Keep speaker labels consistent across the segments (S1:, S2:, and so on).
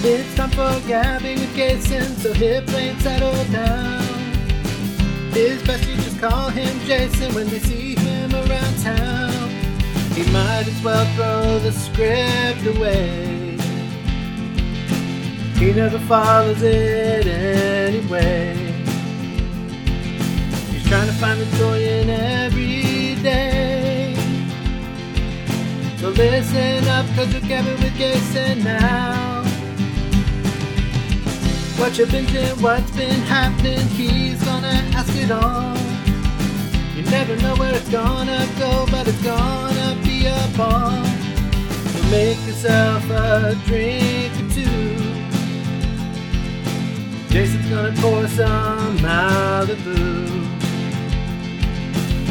S1: It's time for gabbing with Gayson, so play and settle down. It's best you just call him Gayson when they see him around town. He might as well throw the script away. He never follows it anyway. He's trying to find the joy in every day. So listen up, cause you're gabbing with Gayson now. What you been doing, what's been happening, he's gonna ask it all. You never know where it's gonna go, but it's gonna be a ball. So make yourself a drink or two. Gayson's gonna pour some Malibu.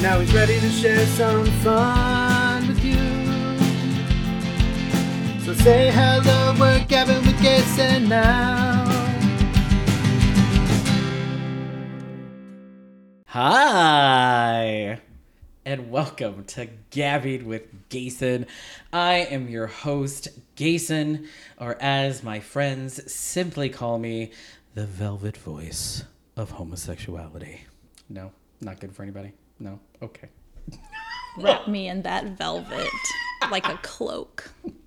S1: Now he's ready to share some fun with you. So say hello, we're gabbing with Jason now.
S2: Hi, and welcome to Gabbing with Gayson. I am your host, Gayson, or as my friends simply call me, the velvet voice of homosexuality. No, not good for anybody. No, okay.
S3: Wrap me in that velvet like a cloak.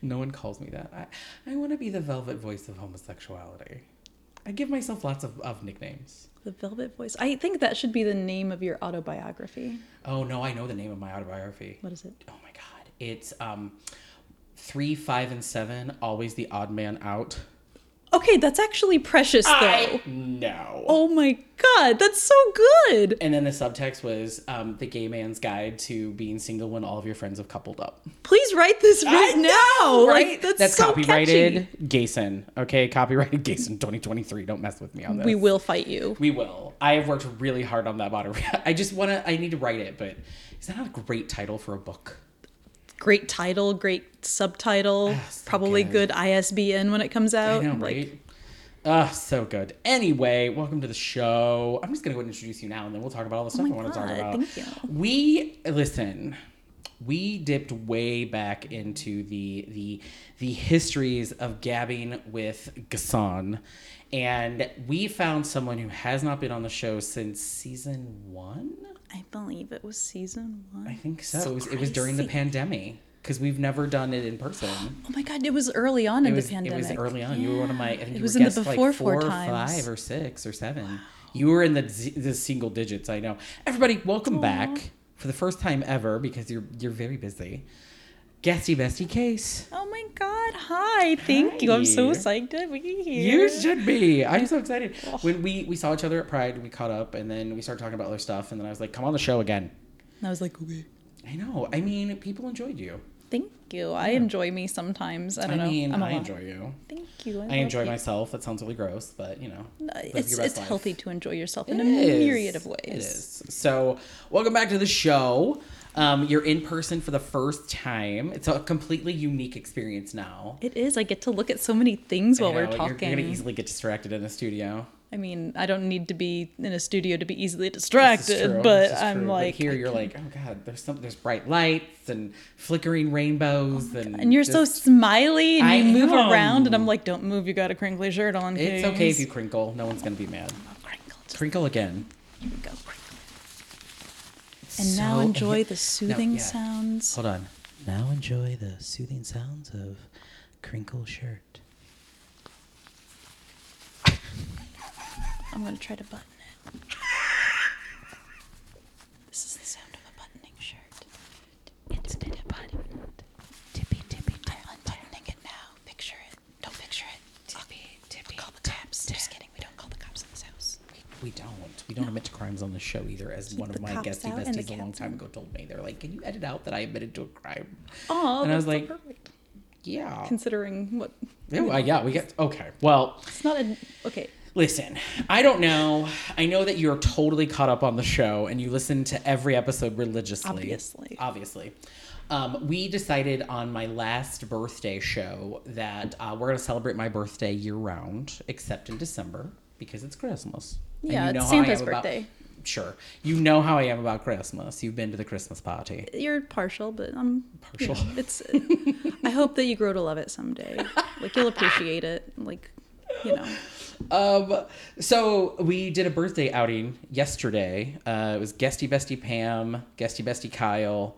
S2: No one calls me that. I, I want to be the velvet voice of homosexuality. I give myself lots of, of nicknames.
S3: The velvet voice. I think that should be the name of your autobiography.
S2: Oh no, I know the name of my autobiography.
S3: What is it?
S2: Oh my god. It's um three, five, and seven, always the odd man out.
S3: Okay, that's actually precious though.
S2: I know.
S3: Oh my god, that's so good.
S2: And then the subtext was um, the gay man's guide to being single when all of your friends have coupled up.
S3: Please write this right now. Like that's,
S2: That's
S3: so
S2: copyrighted
S3: catchy.
S2: Gayson. Okay, copyrighted Gayson 2023. Don't mess with me on this.
S3: We will fight you.
S2: We will. I have worked really hard on that bottom. I just want to. I need to write it, but is that not a great title for a book?
S3: Great title, great subtitle,
S2: Ah, so
S3: probably
S2: good.
S3: good ISBN when it comes out.
S2: I know,
S3: Like,
S2: right? Ah, so good. Anyway, welcome to the show. I'm just gonna go and introduce you now, and then we'll talk about all the stuff
S3: Oh
S2: I want to talk about.
S3: thank you.
S2: We listen. We dipped way back into the the the histories of gabbing with Gayson, and we found someone who has not been on the show since season one.
S3: I believe it was season one.
S2: I think so. it was it was during the pandemic because we've never done it in person.
S3: Oh my god, it was early on in
S2: was,
S3: the pandemic.
S2: It was early on. You were one of my. I think
S3: It
S2: you
S3: was
S2: were
S3: in the
S2: guest like
S3: before
S2: four,
S3: four times.
S2: five or six or seven. You were in the the single digits. I know. Everybody, welcome back for the first time ever because you're you're very busy. Guesty bestie Kace.
S3: Oh my god, hi. Thank you. I'm so
S2: Hi.
S3: psyched to be here.
S2: You should be. I'm so excited. Oh. When we we saw each other at Pride, and we caught up, and then we started talking about other stuff, and then I was like, "Come on the show again."
S3: And I was like, okay.
S2: I know. I mean, people enjoyed you.
S3: Thank you. I enjoy me sometimes. I
S2: I,
S3: don't know.
S2: mean,
S3: I'm a
S2: I enjoy you.
S3: Thank you.
S2: I
S3: love
S2: enjoy
S3: you.
S2: myself. That sounds really gross, but you know,
S3: It's it's healthy to enjoy yourself in
S2: It
S3: a
S2: is.
S3: myriad of ways.
S2: It is. So, welcome back to the show. Um, you're in person for the first time. It's a completely unique experience now.
S3: It is. I get to look at so many things while
S2: You
S3: we're
S2: know, you're-
S3: talking.
S2: You're, gonna easily get distracted in the studio.
S3: I mean, I don't need to be in a studio to be easily distracted, but I'm like,
S2: here
S3: I
S2: you're like, oh god, there's some, there's bright lights and flickering rainbows, and
S3: Oh and you're so
S2: just-
S3: smiley and
S2: I
S3: you move
S2: am.
S3: around, and I'm like, don't move. You got a crinkly shirt on.
S2: It's okay if you crinkle. No one's gonna be mad.
S3: crinkle. Just
S2: Crinkle again.
S3: here we go. And now enjoy the soothing
S2: yeah.
S3: sounds.
S2: Hold on. Now enjoy the soothing sounds of crinkle shirt.
S3: I'm gonna try to button it. This is the sound of a buttoning shirt. It's been buttoned. Tippy tippy tap. I'm unbuttoning it now. Picture it. Don't picture it. Tippy tippy. Call the cops. Just kidding. We don't call the cops in this house.
S2: We don't. We don't admit to crimes on the show either, as one of my guesty
S3: out and the
S2: besties a long time ago told me. They're like, "Can you edit out that I admitted to a crime?"
S3: Oh,
S2: And I was
S3: so
S2: like-
S3: perfect.
S2: Yeah.
S3: Considering what
S2: Yeah, well, yeah, we get okay. Well,
S3: it's not a okay.
S2: listen, I don't know. I know that you're totally caught up on the show and you listen to every episode religiously.
S3: Obviously.
S2: Obviously. Um, we decided on my last birthday show that uh, we're going to celebrate my birthday year round, except in December because it's Christmas.
S3: Yeah, it's
S2: how I
S3: Santa's
S2: am about-
S3: birthday.
S2: sure. You know how I am about Christmas. You've been to the Christmas party.
S3: You're partial, but I'm you
S2: Partial.
S3: know, it's. I hope that you grow to love it someday. Like you'll appreciate it. Like, you know.
S2: Um, so we did a birthday outing yesterday. Uh, it was Guesty Bestie Pam, Guesty Bestie Kyle.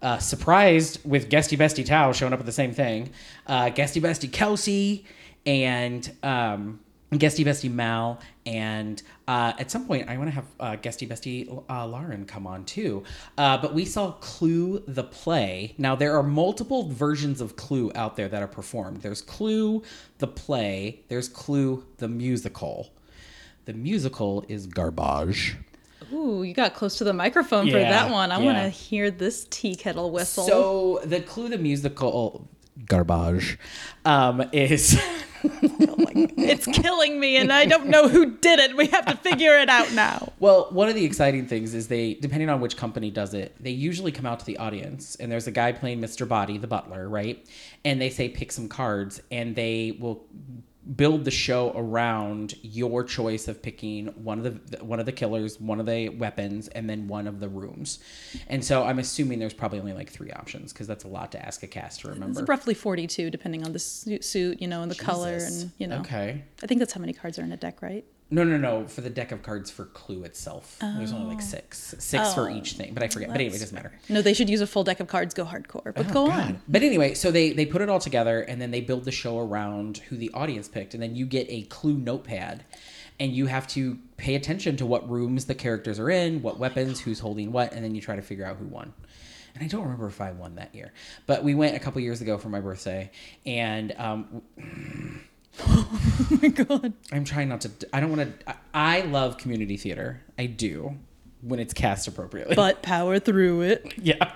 S2: Uh, surprised with Guesty Bestie Tao showing up at the same thing. Uh, Guesty Bestie Kelsey and um, Guesty Bestie Mal. And uh, at some point, I want to have uh, Guesty Bestie uh, Lauren come on too. Uh, but we saw Clue the play. Now, there are multiple versions of Clue out there that are performed. There's Clue the play, there's Clue the musical. The musical is garbage.
S3: Ooh, you got close to the microphone for that one. I want to hear this tea kettle whistle.
S2: So the Clue the musical garbage um, is
S3: it's killing me, and I don't know who did it. We have to figure it out now.
S2: well, one of the exciting things is they, depending on which company does it, they usually come out to the audience and there's a guy playing Mr. Boddy, the butler, right? And they say pick some cards and they will build the show around your choice of picking one of the one of the killers, one of the weapons, and then one of the rooms. And so I'm assuming there's probably only like three options because that's a lot to ask a cast to remember.
S3: It's roughly 42, depending on the suit, you know, and the color, and you know.
S2: Okay.
S3: I think that's how many cards are in a deck, right?
S2: No, no, no. For the deck of cards for Clue itself, there's only like six, six for
S3: Oh.
S2: each thing. But I forget. But anyway, it doesn't matter.
S3: No, they should use a full deck of cards. Go hardcore, but
S2: Oh,
S3: go
S2: God.
S3: on.
S2: But anyway, so they they put it all together and then they build the show around who the audience picked, and then you get a Clue notepad, and you have to pay attention to what rooms the characters are in, what weapons, who's holding what, and then you try to figure out who won. And I don't remember if I won that year, but we went a couple years ago for my birthday, and um,
S3: Oh my god.
S2: I'm trying not to. I don't want to. I I love community theater. I do when it's cast appropriately.
S3: But power through it.
S2: yeah.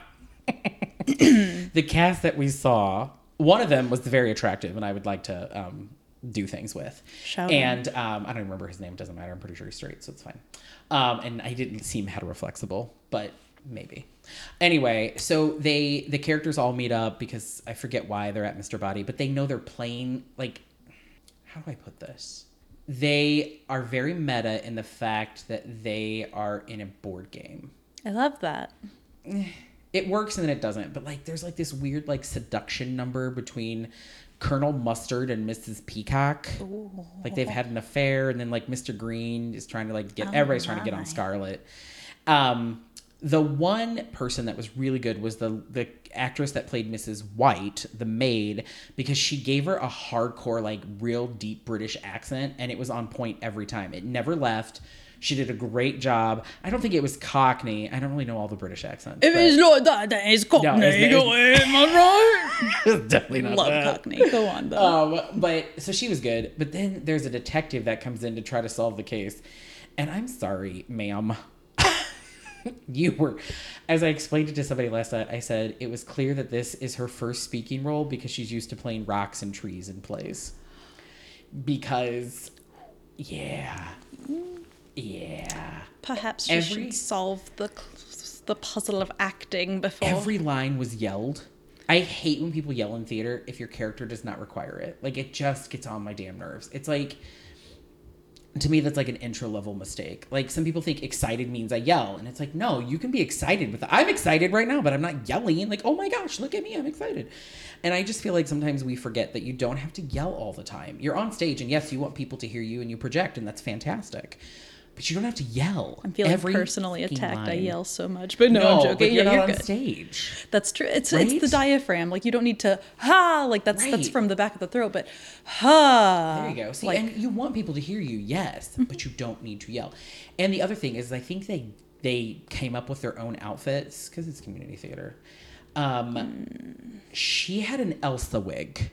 S2: the cast that we saw, one of them was very attractive, and I would like to um, do things with.
S3: Shout
S2: and um, I don't remember his name. Doesn't matter. I'm pretty sure he's straight, so it's fine. Um, and I didn't seem heteroflexible, but maybe. Anyway, so they the characters all meet up because I forget why they're at Mr. Boddy, but they know they're playing like how do I put this? They are very meta in the fact that they are in a board game.
S3: I love that.
S2: It works and then it doesn't, but like there's like this weird like seduction number between Colonel Mustard and Mrs. Peacock. Like they've had an affair and then like Mr. Green is trying to like get everybody's trying to get on. Scarlet. Um the one person that was really good was the the actress that played Mrs. White, the maid, because she gave her a hardcore, like real deep British accent, and it was on point every time. It never left. She did a great job. I don't think it was Cockney. I don't really know all the British accents.
S3: If
S2: but-
S3: it's not that, then it's Cockney.
S2: it's-
S3: Go ahead, am I
S2: it's definitely
S3: right?
S2: not
S3: Love
S2: that.
S3: Cockney. Go on, though.
S2: Um, but so she was good. But then there's a detective that comes in to try to solve the case. And I'm sorry, ma'am. you were, as I explained it to somebody last night, I said it was clear that this is her first speaking role because she's used to playing rocks and trees in plays. Because, yeah. Yeah.
S3: Perhaps you
S2: every-
S3: should solve the the puzzle of acting before.
S2: Every line was yelled. I hate when people yell in theater if your character does not require it. Like it just gets on my damn nerves. It's like to me that's like an intro level mistake. Like some people think excited means I yell and it's like no, you can be excited with I'm excited right now, but I'm not yelling like, "Oh my gosh, look at me, I'm excited." And I just feel like sometimes we forget that you don't have to yell all the time. You're on stage and yes, you want people to hear you and you project and that's fantastic. But you don't have to yell.
S3: I'm feeling
S2: every
S3: personally attacked. I yell so much, but no,
S2: No,
S3: I'm
S2: but
S3: joking.
S2: you're
S3: yeah,
S2: not
S3: you're
S2: on
S3: good.
S2: stage.
S3: That's true. It's it's the diaphragm. Like you don't need to ha. Like that's that's from the back of the throat, but ha.
S2: There you go. See,
S3: like
S2: and you want people to hear you, yes, but you don't need to yell. And the other thing is, I think they they came up with their own outfits because it's community theater. Um, she had an Elsa wig.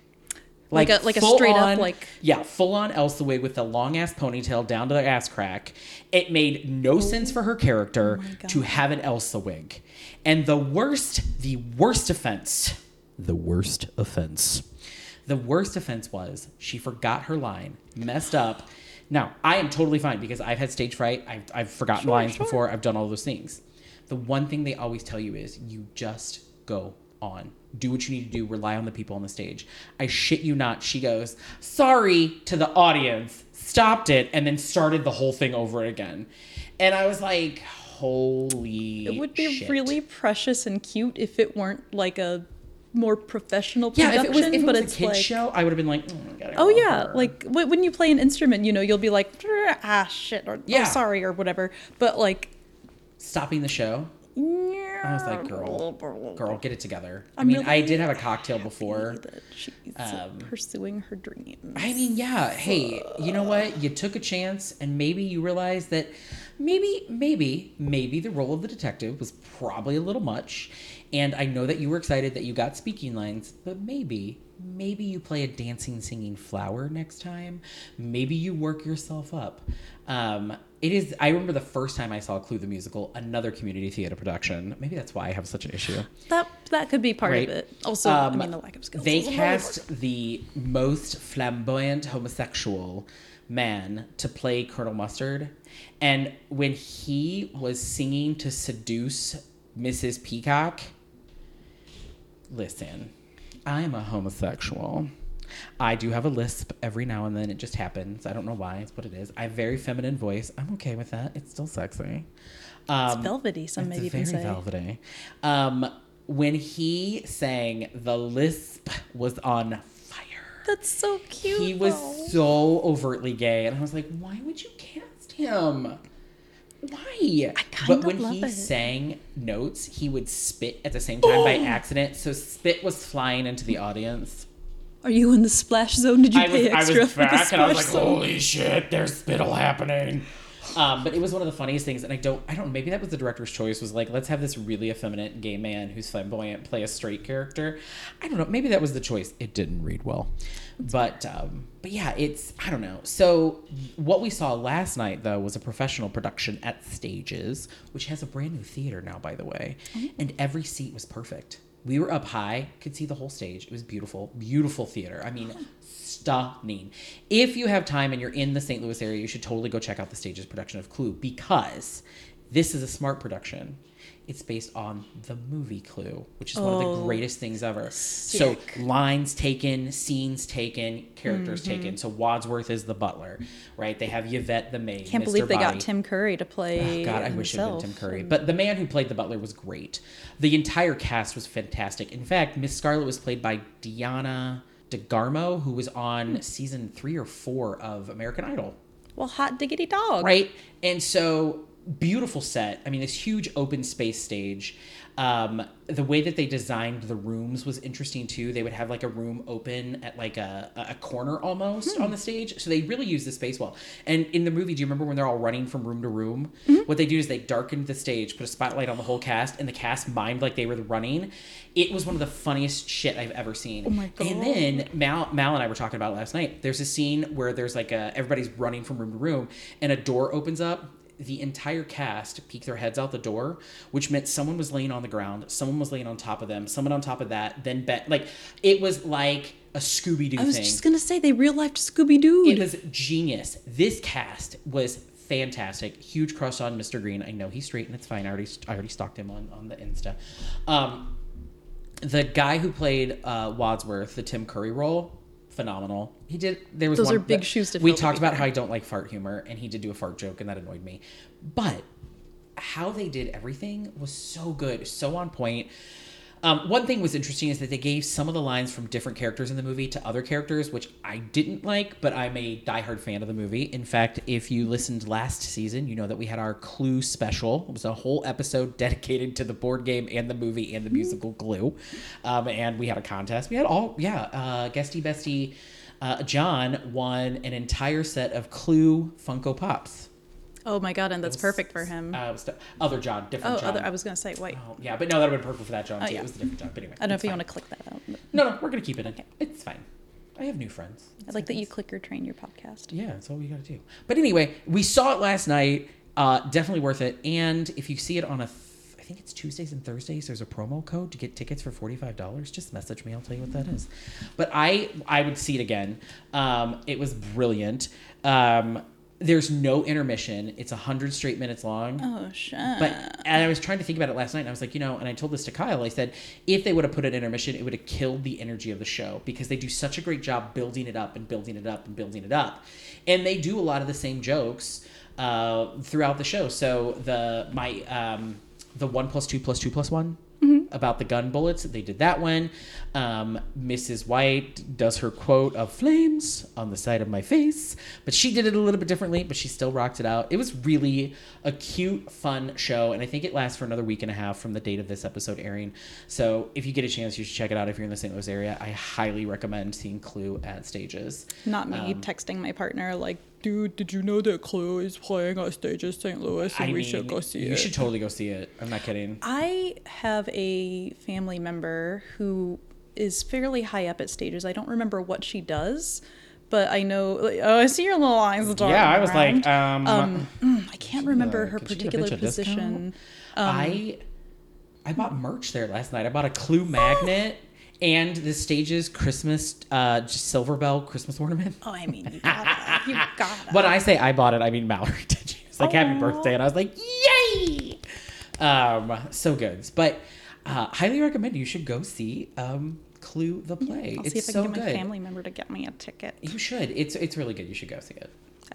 S3: Like a- like a
S2: full
S3: straight up,
S2: on-
S3: like-
S2: yeah full on Elsa wig with the long ass ponytail down to the ass crack. It made no sense for her character
S3: Oh
S2: to have an Elsa wig, and the worst the worst offense the worst offense the worst offense was she forgot her line, messed up. Now, I am totally fine because I've had stage fright. I've, I've forgotten lines before. I've done all those things. The one thing they always tell you is you just go on. Do what you need to do. Rely on the people on the stage. I shit you not. She goes, sorry to the audience, stopped it, and then started the whole thing over again. And I was like, holy
S3: It would be
S2: shit.
S3: really precious and cute if it weren't like a more professional production.
S2: Yeah, if it was, if it
S3: but
S2: was
S3: it's
S2: a kid's
S3: like,
S2: show, I would have been like, mm, gotta
S3: oh yeah,
S2: her.
S3: like wh- when you play an instrument, you know, you'll be like, ah shit, or
S2: Yeah.
S3: oh sorry, or whatever. But like,
S2: stopping the show. I was like, girl, girl, get it together. I
S3: I'm
S2: mean,
S3: really
S2: I did have a cocktail before.
S3: she's
S2: Um,
S3: pursuing her dreams.
S2: I mean, yeah. Hey, you know what? You took a chance, and maybe you realized that maybe, maybe, maybe the role of the detective was probably a little much. And I know that you were excited that you got speaking lines, but maybe, maybe you play a dancing, singing flower next time. Maybe you work yourself up. Um, it is. I remember the first time I saw Clue the musical, another community theater production. Maybe that's why I have such an issue.
S3: that that could be part
S2: Right.
S3: of it. Also, I
S2: Um,
S3: mean, the lack of skills.
S2: They cast the most flamboyant homosexual man to play Colonel Mustard. And when he was singing to seduce Mrs. Peacock, listen, I'm a homosexual. I do have a lisp every now and then. It just happens. I don't know why. It's what it is. I have a very feminine voice. I'm okay with that. It's still sexy. Um,
S3: velvety. Some
S2: it's
S3: maybe
S2: very
S3: even say.
S2: velvety. Um, when he sang, the lisp was on fire.
S3: That's so cute.
S2: He was
S3: though.
S2: so overtly gay, and I was like, why would you cast him? Why?
S3: I
S2: but when he
S3: it.
S2: sang notes, he would spit at the same time by accident. So spit was flying into the audience.
S3: Are you in the splash zone? Did you
S2: I
S3: pay
S2: was, I
S3: extra
S2: was
S3: for the
S2: back, and I was like,
S3: splash zone?
S2: "Holy shit! There's spittle happening." Um, but it was one of the funniest things, and I don't, I don't. Know, maybe that was the director's choice. Was like, let's have this really effeminate gay man who's flamboyant play a straight character. I don't know. Maybe that was the choice. It didn't read well, but um, but yeah, it's I don't know. So what we saw last night though was a professional production at Stages, which has a brand new theater now, by the way, and every seat was perfect. We were up high, could see the whole stage. It was beautiful, beautiful theater. I mean, stunning. If you have time and you're in the St. Louis area, you should totally go check out the stage's production of Clue because this is a smart production. It's based on the movie Clue, which is one of the
S3: Oh,
S2: greatest things ever. So lines taken, scenes taken, characters mm-hmm. taken. So Wadsworth is the butler, right? They have Yvette the maid.
S3: Can't
S2: Mr.
S3: believe they
S2: Boddy.
S3: got Tim Curry to play.
S2: Oh, God, I wish it had been. Tim Curry. But the man who played the butler was great. The entire cast was fantastic. In fact, Miss Scarlet was played by Diana DeGarmo, who was on hmm. season three or four of American Idol.
S3: Well, hot diggity dog.
S2: Right? And so beautiful set. I mean, this huge open space stage. Um, the way that they designed the rooms was interesting too. They would have like a room open at like a, a corner almost on the stage. So they really use the space well. And in the movie, do you remember when they're all running from room to room? What they do is they darkened the stage, put a spotlight on the whole cast, and the cast mimed like they were running. It was one of the funniest shit I've ever seen. Oh
S3: my god!
S2: And then Mal, Mal and I were talking about it last night. There's a scene where there's like a everybody's running from room to room, and a door opens up. The entire cast peek their heads out the door, which meant someone was laying on the ground, someone was laying on top of them, someone on top of that, then bet like it was like a Scooby Doo
S3: I was
S2: thing.
S3: just gonna say they real life Scooby Doo.
S2: It was genius. This cast was fantastic. Huge crush on Mr. Green. I know he's straight and it's fine. I already I already stalked him on on the Insta. Um, the guy who played uh, Wadsworth, the Tim Curry role, phenomenal. He did. There was
S3: Those
S2: one
S3: are big shoes to
S2: We talked about how I don't like fart humor, and he did do a fart joke, and that annoyed me. But how they did everything was so good, so on point. Um, one thing was interesting is that they gave some of the lines from different characters in the movie to other characters, which I didn't like, but I'm a diehard fan of the movie. In fact, if you listened last season, you know that we had our Clue special. It was a whole episode dedicated to the board game and the movie and the musical Clue. Um, and we had a contest. We had all, yeah, uh, guesty bestie uh, John won an entire set of Clue Funko Pops.
S3: Oh my god, and that's perfect for him.
S2: Uh, was the- other John, different
S3: oh,
S2: John.
S3: other, I was gonna say, white.
S2: Oh, yeah, but no, that would have been perfect for that John too.
S3: yeah.
S2: It was a different John. But anyway,
S3: I don't know
S2: it's
S3: if you want to click that out. but
S2: No, no, we're gonna keep it in. It's fine. I have new friends.
S3: I like that you click or train your podcast.
S2: Yeah, that's all we gotta do. But anyway, we saw it last night. Uh, definitely worth it. And if you see it on a, th- I think it's Tuesdays and Thursdays. There's a promo code to get tickets for forty five dollars. Just message me. I'll tell you what that is. But I I would see it again. Um, it was brilliant. Um, there's no intermission. It's a hundred straight minutes long.
S3: Oh shit.
S2: But and I was trying to think about it last night, and I was like, you know, and I told this to Kyle. I said, if they would have put an intermission, it would have killed the energy of the show because they do such a great job building it up and building it up and building it up, and they do a lot of the same jokes. uh, throughout the show. So the my um, the one plus two plus two plus one about the gun bullets. They did that one. Um, Mrs. White does her quote of flames on the side of my face, but she did it a little bit differently, but she still rocked it out. It was really a cute, fun show, and I think it lasts for another week and a half from the date of this episode airing. So if you get a chance, you should check it out if you're in the St. Louis area. I highly recommend seeing Clue at stages.
S3: Not me
S2: Um,
S3: texting my partner like, dude, did you know that Clue is playing on stages St. Louis and
S2: I
S3: we
S2: mean,
S3: should go see
S2: you
S3: it?
S2: You should totally go see it. I'm not kidding.
S3: I have a family member who is fairly high up at stages. I don't remember what she does, but I know. Like, oh, I see your little eyes. darting
S2: Yeah, I was like,
S3: around.
S2: um,
S3: Mm, I can't remember
S2: uh,
S3: her
S2: could she get a
S3: particular
S2: bitch a discount?
S3: position.
S2: I I bought merch there last night. I bought a Clue magnet and the stage's Christmas uh silver bell Christmas ornament.
S3: Oh, I mean, you you gotta.
S2: When I say I bought it, I mean Mallory did. She was like, "Happy birthday!" and I was like, "Yay!" Um, so good. But uh, highly recommend you should go see um, Clue the play.
S3: I'll
S2: it's
S3: see if I
S2: so
S3: can get my
S2: good.
S3: family member to get me a ticket.
S2: You should. It's it's really good. You should go see it.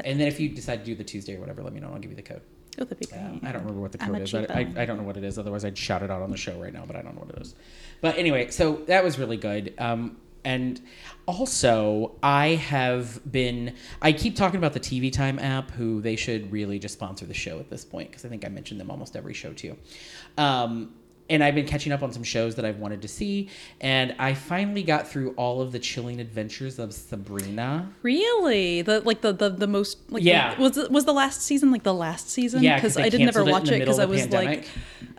S2: And then if you decide to do the Tuesday or whatever, let me know. I'll give you the code.
S3: Oh, that'd be great.
S2: Um, I don't remember what the code is. I,
S3: cheapo.
S2: I, I don't know what it is. Otherwise, I'd shout it out on the show right now, but I don't know what it is. But anyway, so that was really good. Um, and also, I have been. I keep talking about the TV Time app, who they should really just sponsor the show at this point because I think I mentioned them almost every show too. Um, and I've been catching up on some shows that I've wanted to see, and I finally got through all of the chilling adventures of Sabrina.
S3: Really? The like the the, the most like
S2: Yeah.
S3: the, was it, was the last season like the last season?
S2: Yeah, 'cause they
S3: I
S2: didn't ever
S3: watch it because I was
S2: the
S3: like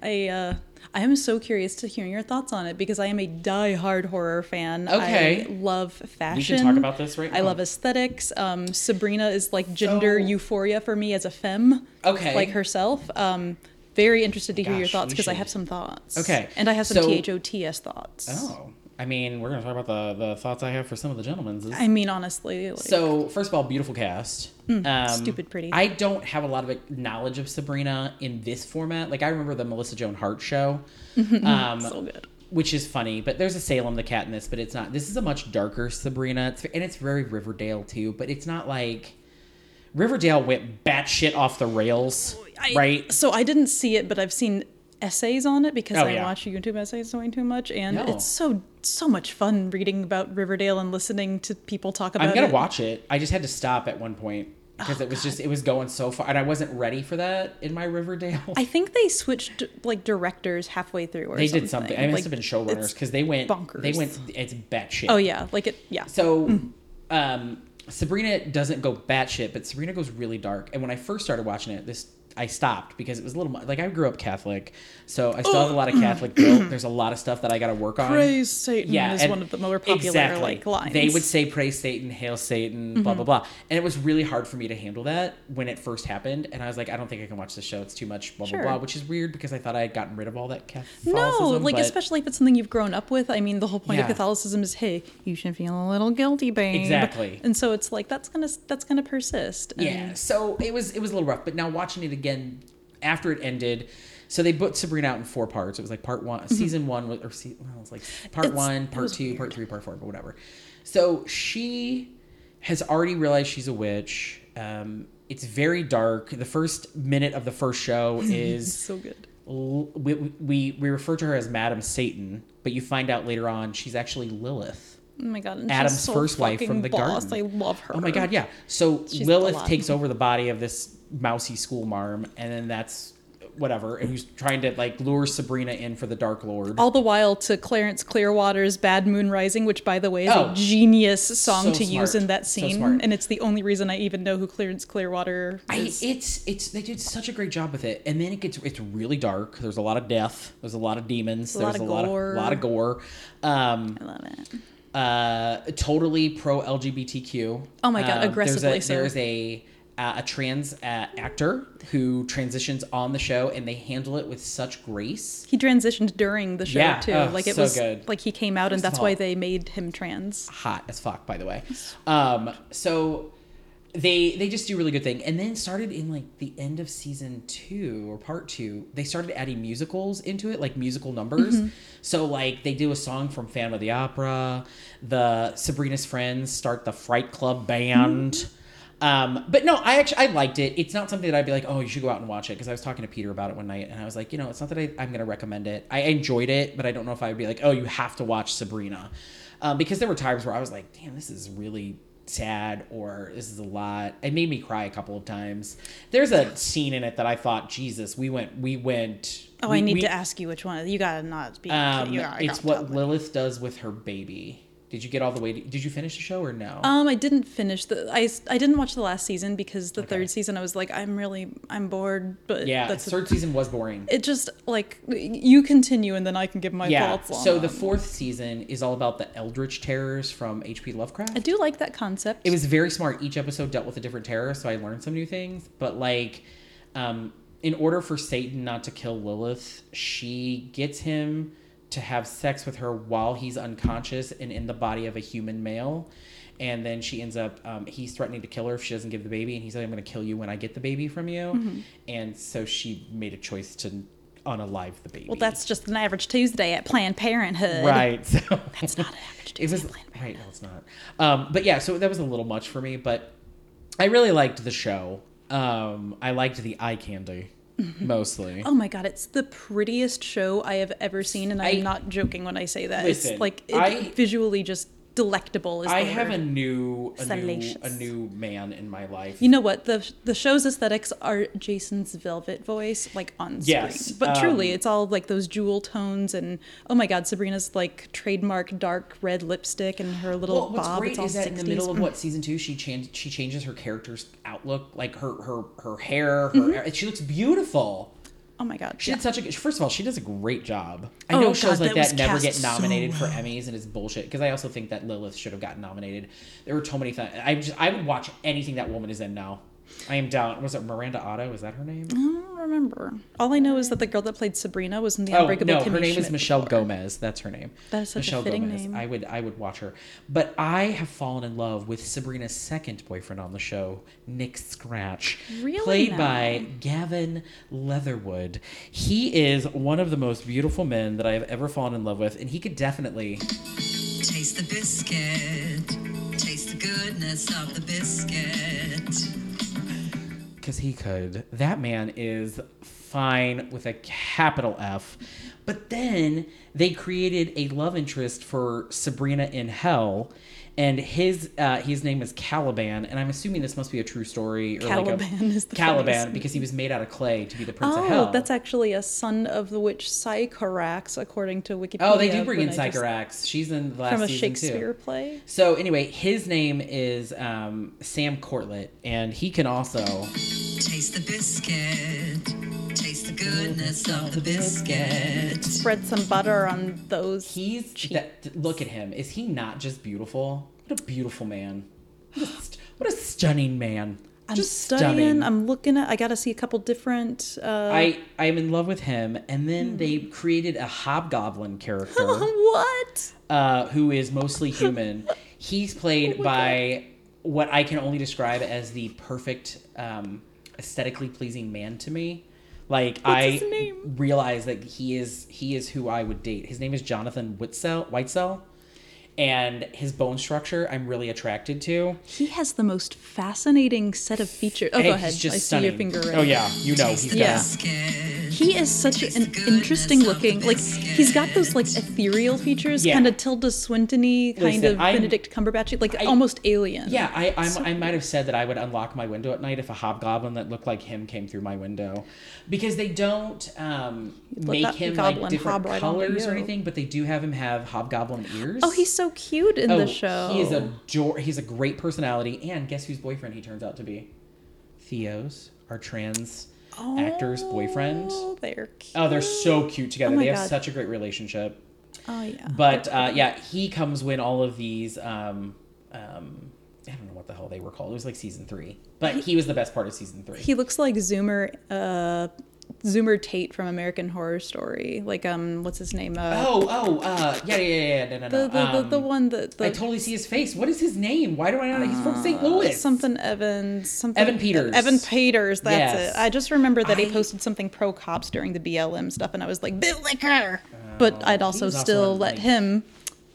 S3: I uh I am so curious to hear your thoughts on it because I am a die-hard horror fan.
S2: Okay.
S3: I love fashion.
S2: We should talk about this right now.
S3: I love aesthetics. Um, Sabrina is like gender euphoria for me as a femme.
S2: Okay.
S3: Like herself. Um, very interested to hear your thoughts
S2: we
S3: because I
S2: should-
S3: have some thoughts.
S2: Okay,
S3: And I have some
S2: so-
S3: THOTS thoughts.
S2: Oh, I mean, we're gonna talk about the the thoughts I have for some of the gentlemen's.
S3: I mean, honestly, like,
S2: So first of all, beautiful cast. um,
S3: Mm, stupid pretty.
S2: I don't have a lot of knowledge of Sabrina in this format. Like I remember the Melissa Joan Hart show, um,
S3: so good.
S2: which is funny. But there's a Salem the cat in this, but it's not. This is a much darker Sabrina, it's, and it's very Riverdale too. But it's not like Riverdale went batshit off the rails,
S3: I-
S2: right?
S3: So I didn't see it, but I've seen essays on it because
S2: Oh,
S3: I
S2: yeah.
S3: watch YouTube essays way too much, and
S2: No.
S3: it's so so much fun reading about Riverdale and listening to people talk about it.
S2: I'm gonna
S3: it.
S2: watch it. I just had to stop at one point because
S3: Oh,
S2: it was just it was going so far, and I wasn't ready for that in my Riverdale.
S3: I think they switched like directors halfway through, or
S2: they
S3: something.
S2: did something. I must
S3: Like,
S2: have been showrunners because they went.
S3: bonkers.
S2: They went. It's batshit.
S3: Oh yeah, like it. Yeah.
S2: So, um, Sabrina doesn't go batshit, but Sabrina goes really dark. And when I first started watching it, this I stopped because it was a little like I grew up Catholic, so I still have a oh. lot of Catholic guilt. There's a lot of stuff that I got to work on.
S3: Praise Satan
S2: Yeah,
S3: is one of the more popular
S2: exactly.
S3: like lines.
S2: They would say praise Satan, hail Satan, blah blah mm-hmm. blah, and it was really hard for me to handle that when it first happened. And I was like, I don't think I can watch this show. It's too much blah
S3: Sure.
S2: blah blah, which is weird because I thought I had gotten rid of all that
S3: Catholic.
S2: No,
S3: like
S2: but-
S3: especially if it's something you've grown up with. I mean, the whole point
S2: Yeah.
S3: of Catholicism is, hey, you should feel a little guilty, babe.
S2: Exactly.
S3: And so it's like that's gonna that's gonna persist. And
S2: Yeah, so it was it was a little rough, but now watching it again after it ended, so they put Sabrina out in four parts. It was like part one, season one was or se- well, it was like part
S3: Mm-hmm. It's-
S2: one, part two, part three, part four, but whatever. So she has already realized she's a witch. Um, it's very dark. The first minute of the first show is
S3: so good.
S2: l- we, we we refer to her as Madam Satan, but you find out later on she's actually Lilith.
S3: Oh my god, and
S2: Adam's
S3: so
S2: first wife from the
S3: boss.
S2: garden.
S3: I love her.
S2: Oh my god, yeah. So
S3: She's
S2: Lilith takes over the body of this mousy school marm, and then that's whatever, and who's trying to like lure Sabrina in for the Dark Lord.
S3: All the while to Creedence Clearwater's "Bad Moon Rising," which, by the way, is
S2: Oh,
S3: a genius song
S2: so
S3: to use in that scene,
S2: smart.
S3: and it's the only reason I even know who Clarence Clearwater
S2: I,
S3: is.
S2: it's it's they did such a great job with it, and then it gets it's really dark. There's a lot of death. There's a lot of demons.
S3: A lot
S2: there's
S3: of
S2: a lot
S3: gore.
S2: of lot of gore. Um,
S3: I love it.
S2: uh, totally pro LGBTQ.
S3: Oh my God,
S2: Um,
S3: aggressively
S2: there's a,
S3: so.
S2: There's a uh, a trans uh, actor who transitions on the show, and they handle it with such grace.
S3: He transitioned during the show
S2: Yeah,
S3: too.
S2: oh,
S3: like it
S2: so
S3: was
S2: good.
S3: like he came out, and that's why they made him trans.
S2: hot as fuck by the way um so they they just do really good thing and then started in like the end of season two or part two they started adding musicals into it like musical numbers
S3: Mm-hmm.
S2: so like they do a song from phantom of the opera the sabrina's friends start the fright club band Um, but no, I actually I liked it. It's not something that I'd be like, oh, you should go out and watch it because I was talking to Peter about it one night and I was like, you know, it's not that I, I'm going to recommend it. I enjoyed it, but I don't know if I would be like, oh, you have to watch Sabrina, um, because there were times where I was like, damn, this is really sad or this is a lot. It made me cry a couple of times. There's a scene in it that I thought, Jesus, we went, we went.
S3: Oh,
S2: we-
S3: I need
S2: we-
S3: to ask you which one. You gotta not be.
S2: Um,
S3: you gotta-
S2: it's what
S3: tell me.
S2: Lilith does with her baby. Did you get all the way? To, did you finish the show or no?
S3: Um, I didn't finish the. I, I didn't watch the last season because the
S2: Okay.
S3: third season I was like I'm really I'm bored. But
S2: yeah,
S3: that's
S2: third season was boring.
S3: it. Just like you continue and then I can give my
S2: yeah.
S3: thoughts on.
S2: So the fourth season is all about the Eldritch terrors from H.P. Lovecraft.
S3: I do like that concept.
S2: it was very smart. Each episode dealt with a different terror, so I learned some new things. But like, um, in order for Satan not to kill Lilith, she gets him to have sex with her while he's unconscious and in the body of a human male. And then she ends up, um, he's threatening to kill her if she doesn't give the baby. And he said, I'm going to kill you when I get the baby from you.
S3: Mm-hmm.
S2: And so she made a choice to unalive the baby.
S3: well, that's just an average Tuesday at Planned Parenthood.
S2: right. So
S3: That's not an average
S2: it was
S3: at Planned
S2: right. No, it's not. Um, but yeah, so that was a little much for me. But I really liked the show. Um, I liked the eye candy mostly.
S3: Oh my god, it's the prettiest show I have ever seen, and I'm
S2: I-
S3: not joking when I say that.
S2: Listen,
S3: it's like it,
S2: I-
S3: visually just delectable. Is
S2: I have a new, a new, a new man in my life.
S3: You know what? The the show's aesthetics are Jason's velvet voice, like on screen.
S2: Yes,
S3: But truly,
S2: um,
S3: it's all like those jewel tones and oh my god, Sabrina's like trademark dark red lipstick and her little
S2: well, what's
S3: bob.
S2: great
S3: it's all
S2: is that
S3: 60s.
S2: in the middle of what season two, she change, she changes her character's outlook, like her her her hair, her she looks beautiful.
S3: Oh my god.
S2: She
S3: yeah.
S2: did such a good. First of all, she does a great job. I
S3: Oh,
S2: know
S3: God,
S2: shows like
S3: that
S2: that never get
S3: cast so
S2: nominated for Emmys, and it's bullshit. Because I also think that Lilith should have gotten nominated. There were so many things. I just I would watch anything that woman is in now. I am down. Was it Miranda Otto? Is that her name?
S3: I don't remember. All I know is that the girl that played Sabrina was in the
S2: Oh
S3: Unbreakable
S2: no, her name is Michelle
S3: before.
S2: Gomez. That's her name.
S3: That is such a
S2: Michelle
S3: fitting
S2: Gomez.
S3: name.
S2: I would I would watch her, but I have fallen in love with Sabrina's second boyfriend on the show, Nick Scratch,
S3: Really
S2: played
S3: now?
S2: by Gavin Leatherwood. He is one of the most beautiful men that I have ever fallen in love with, and he could definitely
S4: Taste the biscuit. Taste the goodness of the biscuit.
S2: Because he could. That man is fine with a capital F. But then they created a love interest for Sabrina in Hell, and his uh, his name is Caliban, and I'm assuming this must be a true story. Or like
S3: Caliban
S2: a,
S3: is the
S2: Caliban
S3: funniest-
S2: because he was made out of clay to be the prince of hell.
S3: Oh, that's actually a son of the witch Sycorax, according to Wikipedia.
S2: oh, they do bring in
S3: but I
S2: Sycorax. She's in the last
S3: from a
S2: season
S3: Shakespeare
S2: too.
S3: play.
S2: So anyway, his name is um, Sam Corlett, and he can also
S4: Taste the biscuit. Taste the goodness of the biscuit.
S3: Spread some butter on those.
S2: He's that, look at him. Is he not just beautiful? What a beautiful man. What a, st- what a stunning man.
S3: I'm
S2: just
S3: studying.
S2: stunning.
S3: I'm looking at. I got to see a couple different. Uh,
S2: I I am in love with him, and then
S3: Hmm.
S2: they created a hobgoblin character
S3: what?
S2: uh, who is mostly human. He's
S3: Oh
S2: played by what I can only describe as the perfect um, aesthetically pleasing man to me. Like I
S3: his name?
S2: realize that he is he is who I would date. His name is Jonathan Whitesell, Whitesell, and his bone structure I'm really attracted to.
S3: He has the most fascinating set of features. Oh,
S2: And
S3: go ahead.
S2: just
S3: I see your finger. Right
S2: Oh yeah, you know he's
S3: Yeah. He is such an interesting looking. Like he's got those like ethereal features,
S2: Yeah.
S3: kind of Tilda Swinton-y, kind
S2: Listen,
S3: of
S2: I'm-
S3: Benedict Cumberbatch, like
S2: I-
S3: almost alien.
S2: Yeah, I I'm, I might have said that I would unlock my window at night if a hobgoblin that looked like him came through my window, because they don't um, make him like different
S3: hob right
S2: colors or anything, but they do have him have hobgoblin ears.
S3: Oh, he's so cute in the show.
S2: He is a ador- he's a great personality, and guess whose boyfriend he turns out to be? Theo's, our trans actor's boyfriend.
S3: Oh, they're cute.
S2: Oh, they're so cute together.
S3: Oh
S2: they have
S3: God.
S2: such a great relationship.
S3: Oh yeah.
S2: But uh, yeah, he comes when all of these. Um, um, I don't know what the hell they were called. It was like season three, but he was the best part of season three.
S3: He looks like Zoomer, uh, Zoomer Tate from American Horror Story. Like um, what's his name? Uh,
S2: oh, oh, uh, yeah, yeah, yeah, yeah, no, no, no.
S3: the, the, the, the
S2: Um,
S3: one that the,
S2: I totally see his face. What is his name? Why do I not? He's from St. Louis.
S3: something Evans, something
S2: Evan Peters.
S3: Evan Peters. That's
S2: Yes.
S3: it. I just remember that
S2: I-
S3: he posted something pro cops during the BLM stuff, and I was like, Bill Licker. but I'd also
S2: was also
S3: still let him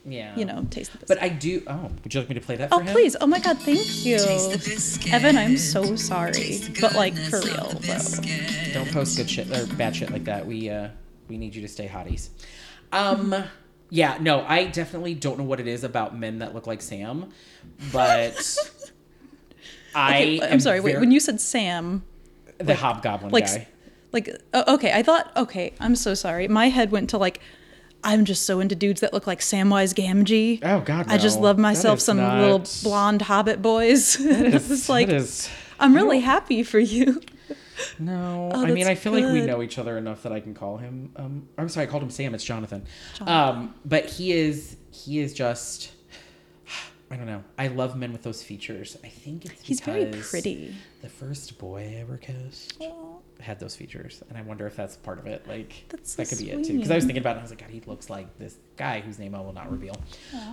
S2: Yeah.
S3: you know, taste the biscuit.
S2: But I do. Oh, would you like me to play that for
S3: oh,
S2: him?
S3: please. Oh my God, thank you.
S4: Taste.
S3: Evan, I'm so sorry. But like for real,
S4: the
S3: though.
S2: Don't post good shit or bad shit like that. We uh we need you to stay hotties. Um yeah, no, I definitely don't know what it is about men that look like Sam, but I
S3: Okay,
S2: am
S3: I'm sorry. Wait, when you said Sam,
S2: the hobgoblin
S3: like,
S2: guy.
S3: like, oh, okay, I thought, okay, I'm so sorry. My head went to like, I'm just so into dudes that look like Samwise Gamgee.
S2: Oh God,
S3: I just love myself some
S2: not-
S3: little blonde hobbit boys.
S2: Is-
S3: it's like,
S2: is-
S3: I'm really happy for you.
S2: No,
S3: Oh,
S2: I mean I feel like we know each other enough that I can call him. Um, I'm sorry, I called him Sam. It's Jonathan. Um, but he is he is just. I don't know. I love men with those features. I think it's
S3: He's very pretty.
S2: The first boy I ever kissed had those features, and I wonder if that's part of it. Like
S3: That's
S2: that
S3: so
S2: could be it too. Because I was thinking about it, and I was like, God, he looks like this guy whose name I will not reveal,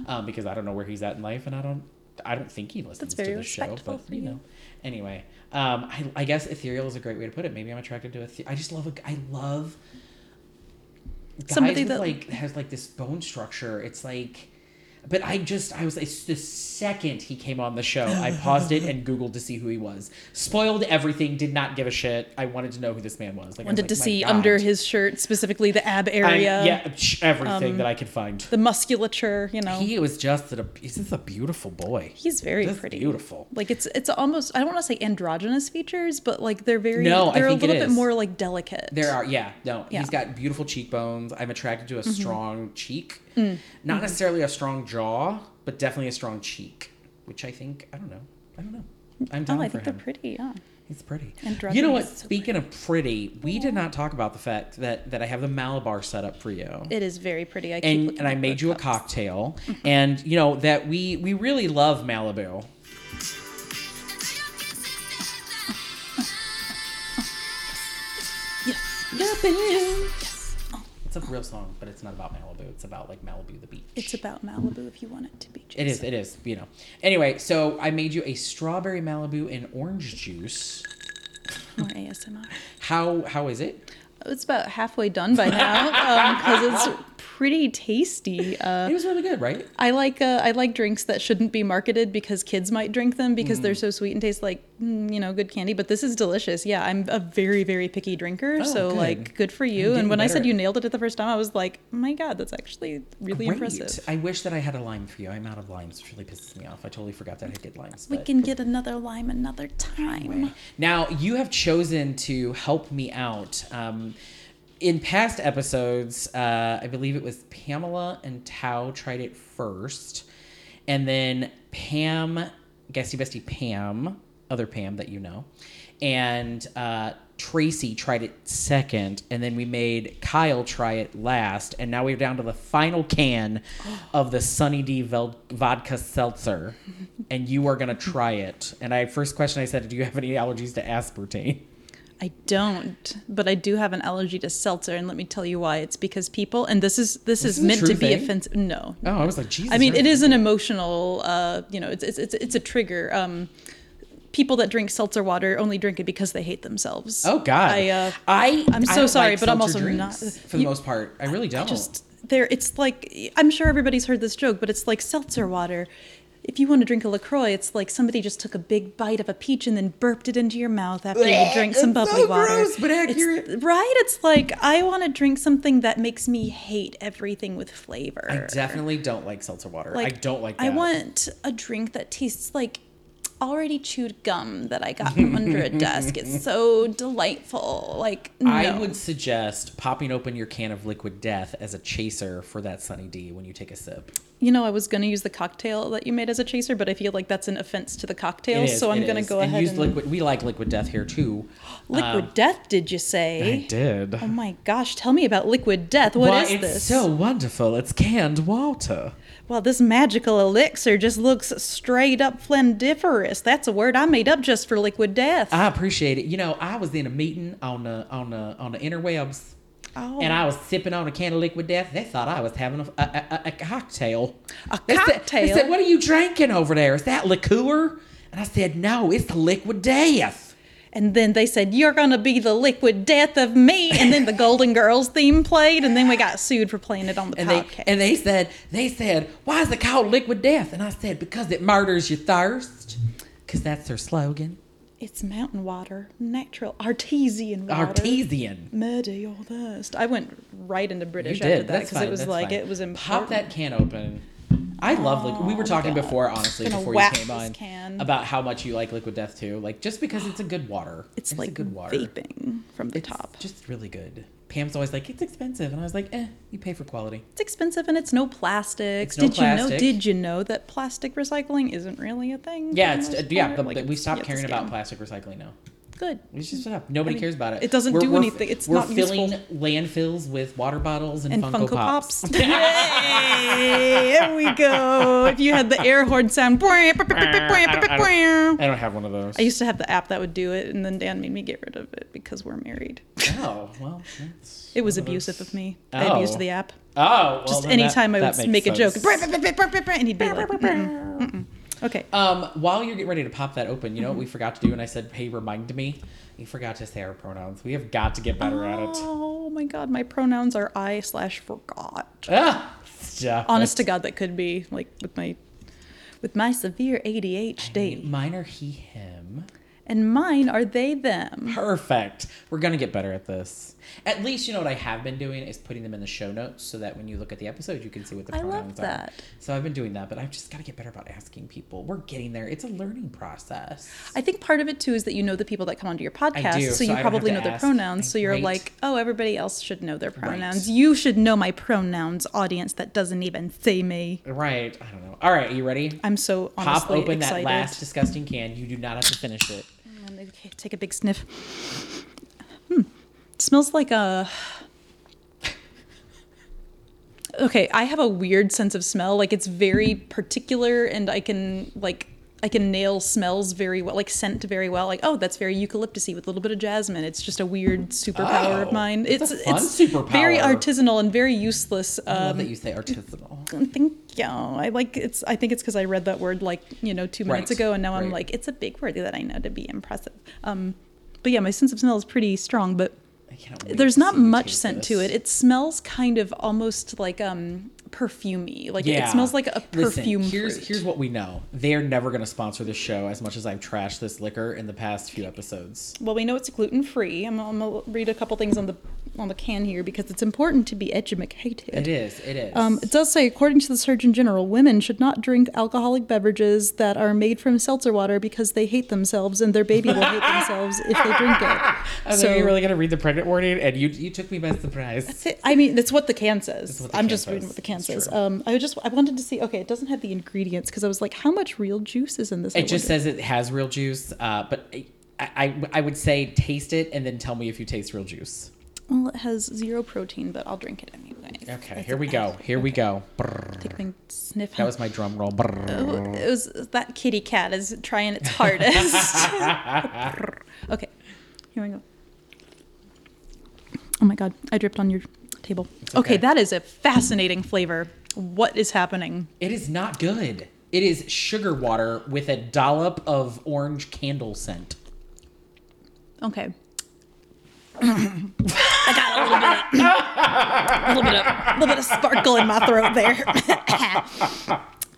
S2: um, because I don't know where he's at in life, and I don't. I don't think he listens to the show, but
S3: for
S2: you
S3: you.
S2: know. Anyway, um, I, I guess ethereal is a great way to put it. Maybe I'm attracted to a. I just love a. I love guys
S3: Somebody that-
S2: like has like this bone structure. It's like, but I just I was the second he came on the show, I paused it and Googled to see who he was. Spoiled everything. Did not give a shit. I wanted to know who this man was. Like, I was
S3: Wanted
S2: like,
S3: to see
S2: God."
S3: under his shirt, specifically the ab area, Um,
S2: yeah, everything that I could find.
S3: the musculature. You know,
S2: He was just a he's just a beautiful boy.
S3: he's very
S2: Just
S3: pretty,
S2: beautiful.
S3: Like it's it's almost I don't want to say androgynous features, but like they're very
S2: No, I
S3: they're a
S2: think it
S3: little bit more like delicate.
S2: There are, yeah, no.
S3: Yeah. Mm-hmm.
S2: He's got beautiful cheekbones. I'm attracted to a strong cheek.
S3: Mm.
S2: Not necessarily a strong jaw, but definitely a strong cheek, which I think, I don't know. I don't know. I'm down
S3: oh, I
S2: for
S3: think they're pretty. Yeah.
S2: He's pretty. You know what?
S3: so
S2: Speaking of pretty, we did not talk about the fact that, that I have the Malabar set up for you.
S3: It is very pretty. I keep
S2: and and I made you a
S3: cups.
S2: cocktail, and you know that we we really love Malibu. Yes. Yes. It's a real song, but it's not about Malibu. It's about like Malibu, the beach.
S3: It's about Malibu if you want it to be.
S2: It is.
S3: Jason.
S2: It is. You know. Anyway, so I made you a strawberry Malibu and orange juice.
S3: More ASMR.
S2: How how is it?
S3: It's about halfway done by now because it's pretty tasty. Uh,
S2: It was really good, right?
S3: I like uh, I like drinks that shouldn't be marketed because kids might drink them because
S2: Mm.
S3: they're so sweet and taste like you know good candy. But this is delicious. Yeah, I'm a very very picky drinker,
S2: Oh,
S3: so
S2: good.
S3: like good for you. And when I said you nailed it at the first time, I was like, oh my god, that's actually really
S2: Great.
S3: impressive.
S2: I wish that I had a lime for you. I'm out of limes, which really pisses me off. I totally forgot that I get limes.
S3: We can get another lime another time.
S2: Now, you have chosen to help me out. Um, in past episodes, uh, I believe it was Pamela and Tao tried it first. And then Pam, Guesty Bestie Pam, other Pam that you know, and uh, Tracy tried it second. And then we made Kyle try it last. And now we're down to the final can of the Sunny D Vel- Vodka Seltzer. And you are going to try it. And I first question I said, Do you have any allergies to aspartame?
S3: I don't, but I do have an allergy to seltzer, and let me tell you why. It's because people, and this is this,
S2: This
S3: is
S2: is
S3: meant to be
S2: thing?
S3: offensive. No,
S2: Oh, I was like, Jesus.
S3: I mean, it is an emotional, uh, you know, it's, it's, it's, it's a trigger. Um, people that drink seltzer water only drink it because they hate themselves.
S2: Oh, God.
S3: I, uh,
S2: I,
S3: I'm so
S2: don't
S3: sorry,
S2: like
S3: but I'm also not-
S2: For the
S3: you-
S2: most part, I really don't.
S3: just there, it's like, I'm sure everybody's heard this joke, but it's like seltzer water. If you want to drink a LaCroix, it's like somebody just took a big bite of a peach and then burped it into your mouth after you drank some
S2: it's
S3: bubbly
S2: so
S3: water.
S2: gross, but
S3: It's-
S2: accurate.
S3: right? It's like, I want to drink something that makes me hate everything with flavor.
S2: I definitely don't like seltzer water. I don't like that.
S3: I want a drink that tastes like already chewed gum that I got from under a desk. It's so delightful. Like no.
S2: I would suggest popping open your can of liquid death as a chaser for that Sunny D when you take a sip.
S3: You know, I was gonna use the cocktail that you made as a chaser, but I feel like that's an offense to the cocktail,
S2: is,
S3: so I'm gonna
S2: is.
S3: go
S2: and
S3: ahead
S2: use
S3: and
S2: liquid. We like liquid death here too.
S3: liquid
S2: Um,
S3: death. Did you say?
S2: I did.
S3: Oh my gosh! Tell me about liquid death. What is
S2: Why, it's
S3: this?
S2: so wonderful. It's canned water.
S3: Well, this magical elixir just looks straight up flendiferous. That's a word I made up just for liquid death.
S2: I appreciate it. You know, I was in a meeting on the on the on the interwebs,
S3: Oh.
S2: and I was sipping on a can of liquid death. They thought I was having a, a, a, a cocktail.
S3: A
S2: They said-
S3: cocktail?
S2: they said, "What are you drinking over there? Is that liqueur?" And I said, "No, it's the liquid death."
S3: And then they said, You're going to be the liquid death of me. And then the Golden Girls theme played. And then we got sued for playing it on the
S2: And they
S3: podcast.
S2: and they said they said why is it called liquid death? And I said because it murders your thirst. Because that's their slogan.
S3: it's mountain water, natural, artesian water.
S2: Artesian.
S3: Murder your thirst. I went right into
S2: You
S3: British after
S2: did.
S3: that because it was
S2: that's
S3: like
S2: fine.
S3: it was important.
S2: Pop that can open. I love liquid. We were talking
S3: God.
S2: before, honestly, before you came on,
S3: can.
S2: about how much you like liquid death too. Like just because it's a good water.
S3: It's,
S2: a
S3: like
S2: good water.
S3: vaping from the
S2: It's
S3: top.
S2: just really good. Pam's always like, it's expensive, and I was like, eh, you pay for quality.
S3: It's expensive and it's no plastics.
S2: It's no
S3: did you know?
S2: plastic.
S3: Did you know that plastic recycling isn't really a thing?
S2: Yeah, it's yeah. The,
S3: Like,
S2: we stopped caring about plastic recycling now.
S3: Good.
S2: It's just stop. Nobody
S3: mean,
S2: cares about it.
S3: it doesn't do anything. It's
S2: we're
S3: not
S2: filling
S3: useful.
S2: landfills with water bottles and,
S3: And
S2: Funko,
S3: Funko,
S2: Pops.
S3: Pops. Hey, there we go. If you had the air horn sound. I
S2: I don't have one of those.
S3: I used to have the app that would do it, and then Dan made me get rid of it because we're married.
S2: oh well, that's
S3: It was abusive of me. I
S2: Oh.
S3: abused the app.
S2: Oh, well,
S3: Just
S2: then that-
S3: anytime I would make a joke, and he'd be like, "Mm-mm, mm-mm." Okay.
S2: Um, while you're getting ready to pop that open, you know what
S3: Mm-hmm.
S2: we forgot to do, and I said, "Hey, remind me." You forgot to say our pronouns. We have got to get better at it.
S3: Oh my god, my pronouns are I slash forgot.
S2: Ah, stop
S3: Honest to. God, that could be like with my with my severe
S2: I mean,
S3: ADHD.
S2: Mine are he, him.
S3: And mine are they them.
S2: Perfect. We're gonna get better at this. At least you know what I have been doing is putting them in the show notes so that when you look at the episode, you can see what the
S3: I
S2: pronouns
S3: love
S2: are. So I've been doing that, but I've just got to get better about asking people. We're getting there. It's a learning process.
S3: I think part of it too is that you know the people that come onto your podcast,
S2: do,
S3: so
S2: so
S3: you
S2: I
S3: probably know their
S2: ask.
S3: pronouns. So you're
S2: Right.
S3: like, oh, everybody else should know their pronouns. You should know my pronouns, audience that doesn't even see me.
S2: Right. I don't know. All right. Are you ready?
S3: I'm so
S2: Pop open
S3: excited.
S2: that last disgusting can. You do not have to finish it.
S3: Mm, I'm take a big sniff. Smells like a. Okay, I have a weird sense of smell. Like it's very particular, and I can like I can nail smells very well, like scent very well. Like oh, that's very eucalyptusy with a little bit of jasmine. It's just a weird superpower
S2: Oh,
S3: of mine. It's it's very artisanal and very useless.
S2: I love
S3: Um,
S2: that you say artisanal.
S3: Thank you. I like it's. I think it's because I read that word like you know two minutes
S2: Right,
S3: ago, and now I'm like it's a big word that I know to be impressive. Um, but yeah, my sense of smell is pretty strong, but
S2: I cannot wait
S3: there's not much scent to it. It smells kind of almost like um perfumey. Like it smells like a
S2: Listen,
S3: perfume.
S2: here's
S3: fruit.
S2: here's what we know. They're never going to sponsor this show as much as I've trashed this liquor in the past few episodes.
S3: Well, we know it's gluten free. I'm, I'm gonna read a couple things on the on the can here because it's important to be educated.
S2: It is. It is.
S3: Um, it does say, according to the Surgeon General, women should not drink alcoholic beverages that are made from seltzer water because they hate themselves and their baby will hate themselves if they drink it.
S2: I
S3: so-
S2: like, you're really going to read the pregnant warning, and you you took me by surprise.
S3: I mean, that's what the can says.
S2: the
S3: I'm
S2: can
S3: just
S2: says.
S3: reading what the can
S2: It's
S3: says. Um, I just I wanted to see. Okay, it doesn't have the ingredients because I was like, how much real juice is in this? I
S2: It just
S3: wonder.
S2: says it has real juice, uh, but I, I I would say taste it and then tell me if you taste real juice.
S3: Well, it has zero protein, but I'll drink it anyway.
S2: Okay,
S3: It's
S2: here we go. Here we go. Brrr.
S3: Take a big sniff.
S2: That was my drum roll.
S3: Oh, it was that kitty cat is trying its hardest. okay, here we go. Oh my god, I dripped on your table.
S2: okay.
S3: Okay, that is a fascinating flavor. What is happening?
S2: It is not good. It is sugar water with a dollop of orange candle scent.
S3: Okay. I got a little bit, of, a little bit, of, a little bit of sparkle in my throat there.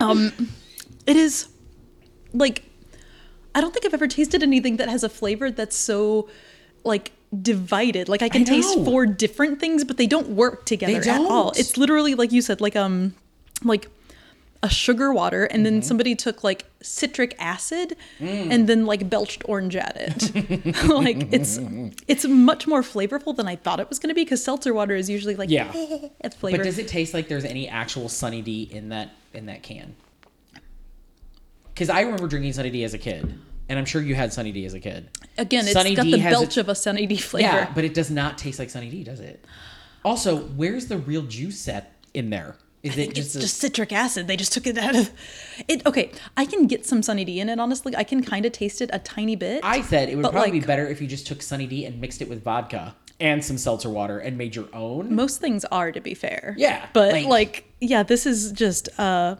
S3: um, it is like I don't think I've ever tasted anything that has a flavor that's so like divided. Like I can taste four different things, but they don't work together at all.
S2: don't.
S3: It's literally like you said, like um, like a sugar water, and
S2: Mm-hmm.
S3: then somebody took like citric acid
S2: Mm.
S3: and then like belched orange at it. like it's it's much more flavorful than I thought it was going to be because seltzer water is usually like
S2: Yeah.
S3: it's flavor.
S2: But does it taste like there's any actual Sunny D in that in that can? Because I remember drinking Sunny D as a kid, and I'm sure you had Sunny D as a kid.
S3: Again, it's
S2: Sunny
S3: got
S2: D
S3: the belch
S2: a-
S3: of a Sunny D flavor.
S2: Yeah, but it does not taste like Sunny D, does it? Also, where's the real juice set in there? Is it
S3: it's
S2: just,
S3: just, citric acid. They just took it out of it. Okay, I can get some Sunny D in it. Honestly, I can kind of taste it a tiny bit.
S2: I said it would probably be better if you just took Sunny D and mixed it with vodka and some seltzer water and made your own.
S3: Most things are, to be fair.
S2: Yeah,
S3: but
S2: like-
S3: like, yeah, this is just. uh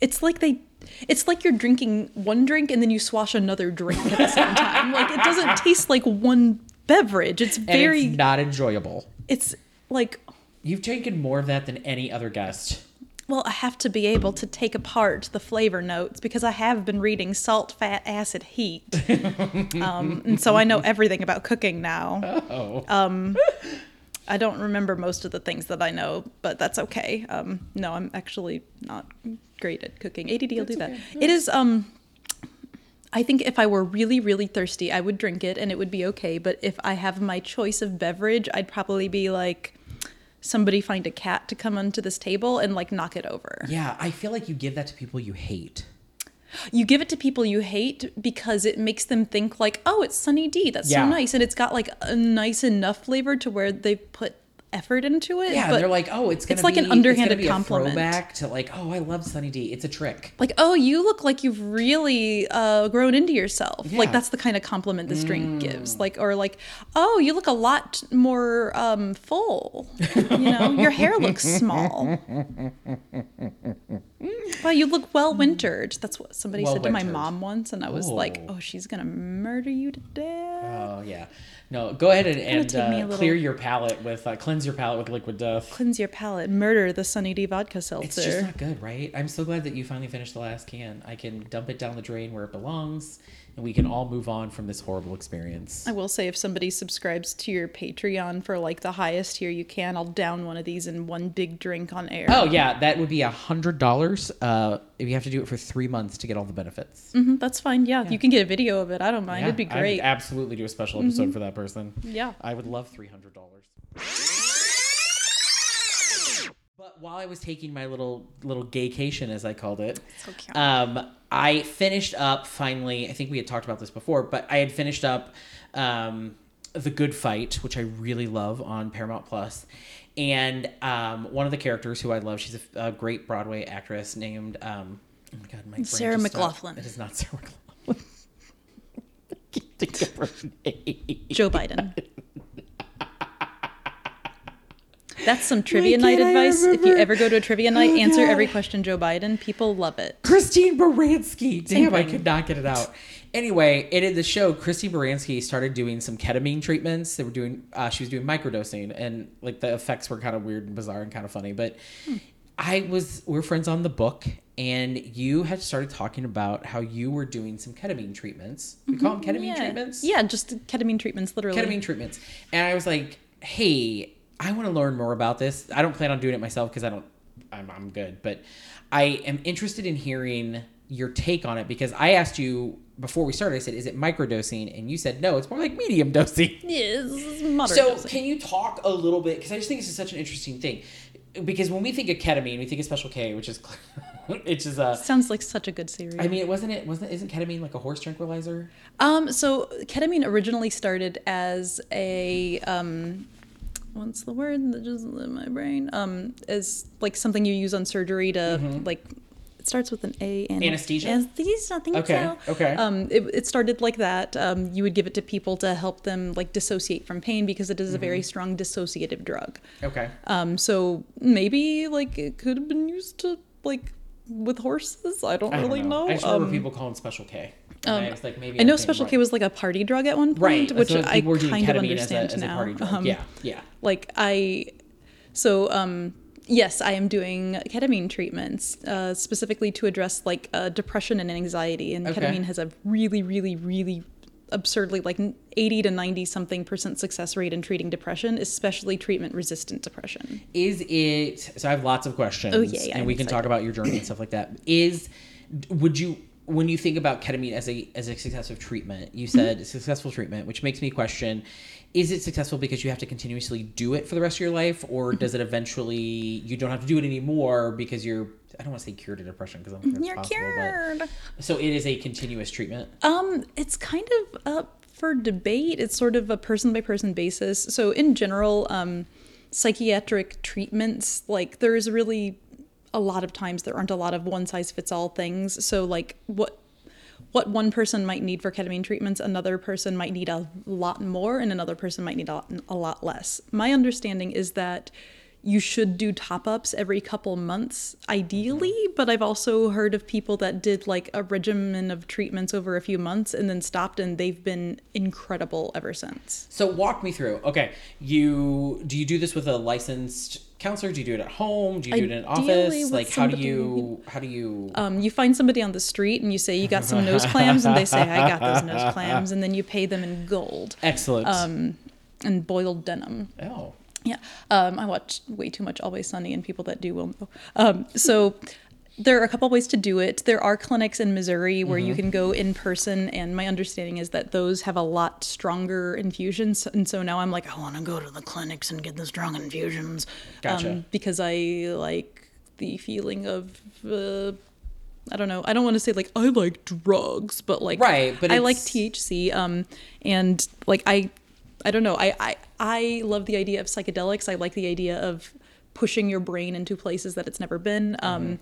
S3: It's like they. it's like you're drinking one drink and then you swash another drink at the same time. like it doesn't taste like one beverage. It's very
S2: it's not enjoyable.
S3: it's like
S2: You've taken more of that than any other guest.
S3: Well, I have to be able to take apart the flavor notes because I have been reading Salt, Fat, Acid, Heat. um, and so I know everything about cooking now.
S2: Oh.
S3: I don't remember most of the things that I know, but that's okay. Um, no, I'm actually not great at cooking. ADD will do that. It is. Um, I think if I were really, really thirsty, I would drink it and it would be okay. But if I have my choice of beverage, I'd probably be like, somebody find a cat to come onto this table and like knock it over.
S2: yeah, I feel like you give that to people you hate.
S3: You give it to people you hate because it makes them think like, oh, it's Sunny D. That's
S2: Yeah.
S3: so nice, and it's got like a nice enough flavor to where they put effort into it.
S2: Yeah,
S3: but
S2: they're like, oh, it's gonna
S3: it's like
S2: be,
S3: an underhanded compliment.
S2: back to like, oh, I love Sunny D. It's a trick.
S3: like, oh, you look like you've really uh, grown into yourself.
S2: Yeah.
S3: Like that's the kind of compliment this drink gives. Like, or like, oh, you look a lot more um, full. You know, your hair looks small. well, you look well wintered. That's what somebody said to my mom once, and I was like,
S2: Oh.
S3: oh, she's gonna murder you to death.
S2: Oh yeah. No, go ahead and, and
S3: take me a
S2: uh,
S3: little-
S2: clear your palate with uh, cleanse your palate with liquid death.
S3: Cleanse your palate. Murder the Sunny D vodka seltzer.
S2: It's just not good, right? I'm so glad that you finally finished the last can. I can dump it down the drain where it belongs, and we can all move on from this horrible experience.
S3: I will say if somebody subscribes to your Patreon for like the highest tier you can, I'll down one of these in one big drink on air.
S2: Oh yeah, that would be a hundred dollars. Uh, if you have to do it for three months to get all the benefits.
S3: Mhm, that's fine. Yeah, you can get a video of it. I don't mind. It'd be great. Mm-hmm.
S2: absolutely do a special episode for that person.
S3: Yeah.
S2: I would love three hundred dollars. But while I was taking my little little gaycation, as I called it,
S3: So cute.
S2: um, I finished up finally. I think we had talked about this before, but I had finished up um, the Good Fight, which I really love on Paramount Plus. And um, one of the characters who I love, she's a, a great Broadway actress named um, oh my god, my
S3: Sarah
S2: stopped.
S3: McLachlan.
S2: It is not Sarah McLachlan. Think of her name.
S3: Joe Biden. That's some trivia
S2: Why
S3: night advice. If you ever go to a trivia night,
S2: Oh,
S3: answer
S2: God.
S3: every question Joe Biden. People love it.
S2: Christine Baranski. Damn, I
S3: Damn.
S2: could not get it out. Anyway, it in the show, Christine Baranski started doing some ketamine treatments. They were doing, uh, she was doing microdosing, and like the effects were kind of weird and bizarre and kind of funny. But I was, we are friends on the book, and you had started talking about how you were doing some ketamine treatments. We call them ketamine
S3: yeah.
S2: treatments.
S3: Yeah, just ketamine treatments, literally.
S2: ketamine treatments. And I was like, hey, I want to learn more about this. I don't plan on doing it myself because I don't, I'm, I'm good. But I am interested in hearing your take on it because I asked you before we started, I said, is it microdosing? And you said, no, it's more like medium dosing.
S3: Yes,
S2: So
S3: dosing.
S2: can you talk a little bit? Because I just think this is such an interesting thing. Because when we think of ketamine, we think of Special K, which is, it's just a,
S3: Sounds like such a good series.
S2: I mean, it wasn't it, wasn't, isn't ketamine like a horse tranquilizer?
S3: Um, so ketamine originally started as a um, what's the word that just in my brain? Um, as like something you use on surgery to like. It starts with an A. And
S2: Mm-hmm. Anesthesia?
S3: Anesthesia. I think
S2: Okay,
S3: so.
S2: okay.
S3: Um, it, it started like that. Um, you would give it to people to help them like dissociate from pain because it is a
S2: Mm-hmm.
S3: very strong dissociative drug.
S2: Okay.
S3: Um, so maybe like it could have been used to like with horses. I don't
S2: I don't
S3: really know.
S2: I just remember
S3: Um,
S2: people calling Special K. And I was like, maybe
S3: I know Special. K was like a party drug at one point,
S2: right,
S3: which
S2: so
S3: I kind of understand
S2: as a, as
S3: now.
S2: a party drug.
S3: Um,
S2: yeah, yeah.
S3: Like I, so um, yes, I am doing ketamine treatments uh, specifically to address like uh, depression and anxiety, and
S2: Okay.
S3: ketamine has a really, really, really absurdly like 80 to 90 something percent success rate in treating depression especially treatment resistant depression
S2: Is it? So I have lots of questions.
S3: Oh, yeah, yeah,
S2: and
S3: I'm
S2: we can talk about your journey and stuff like that. Is would you when you think about ketamine as a as a successful treatment? You
S3: Mm-hmm.
S2: said successful treatment, which makes me question: Is it successful because you have to continuously do it for the rest of your life, or
S3: Mm-hmm.
S2: does it eventually you don't have to do it anymore because you're I don't want to say cured of depression because i'm not think
S3: you're
S2: possible.
S3: cured
S2: But, so it is a continuous treatment.
S3: Um, it's kind of up for debate. It's sort of a person by person basis. So in general, um, psychiatric treatments, like there's really a lot of times there aren't a lot of one size fits all things. So like what what one person might need for ketamine treatments, another person might need a lot more, and another person might need a lot, a lot less. My understanding is that you should do top ups every couple months, ideally. Mm-hmm. But I've also heard of people that did like a regimen of treatments over a few months and then stopped, and they've been incredible ever since.
S2: So walk me through. Okay, you do you do this with a licensed counselor? Do you do it at home? Do you do it in an office? Like how do you how do you
S3: Um, you find somebody on the street and you say, You got some nose clams? And they say, I got those nose clams. And then you pay them in gold
S2: excellent?
S3: um, and boiled denim.
S2: oh,
S3: Yeah. Um, I watch way too much Always Sunny, and people that do will know. Um, so there are a couple ways to do it. There are clinics in Missouri where
S2: Mm-hmm.
S3: you can go in person, and my understanding is that those have a lot stronger infusions. And so now I'm like, I want to go to the clinics and get the strong infusions.
S2: Gotcha.
S3: because I like the feeling of. Uh, I don't know. I don't want to say like I like drugs, but like
S2: Right, but
S3: I like THC. Um, and like I, I don't know. I, I I love the idea of psychedelics. I like the idea of pushing your brain into places that it's never been. Um,
S2: Mm-hmm.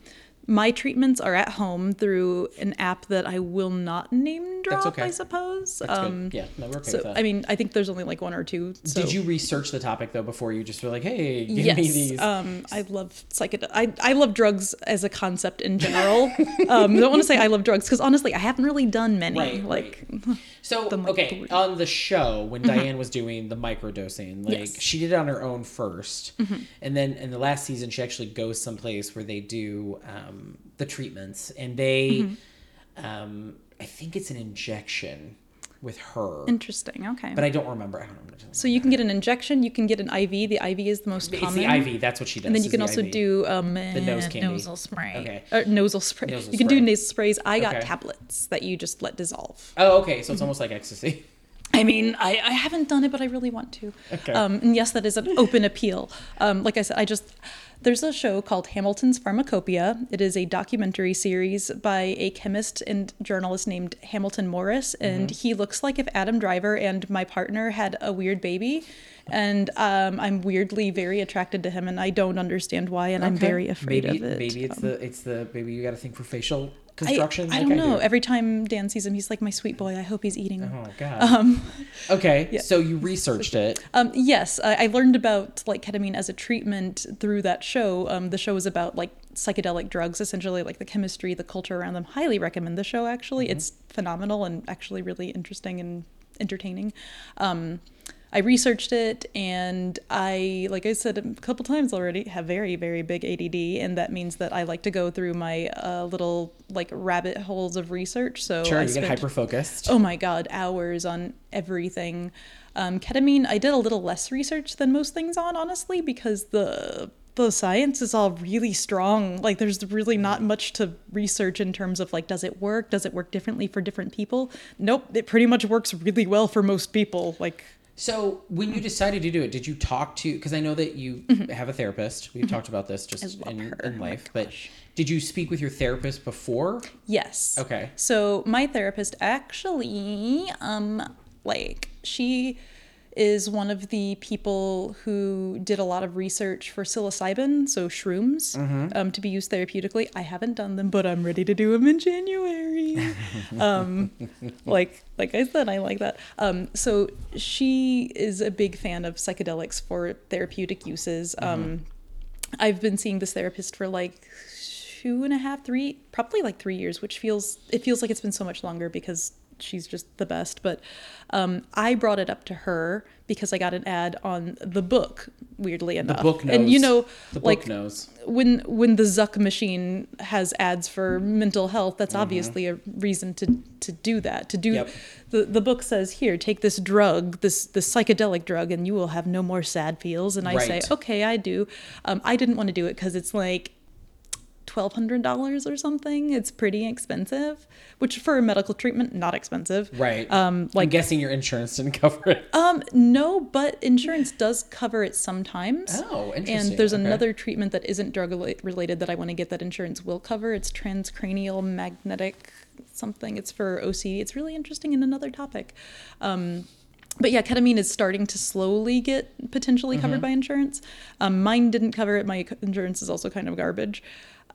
S3: My treatments are at home through an app that I will not name drop.
S2: okay.
S3: I suppose.
S2: that's
S3: um,
S2: good. Yeah, no, we're okay
S3: So
S2: with that.
S3: I mean, I think there's only like one or two. So.
S2: Did you research the topic though before you just were like, hey, give
S3: yes.
S2: me these?
S3: Um, I love psychedel. I, I love drugs as a concept in general. um, don't want to say I love drugs because honestly, I haven't really done many.
S2: Right,
S3: like,
S2: So
S3: the,
S2: okay, on the show when Diane was doing the microdosing, like
S3: Yes.
S2: she did it on her own 1st and then in the last season she actually goes someplace where they do um, the treatments, and they, um, I think it's an injection with her,
S3: interesting. Okay.
S2: but I don't remember. I don't remember.
S3: so you can get an injection. You can get an IV. The IV is the most
S2: it's
S3: common.
S2: the IV. That's what she does.
S3: And then you can also
S2: IV.
S3: do um,
S2: The nose candy.
S3: nasal spray.
S2: Okay.
S3: Or nasal spray.
S2: Nasal
S3: you can do nasal sprays. I got
S2: Okay.
S3: tablets that you just let dissolve.
S2: Oh, okay. So it's almost like ecstasy.
S3: I mean, I, I haven't done it, but I really want to.
S2: Okay.
S3: Um, and yes, that is an open appeal. Um, like I said, I just there's a show called Hamilton's Pharmacopoeia. It is a documentary series by a chemist and journalist named Hamilton Morris, and he looks like if Adam Driver and my partner had a weird baby. And um, I'm weirdly very attracted to him, and I don't understand why, and I'm very afraid
S2: maybe,
S3: of it.
S2: Maybe it's the it's the maybe you got to think for facial construction.
S3: I
S2: like
S3: don't know.
S2: do.
S3: Every time Dan sees him, he's like, "My sweet boy. I hope he's eating."
S2: Oh God. okay, so you researched it.
S3: Um, yes, I, I learned about like ketamine as a treatment through that show. Um, the show was about like psychedelic drugs, essentially like the chemistry, the culture around them. Highly recommend the show. Actually, it's phenomenal and actually really interesting and entertaining. Um, I researched it, and I, like I said a couple times already, have very, very big ADD, and that means that I like to go through my uh, little like rabbit holes of research. So
S2: Sure,
S3: I
S2: you get hyper focused.
S3: oh my god hours on everything. Um, ketamine i did a little less research than most things on honestly because the the science is all really strong. Like there's really not much to research in terms of like does it work? Does it work differently for different people? Nope it pretty much works really well for most people. Like
S2: So when you decided to do it, did you talk to? Because I know that you have a therapist. We've talked about this just
S3: Mm-hmm.
S2: in, in
S3: Oh
S2: life. But did you speak with your therapist before?
S3: Yes.
S2: Okay.
S3: So my therapist actually, um, like she is one of the people who did a lot of research for psilocybin, so shrooms, um, to be used therapeutically. I haven't done them, but I'm ready to do them in January. um, like like I said, I like that. Um, so she is a big fan of psychedelics for therapeutic uses. Um, I've been seeing this therapist for like two and a half, three, probably like three years, which feels it feels like it's been so much longer because she's just the best. But um, I brought it up to her because I got an ad on the book. Weirdly enough, the
S2: book
S3: and you know,
S2: The book
S3: like
S2: knows.
S3: when when the Zuck machine has ads for mental health, that's obviously a reason to to do that. To do
S2: Yep.
S3: the the book says here, take this drug, this this psychedelic drug, and you will have no more sad feels. And I say, okay, I do. Um, I didn't want to do it because it's like twelve hundred dollars or something. It's pretty expensive, which for a medical treatment, not expensive.
S2: Right.
S3: Um,
S2: I'm
S3: like
S2: guessing your insurance didn't cover it.
S3: um, no, but insurance does cover it sometimes.
S2: Oh, interesting.
S3: And there's
S2: Okay.
S3: another treatment that isn't drug related that I want to get that insurance will cover. It's transcranial magnetic something. It's for OCD. It's really interesting and another topic. Um, but yeah, ketamine is starting to slowly get potentially covered by insurance. Um, mine didn't cover it. My insurance is also kind of garbage.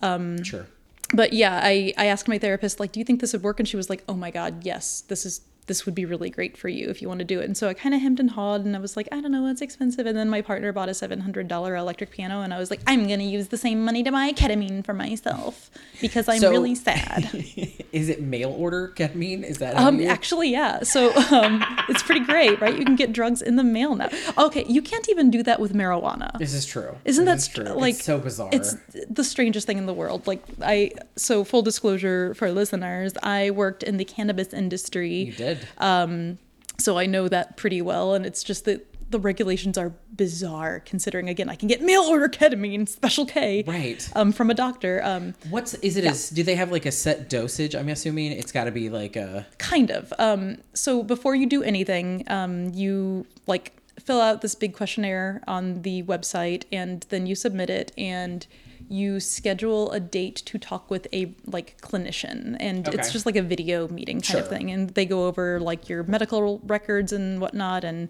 S3: Um,
S2: Sure.
S3: but yeah, I, I asked my therapist, like, do you think this would work? And she was like, oh my God, yes, this is this would be really great for you if you want to do it. And so I kind of hemmed and hawed and I was like, I don't know, it's expensive. And then my partner bought a $700 electric piano and I was like, I'm going to use the same money to buy ketamine for myself because I'm
S2: So-
S3: really sad.
S2: Is it mail order ketamine? Is that
S3: Um, actually, yeah. So um, it's pretty great, right? You can get drugs in the mail now. Okay, you can't even do that with marijuana.
S2: This is true.
S3: Isn't
S2: This
S3: that
S2: is
S3: str- like
S2: it's so bizarre?
S3: It's the strangest thing in the world. Like I, so full disclosure for listeners, I worked in the cannabis industry.
S2: you did.
S3: So I know that pretty well. And it's just that the regulations are bizarre, considering again I can get mail order ketamine, special K,
S2: Right.
S3: um, from a doctor. Um,
S2: What's is it? Is do they have like a set dosage? I'm assuming it's got to be like a
S3: kind of. Um, so before you do anything, um, you like fill out this big questionnaire on the website, and then you submit it, and you schedule a date to talk with a like clinician, and it's just like a video meeting kind of thing, and they go over like your medical records and whatnot, and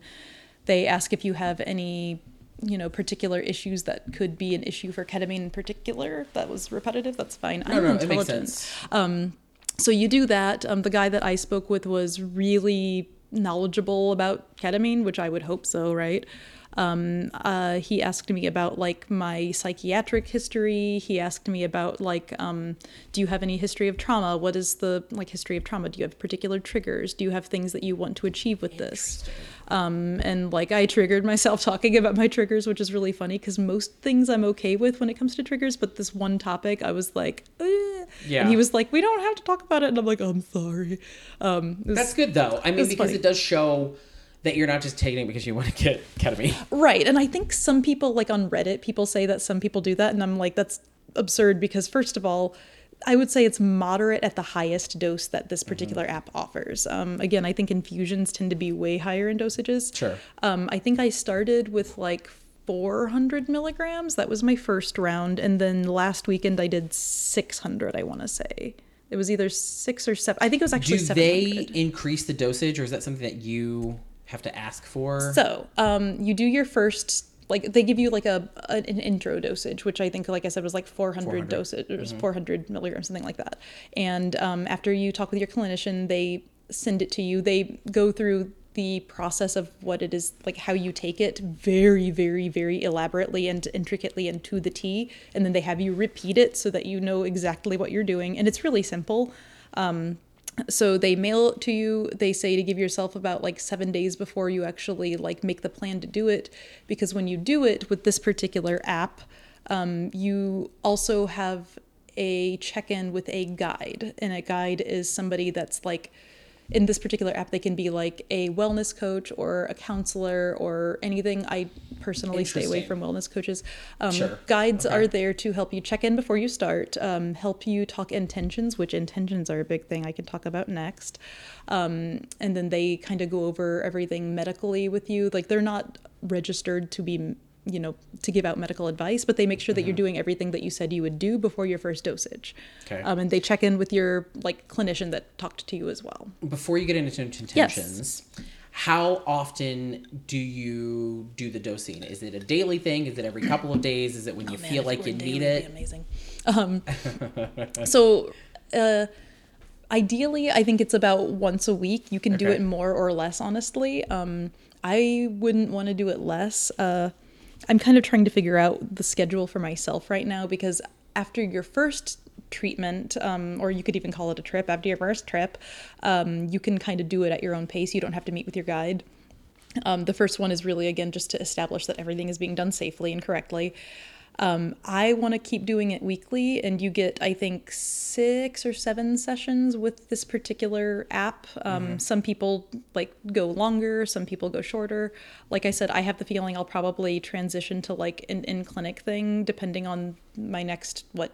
S3: they ask if you have any you know particular issues that could be an issue for ketamine in particular that was repetitive that's fine
S2: no,
S3: i'm
S2: no, it makes
S3: intelligent
S2: sense.
S3: so you do that. Um, the guy that I spoke with was really knowledgeable about ketamine, which I would hope so, right? Um, uh, he asked me about like my psychiatric history. He asked me about like, um, do you have any history of trauma? What is the like history of trauma? Do you have particular triggers? Do you have things that you want to achieve with this? Um, and like I triggered myself talking about my triggers, which is really funny because most things I'm okay with when it comes to triggers, but this one topic I was like, eh.
S2: Yeah.
S3: And he was like, we don't have to talk about it, and I'm like, I'm sorry. Um, was-
S2: That's good though. I mean, because
S3: funny.
S2: it does show that you're not just taking it because you want to get ketamine.
S3: Right. And I think some people, like on Reddit, people say that some people do that. And I'm like, that's absurd because, first of all, I would say it's moderate at the highest dose that this particular app offers. Um, again, I think infusions tend to be way higher in dosages.
S2: Sure.
S3: Um, I think I started with like 400 milligrams. That was my first round. And then last weekend I did 600, I want to say. It was either six or seven. I think it was actually
S2: Do they increase the dosage, or is that something that you have to ask for?
S3: So, um, you do your first, like, they give you like a, an intro dosage, which I think, like I said, was like 400,
S2: 400.
S3: dosage, or 400 milligrams, something like that. And um, after you talk with your clinician, they send it to you. They go through the process of what it is, like how you take it, very, very, very elaborately and intricately and to the T. And then they have you repeat it so that you know exactly what you're doing. And it's really simple so they mail it to you. They say to give yourself about like seven days before you actually like make the plan to do it because when you do it with this particular app um, you also have a check-in with a guide and a guide is somebody that's like in this particular app they can be like a wellness coach or a counselor or anything i personally stay away from wellness coaches um,
S2: Sure.
S3: guides
S2: Okay.
S3: are there to help you check in before you start, um, help you talk intentions, which intentions are a big thing I can talk about next. Um, and then they kind of go over everything medically with you. Like they're not registered to be, you know, to give out medical advice, but they make sure that you're doing everything that you said you would do before your first dosage.
S2: Okay.
S3: Um, and they check in with your like clinician that talked to you as well.
S2: Before you get into intentions, yes. how often do you do the dosing? Is it a daily thing? Is it every couple of days? Is it when you feel like you need it?
S3: Amazing. Um, so, uh, ideally, I think it's about once a week. You can do it more or less, honestly. Um, I wouldn't want to do it less. Uh, I'm kind of trying to figure out the schedule for myself right now because after your first treatment, um, or you could even call it a trip, after your first trip, um, you can kind of do it at your own pace. You don't have to meet with your guide. Um, the first one is really, again, just to establish that everything is being done safely and correctly. Um, I want to keep doing it weekly, and you get, I think, six or seven sessions with this particular app. Um, Some people like go longer, some people go shorter. Like I said, I have the feeling I'll probably transition to like an in clinic thing, depending on my next what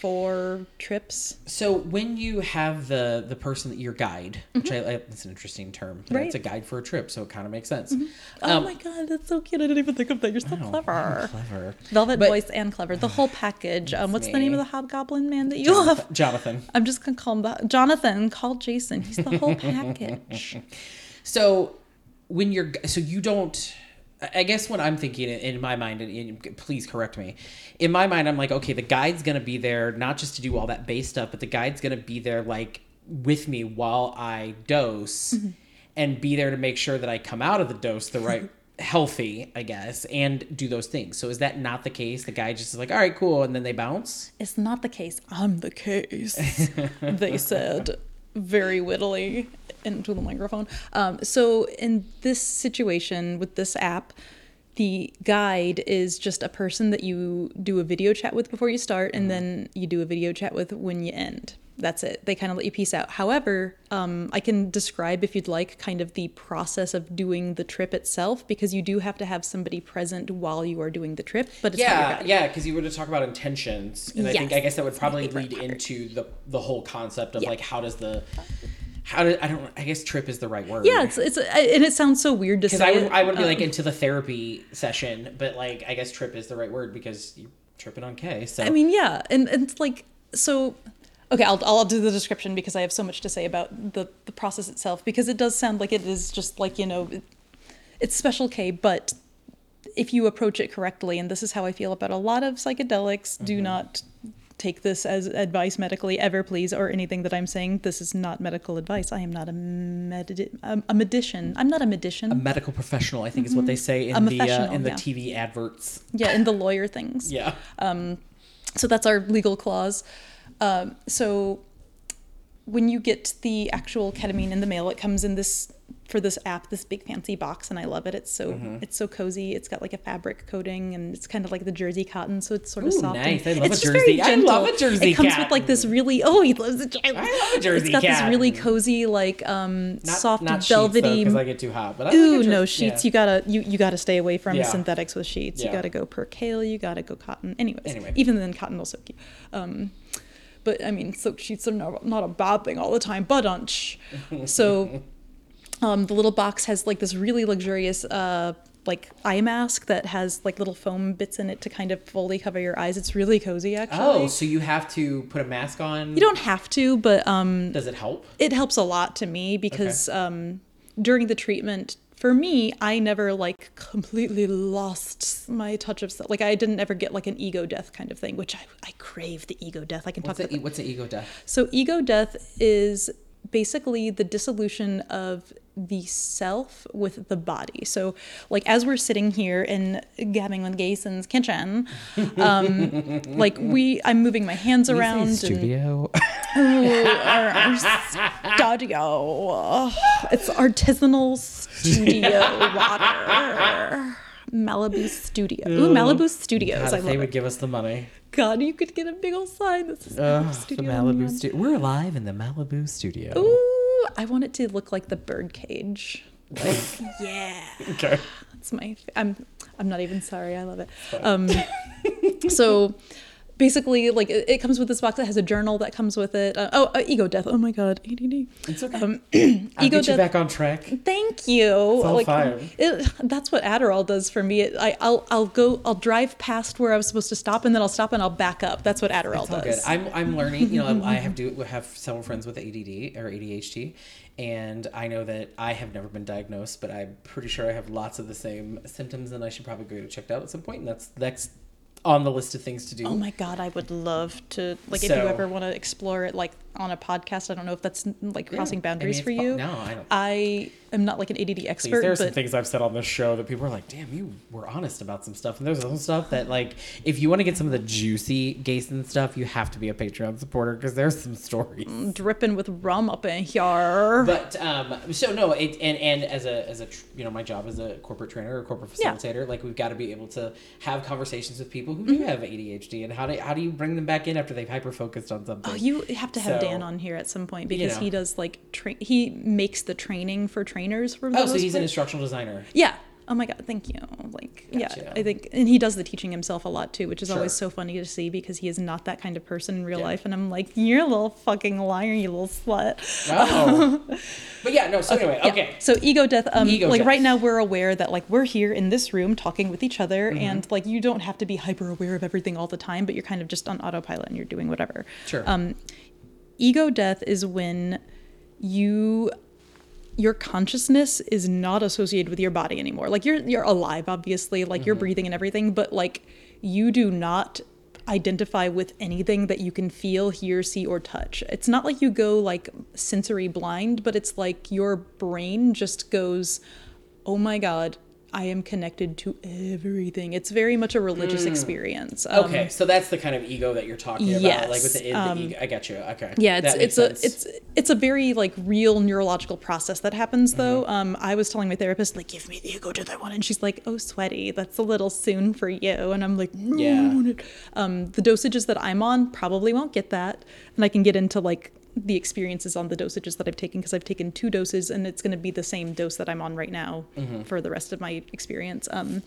S3: four trips.
S2: So when you have the the person that your guide, which I, I that's an interesting term.
S3: Right.
S2: It's a guide for a trip, so it kind of makes sense.
S3: oh
S2: Um,
S3: my god, that's so cute! I didn't even think of that. You're so clever.
S2: Clever.
S3: Velvet
S2: But-
S3: voice and clever. The whole package. Um, what's the name of the hobgoblin man that you love?
S2: Jonathan.
S3: I'm just gonna call him the Jonathan. Call Jason. He's the whole package.
S2: So when you're so you don't I guess what I'm thinking in- my mind, and and please correct me. In my mind, I'm like, okay, the guide's gonna be there not just to do all that base stuff, but the guide's gonna be there like with me while I dose
S3: Mm-hmm.
S2: and be there to make sure that I come out of the dose the right healthy, I guess, and do those things. So is that not the case? The guy just is like, all right, cool, and then they bounce?
S3: It's not the case. I'm the case. they said very wittily into the microphone. Um, so in this situation with this app, the guide is just a person that you do a video chat with before you start, and then you do a video chat with when you end. That's it. They kind of let you piece out. However, um, I can describe, if you'd like, kind of the process of doing the trip itself, because you do have to have somebody present while you are doing the trip. But it's
S2: Yeah, yeah, because you were to talk about intentions, and I think I guess that would probably lead into the the whole concept of
S3: Yeah.
S2: like how does the how do I don't I guess trip is the right word.
S3: Yeah, it's it's and it sounds so weird to say.
S2: I would. I would be
S3: Um,
S2: like into the therapy session, but like I guess trip is the right word because you're tripping on K. So
S3: I mean, yeah, and and it's like so. Okay, I'll I'll do the description because I have so much to say about the the process itself because it does sound like it is just like you know, it- it's special K, but if you approach it correctly, and this is how I feel about a lot of psychedelics,
S2: Mm-hmm.
S3: do not take this as advice medically ever please or anything that i'm saying this is not medical advice i am not a medi- a, a medician i'm not a medician
S2: a medical professional, I think is what they say in the uh, in the
S3: yeah.
S2: TV adverts.
S3: yeah in the lawyer things
S2: Yeah.
S3: Um, so that's our legal clause. Um, so when you get the actual ketamine in the mail, it comes in this for this app, this big fancy box, and I love it. It's so
S2: Mm-hmm.
S3: it's so cozy. It's got like a fabric coating, and it's kind of like the jersey cotton, so it's sort of
S2: Ooh,
S3: soft.
S2: nice. I love
S3: it's
S2: a jersey-
S3: very
S2: I love a jersey
S3: It comes with like this really oh he loves a jersey.
S2: I love a jersey
S3: It's got this really cozy like um
S2: Not,
S3: soft
S2: not
S3: velvety.
S2: because I get too hot. But I
S3: Ooh,
S2: like
S3: no sheets.
S2: yeah.
S3: You gotta you, you gotta stay away from
S2: Yeah.
S3: synthetics with sheets. You gotta go percale. You gotta go cotton. Anyways,
S2: Anyway.
S3: even then cotton will soak you. Um, but I mean, soaked sheets are not, not a bad thing all the time. But unch. So, um, the little box has like this really luxurious uh like eye mask that has like little foam bits in it to kind of fully cover your eyes. It's really cozy actually.
S2: Oh, so you have to put a mask on?
S3: you don't have to, but um,
S2: Does it help?
S3: it helps a lot to me because um, during the treatment for me i never like completely lost my touch of self like i didn't ever get like an ego death kind of thing which i, I crave the ego death i can
S2: What's
S3: talk about
S2: e- what's the ego death?
S3: so ego death is basically the dissolution of the self with the body. So like as we're sitting here in Gabbing and Gayson's kitchen, um, like we I'm moving my hands around and
S2: studio.
S3: Our, our studio. It's artisanal studio water. Malibu Studio. Ooh, Malibu Studios.
S2: God,
S3: I
S2: they would
S3: it.
S2: give us the money.
S3: God, you could get a big old sign that says
S2: Ugh,
S3: Malibu
S2: the
S3: Studio.
S2: Malibu
S3: on
S2: studio. We're live in the Malibu studio.
S3: Ooh, I want it to look like the birdcage. Like, yeah.
S2: Okay.
S3: That's my. I'm. I'm not even sorry. I love it. Um, so, basically, like it, it comes with this box that has a journal that comes with it. Uh, oh, uh, ego death. Oh my god, ADD.
S2: It's okay.
S3: Um,
S2: I'll
S3: ego
S2: get you
S3: death.
S2: back on track.
S3: Thank you. like. It, that's what Adderall does for me. It, I, I'll I'll go. I'll drive past where I was supposed to stop, and then I'll stop and I'll back up. That's what Adderall does.
S2: good. I'm I'm learning. You know, I have do have several friends with ADD or ADHD, and I know that I have never been diagnosed, but I'm pretty sure I have lots of the same symptoms, and I should probably go get checked out at some point. And that's that's on the list of things to do.
S3: Oh my god, I would love to like if you ever want to explore it like on a podcast. I don't know if that's like crossing
S2: I mean,
S3: boundaries for you.
S2: no, I don't-
S3: I am not like an ADD
S2: Please,
S3: expert,
S2: there are some things I've said on this show that people are like, "Damn, you were honest about some stuff." And there's some stuff that, like, if you want to get some of the juicy Gayson stuff, you have to be a Patreon supporter because there's some stories.
S3: dripping with rum up in here.
S2: But um, so no, it and and as a as a you know my job as a corporate trainer or corporate
S3: Yeah.
S2: facilitator, like we've got to be able to have conversations with people who
S3: Mm-hmm.
S2: do have ADHD and how do how do you bring them back in after they've hyper focused on something?
S3: Oh, you have to have
S2: So-
S3: Dan on here at some point because
S2: know.
S3: he does like tra- he makes the training for trainers for.
S2: oh, so he's an instructional designer.
S3: Yeah. Oh my god, thank you. Like,
S2: Gotcha.
S3: yeah, I think, and he does the teaching himself a lot too, which is always so funny to see because he is not that kind of person in real
S2: Yeah.
S3: life, and I'm like, you're a little fucking liar, you little slut.
S2: Oh, but yeah, no. So anyway,
S3: Yeah.
S2: okay.
S3: So ego death. Um,
S2: Ego
S3: like
S2: death.
S3: right now, we're aware that like we're here in this room talking with each other,
S2: Mm-hmm.
S3: and like you don't have to be hyper aware of everything all the time, but you're kind of just on autopilot and you're doing whatever.
S2: Sure.
S3: Um, ego death is when you your consciousness is not associated with your body anymore. Like you're you're alive, obviously, like
S2: Mm-hmm.
S3: you're breathing and everything, but like you do not identify with anything that you can feel, hear, see, or touch. It's not like you go like sensory blind, but it's like your brain just goes, oh my God, I am connected to everything. It's very much a religious experience. Um,
S2: Okay, so that's the kind of ego that you're talking about,
S3: yes,
S2: like with the, the
S3: um,
S2: ego. I get you. Okay.
S3: Yeah, it's it's a it's it's a very like real neurological process that happens though.
S2: Mm-hmm.
S3: Um, I was telling my therapist like, give me the ego to that one, and she's like, oh, sweaty, that's a little soon for you, and I'm like, no.
S2: Yeah.
S3: Um, the dosages that I'm on probably won't get that, and I can get into like the experiences on the dosages that I've taken because I've taken two doses, and it's going to be the same dose that I'm on right now
S2: Mm-hmm.
S3: for the rest of my experience. Um,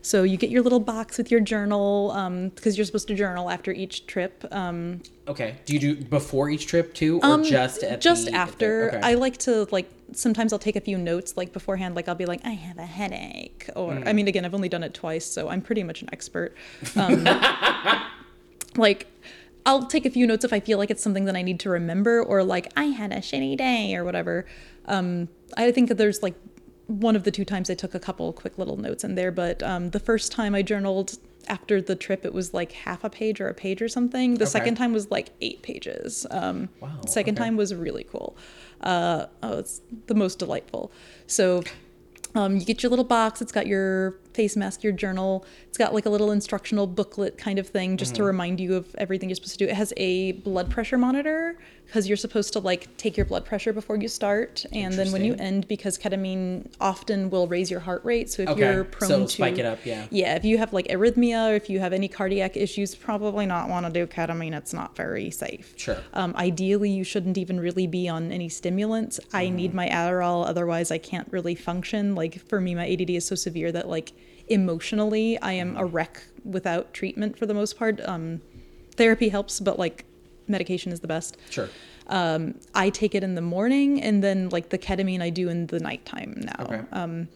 S3: so you get your little box with your journal because you're supposed to journal after each trip. Um,
S2: okay. Do you do before each trip too, or just at
S3: Um, just
S2: the,
S3: after
S2: okay.
S3: i like to like sometimes i'll take a few notes like beforehand like i'll be like i have a headache or
S2: Mm.
S3: i mean again i've only done it twice so i'm pretty much an expert um, like i'll take a few notes if i feel like it's something that i need to remember or like i had a shitty day or whatever. Um, i think that there's like one of the two times i took a couple quick little notes in there but um, the first time i journaled after the trip it was like half a page or a page or something. The
S2: Okay.
S3: second time was like eight pages. Um,
S2: Wow,
S3: second
S2: okay.
S3: time was really cool. Uh, oh it's the most delightful. So um, you get your little box it's got your face mask your journal it's got like a little instructional booklet kind of thing just
S2: Mm-hmm.
S3: to remind you of everything you're supposed to do it has a blood pressure monitor because you're supposed to like take your blood pressure before you start and then when you end because ketamine often will raise your heart rate so if
S2: Okay,
S3: you're prone
S2: so
S3: to
S2: spike it up, yeah.
S3: yeah if you have like arrhythmia or if you have any cardiac issues probably not want to do ketamine it's not very safe
S2: Sure.
S3: um, ideally, you shouldn't even really be on any stimulants. I need my Adderall, otherwise, I can't really function. Like, for me, my ADD is so severe that, like, emotionally, I am a wreck without treatment for the most part. Um, therapy helps, but, like, medication is the best.
S2: Sure.
S3: Um, I take it in the morning, and then, like, the ketamine I do in the nighttime now.
S2: Okay.
S3: Um,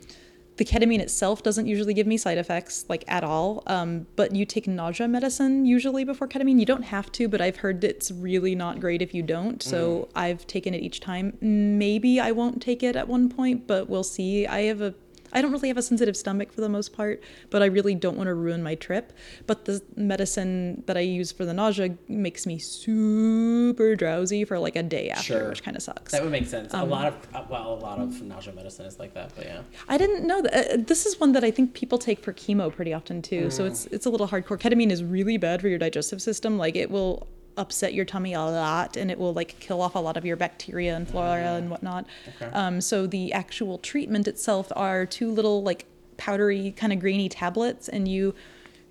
S3: the ketamine itself doesn't usually give me side effects like at all um, but you take nausea medicine usually before ketamine you don't have to but i've heard it's really not great if you don't so i've taken it each time maybe i won't take it at one point but we'll see i have a i don't really have a sensitive stomach for the most part but i really don't want to ruin my trip but the medicine that i use for the nausea makes me super drowsy for like a day after
S2: Sure.
S3: which kind of sucks
S2: That would make sense.
S3: Um,
S2: a lot of uh, well, a lot of nausea medicine is like that, but yeah.
S3: I didn't know that. Uh, this is one that I think people take for chemo pretty often too. So it's it's a little hardcore. Ketamine is really bad for your digestive system. Like it will upset your tummy a lot, and it will like kill off a lot of your bacteria and flora and whatnot.
S2: Okay.
S3: Um, so the actual treatment itself are two little like powdery kind of grainy tablets, and you.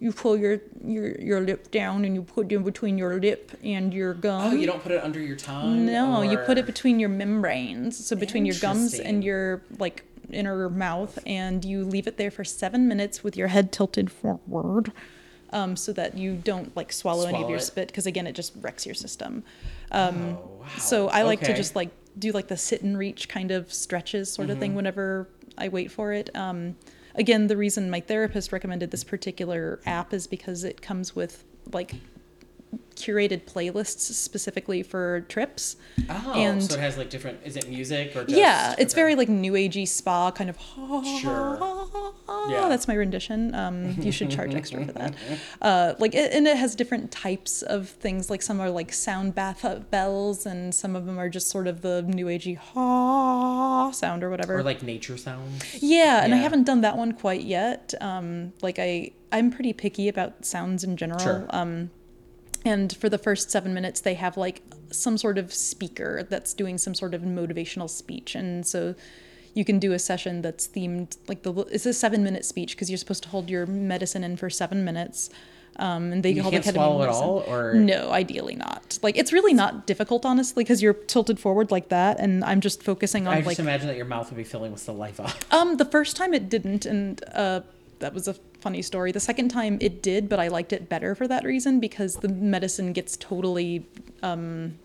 S3: You pull your, your your lip down and you put it between your lip and your gum.
S2: Oh, you don't put it under your tongue.
S3: No, you put it between your membranes, so between your gums and your like inner mouth, and you leave it there for seven minutes with your head tilted forward, um, so that you don't like swallow, any of your
S2: it.
S3: spit, because again, it just wrecks your system. Um,
S2: Oh, wow.
S3: So I like to just like do like the sit and reach kind of stretches sort of
S2: Mm-hmm.
S3: thing whenever I wait for it. Um, again, the reason my therapist recommended this particular app is because it comes with like curated playlists specifically for trips.
S2: Oh,
S3: and
S2: so it has like different. Is it music or just?
S3: yeah, it's
S2: okay.
S3: very like new agey spa kind of.
S2: Sure. Yeah.
S3: that's my rendition. Um, you should charge extra for that. Uh, like, it, and it has different types of things. Like some are like sound bath bells, and some of them are just sort of the new agey ha sound or whatever.
S2: or like nature sounds.
S3: Yeah, and I haven't done that one quite yet. Um, like I, I'm pretty picky about sounds in general.
S2: Sure.
S3: Um, and for the first seven minutes, they have like some sort of speaker that's doing some sort of motivational speech, and so you can do a session that's themed like the it's a seven minute speech because you're supposed to hold your medicine in for seven minutes. Um, and they
S2: You
S3: call
S2: can't
S3: the ketamine
S2: swallow it
S3: medicine.
S2: all, or-
S3: no, ideally not. Like it's really not difficult, honestly, because you're tilted forward like that, and I'm just focusing on
S2: I
S3: like
S2: just imagine that your mouth would be filling with saliva.
S3: um, the first time it didn't, and uh, that was a funny story. The second time it did, but I liked it better for that reason because the medicine gets totally um,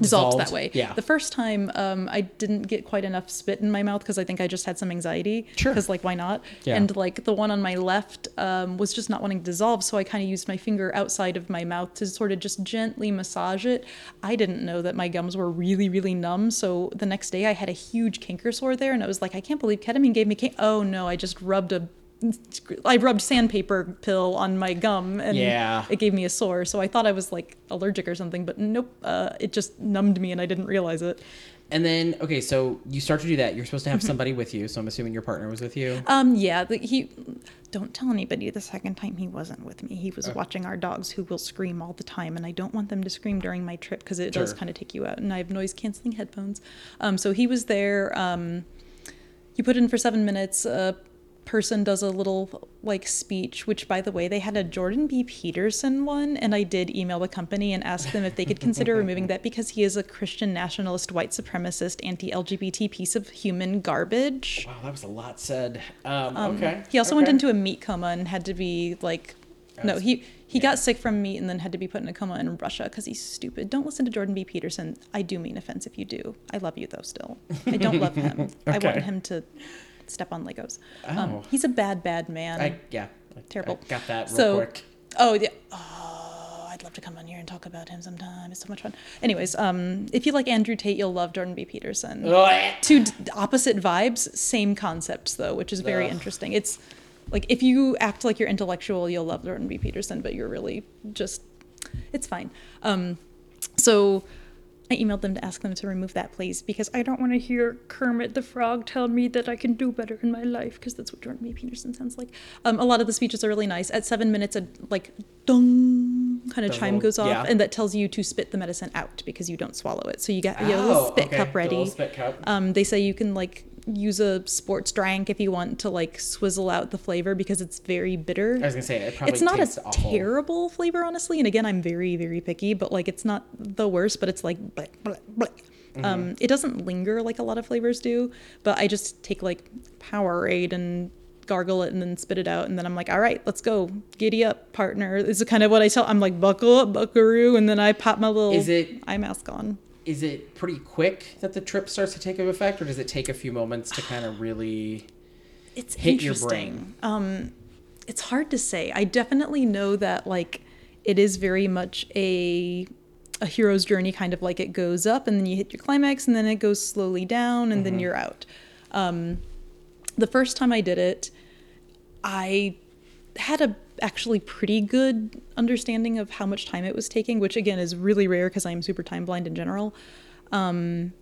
S3: dissolved, that way.
S2: yeah.
S3: The first time um, I didn't get quite enough spit in my mouth because I think I just had some anxiety.
S2: Sure.
S3: Because like why not?
S2: Yeah.
S3: And like the one on my left um, was just not wanting to dissolve, so I kind of used my finger outside of my mouth to sort of just gently massage it. I didn't know that my gums were really really numb, so the next day I had a huge canker sore there, and I was like, I can't believe ketamine gave me. Can- oh no, I just rubbed a I rubbed sandpaper pill on my gum and
S2: Yeah.
S3: it gave me a sore. So I thought I was like allergic or something, but nope. Uh, it just numbed me and I didn't realize it.
S2: And then, okay, so you start to do that. You're supposed to have somebody with you. So I'm assuming your partner was with you.
S3: Um, yeah, he. Don't tell anybody the second time he wasn't with me. He was watching our dogs who will scream all the time, and I don't want them to scream during my trip because it does kind of take you out. And I have noise canceling headphones. Um, so he was there. Um, you put in for seven minutes. A person does a little like speech, which by the way, they had a Jordan B. Peterson one, and I did email the company and ask them if they could consider removing that because he is a Christian nationalist, white supremacist, anti-LGBT piece of human garbage.
S2: Wow, that was a lot said. Um, okay.
S3: He also went into a meat coma and had to be like, no, he he
S2: yeah.
S3: got sick from meat and then had to be put in a coma in Russia because he's stupid. Don't listen to Jordan B. Peterson. I do mean offense if you do. I love you though. Still, I don't love him. I want him to step on Legos.
S2: Oh.
S3: Um, he's a bad, bad man.
S2: I, yeah.
S3: Terrible.
S2: I got that real
S3: so,
S2: quick.
S3: oh yeah. Oh, I'd love to come on here and talk about him sometime. It's so much fun. Anyways, um, if you like Andrew Tate, you'll love Jordan B. Peterson two d- opposite vibes, same concepts though, which is very interesting. It's like if you act like you're intellectual, you'll love Jordan B. Peterson, but you're really just it's fine. Um, so I emailed them to ask them to remove that, please, because I don't want to hear Kermit the Frog tell me that I can do better in my life, because that's what Jordan B. Peterson sounds like. Um, a lot of the speeches are really nice. At seven minutes, a like dung kind of
S2: The
S3: chime goes off,
S2: yeah.
S3: and that tells you to spit the medicine out because you don't swallow it. So you got you get a little
S2: Oh,
S3: spit
S2: okay,
S3: cup
S2: the
S3: ready.
S2: little spit cup.
S3: Um, they say you can like use a sports drink if you want to like swizzle out the flavor because it's very bitter.
S2: I was gonna say it probably
S3: it's not a
S2: awful.
S3: terrible flavor, honestly. And again, I'm very very picky, but like it's not the worst, but it's like bleh, bleh, bleh.
S2: Mm-hmm.
S3: Um, it doesn't linger like a lot of flavors do, but I just take like Powerade and gargle it and then spit it out, and then I'm like, all right, let's go, giddy up, partner. This is kind of what I tell. I'm like, buckle up, buckaroo, and then I pop my little
S2: Is it-
S3: eye mask on.
S2: Is it pretty quick that the trip starts to take effect, or does it take a few moments to kind of really?
S3: it's
S2: hit your
S3: interesting. Um, it's hard to say. I definitely know that like it is very much a a hero's journey, kind of like it goes up and then you hit your climax and then it goes slowly down and then you're out. Um, the first time I did it, I had a actually pretty good understanding of how much time it was taking, which again is really rare because I'm super time blind in general. Um,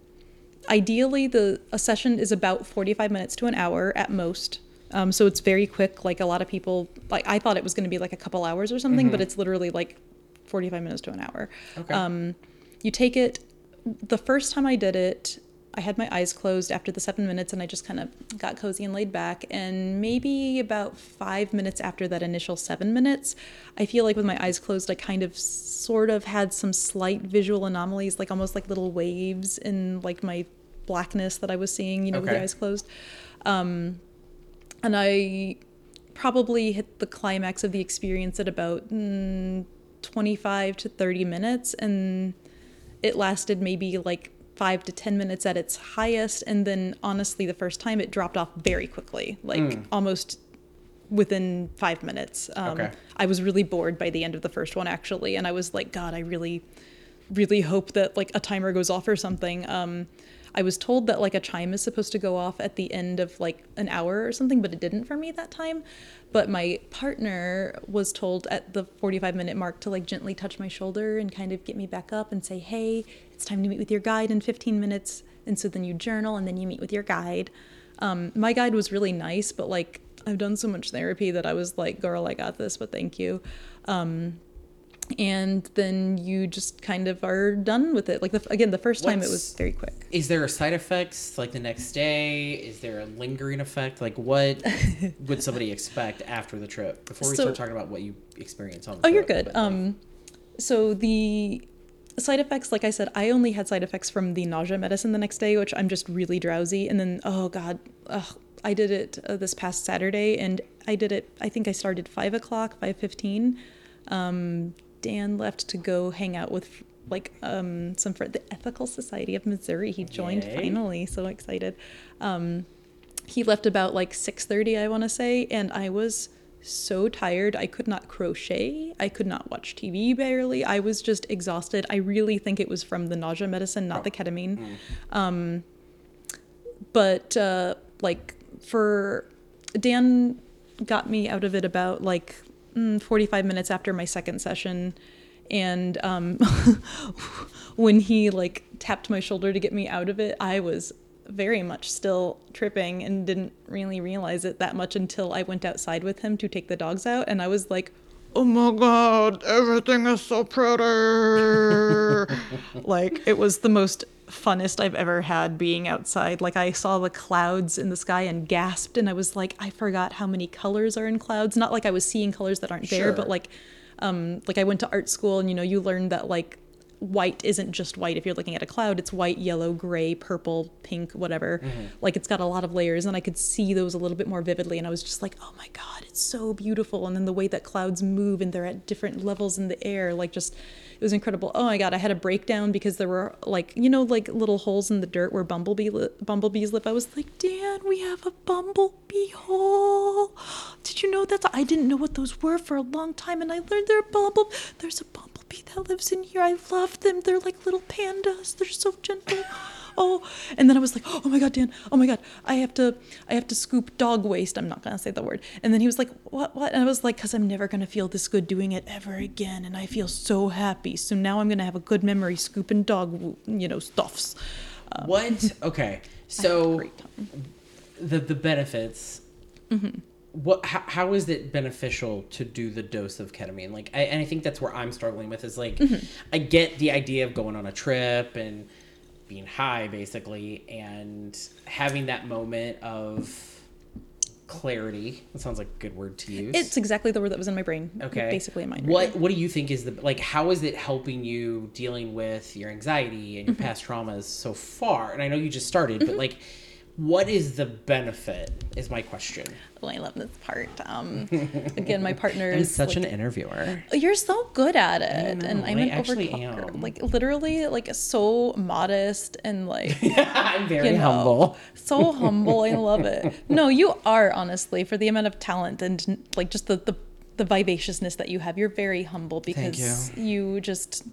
S3: ideally, the a session is about 45 minutes to an hour at most. Um, so it's very quick. Like a lot of people, like I thought it was going to be like a couple hours or something, but it's literally like 45 minutes to an hour.
S2: Okay.
S3: Um, you take it. The first time I did it, I had my eyes closed after the seven minutes, and I just kind of got cozy and laid back. And maybe about five minutes after that initial seven minutes, I feel like with my eyes closed, I kind of sort of had some slight visual anomalies, like almost like little waves in like my blackness that I was seeing, you know, with
S2: Okay.
S3: the eyes closed. Um, and I probably hit the climax of the experience at about mm, 25 to 30 minutes and it lasted maybe like 5 to 10 minutes at its highest and then honestly the first time it dropped off very quickly like almost within 5 minutes um,
S2: Okay.
S3: I was really bored by the end of the first one actually and I was like god I really really hope that like a timer goes off or something. Um, I was told that like a chime is supposed to go off at the end of like an hour or something, but it didn't for me that time. But my partner was told at the 45 minute mark to like gently touch my shoulder and kind of get me back up and say, hey, it's time to meet with your guide in 15 minutes. And so then you journal and then you meet with your guide. Um, my guide was really nice, but like I've done so much therapy that I was like, girl, I got this, but thank you. Um, and then you just kind of are done with it. Like the, again, the first time it was very quick.
S2: Is there a side effects like the next day? Is there a lingering effect? Like what would somebody expect after the trip? Before we
S3: So-
S2: start talking about what you experience on the
S3: Oh, you're good. Um, so the side effects, like I said, I only had side effects from the nausea medicine the next day, which I'm just really drowsy. And then, oh god, ugh, I did it uh, this past Saturday, and I did it. I think I started five o'clock, five fifteen. Um, Dan left to go hang out with like um, some friend, the Ethical Society of Missouri. He joined
S2: Yay.
S3: finally, so excited. Um, he left about like 6:30 I want to say and I was so tired. I could not crochet. I could not watch TV barely. I was just exhausted. I really think it was from the nausea medicine not the ketamine. Um but uh like for Dan got me out of it about like mm, 45 minutes after my second session. And um, when he like tapped my shoulder to get me out of it, I was very much still tripping and didn't really realize it that much until I went outside with him to take the dogs out. And I was like, oh my God, everything is so pretty. like, it was the most funnest I've ever had being outside. Like, I saw the clouds in the sky and gasped. And I was like, I forgot how many colors are in clouds. Not like I was seeing colors that aren't there,
S2: Sure.
S3: but like, um, like I went to art school and you know you learn that like white isn't just white if you're looking at a cloud it's white yellow gray purple pink whatever. Mm-hmm. Like it's got a lot of layers and i could see those a little bit more vividly and i was just like oh my god it's so beautiful. And then the way that clouds move and they're at different levels in the air like just it was incredible. Oh my god i had a breakdown because there were like you know like little holes in the dirt where bumblebee li- bumblebees live? I was like dan we have a bumblebee hole. Did you know that? I didn't know what those were for a long time and i learned they're bumble there's a bumblebee that lives in here. I love them. They're like little pandas. They're so gentle. Oh and then i was like oh my god dan. Oh my god. I have to i have to scoop dog waste. I'm not gonna say the word. And then he was like what what? And i was like because i'm never gonna feel this good doing it ever again. And i feel so happy. So now i'm gonna have a good memory scooping dog you know stuffs.
S2: What? Okay. So the the benefits.
S3: Mm-hmm.
S2: What? How, how is it beneficial to do the dose of ketamine? Like, I, and I think that's where I'm struggling with is like,
S3: Mm-hmm.
S2: I get the idea of going on a trip and being high, basically, and having that moment of clarity. That sounds like a good word to use.
S3: it's exactly the word that was in my brain
S2: okay.
S3: basically in my mind
S2: What What do you think is the like? How is it helping you dealing with your anxiety and your
S3: Mm-hmm.
S2: past traumas so far? And I know you just started, but like, what is the benefit? Is my question.
S3: Oh, I love this part. Um, again, my partner is
S2: such
S3: like,
S2: an interviewer.
S3: You're so good at it,
S2: know,
S3: and I'm
S2: I
S3: an
S2: actually
S3: overtalker.
S2: am.
S3: Like literally, like so modest and like
S2: I'm very
S3: you know,
S2: humble.
S3: so humble. I love it. No, you are honestly for the amount of talent and like just the the, the vivaciousness that you have. You're very humble because you. just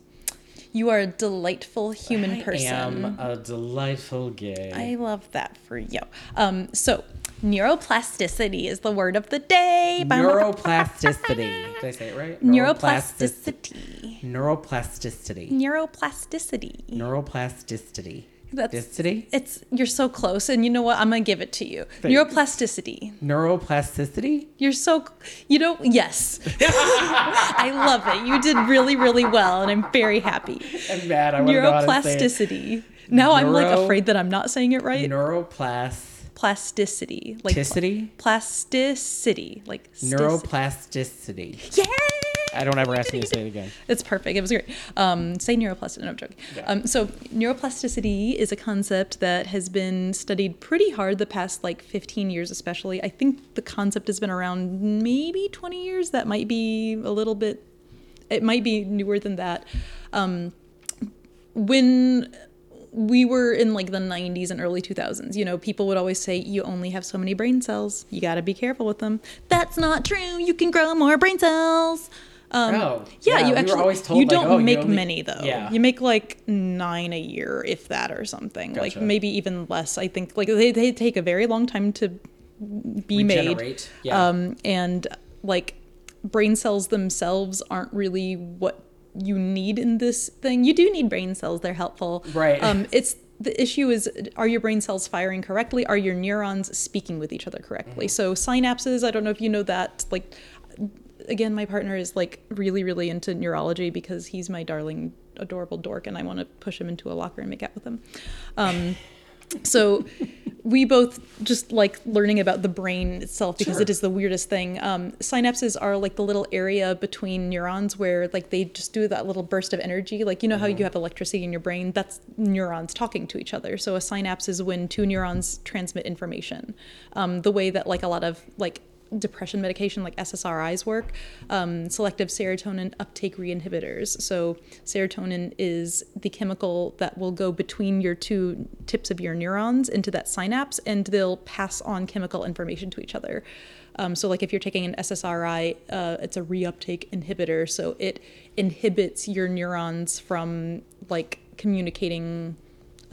S3: you are a delightful human
S2: I
S3: person.
S2: I am a delightful gay.
S3: I love that for you. Um, so neuroplasticity is the word of the day.
S2: Neuroplasticity. Did I say it right?
S3: Neuroplasticity.
S2: Neuroplasticity.
S3: Neuroplasticity.
S2: Neuroplasticity.
S3: That's
S2: Dicity?
S3: it's you're so close, and you know what? I'm gonna give it to you. Neuroplasticity.
S2: Neuroplasticity?
S3: You're so you know yes. I love it. You did really really well, and I'm very happy.
S2: I'm mad. I want to know how to say it.
S3: Neuroplasticity. Now I'm like afraid that I'm not saying it right.
S2: Neuroplasticity?
S3: Plasticity, like plasticity, like stis-
S2: Neuroplasticity.
S3: Yay!
S2: I don't ever ask me to say it again.
S3: It's perfect. It was great. Um, say neuroplasticity. No, I'm joking. Um, so neuroplasticity is a concept that has been studied pretty hard the past like 15 years, especially. I think the concept has been around maybe 20 years. That might be a little bit. It might be newer than that. Um, when we were in like the 90s and early 2000s you know people would always say you only have so many brain cells you got to be careful with them that's not true you can grow more brain cells um,
S2: Oh,
S3: yeah,
S2: yeah, we
S3: you
S2: were
S3: actually
S2: told,
S3: you
S2: like,
S3: don't
S2: oh, you
S3: make
S2: only-
S3: many though.
S2: Yeah.
S3: you make like nine a year if that or something. Like maybe even less i think. Like they, they take a very long time to be made.
S2: Regenerate, yeah.
S3: um, and like brain cells themselves aren't really what you need in this thing. You do need brain cells they're helpful.
S2: Right.
S3: um, it's the issue is are your brain cells firing correctly? Are your neurons speaking with each other correctly? So synapses i don't know if you know that like again my partner is like really really into neurology because he's my darling adorable dork and i want to push him into a locker and make out with him. Um, so we both just like learning about the brain itself because it is the weirdest thing. Um, synapses are like the little area between neurons where like they just do that little burst of energy. Like you know how you have electricity in your brain? That's neurons talking to each other. So a synapse is when two neurons transmit information. Um, the way that like a lot of like depression medication like SSRIs work, um, selective serotonin uptake reinhibitors. So, serotonin is the chemical that will go between your two tips of your neurons into that synapse and they'll pass on chemical information to each other. Um, so, like if you're taking an SSRI, uh, it's a reuptake inhibitor. So, it inhibits your neurons from like communicating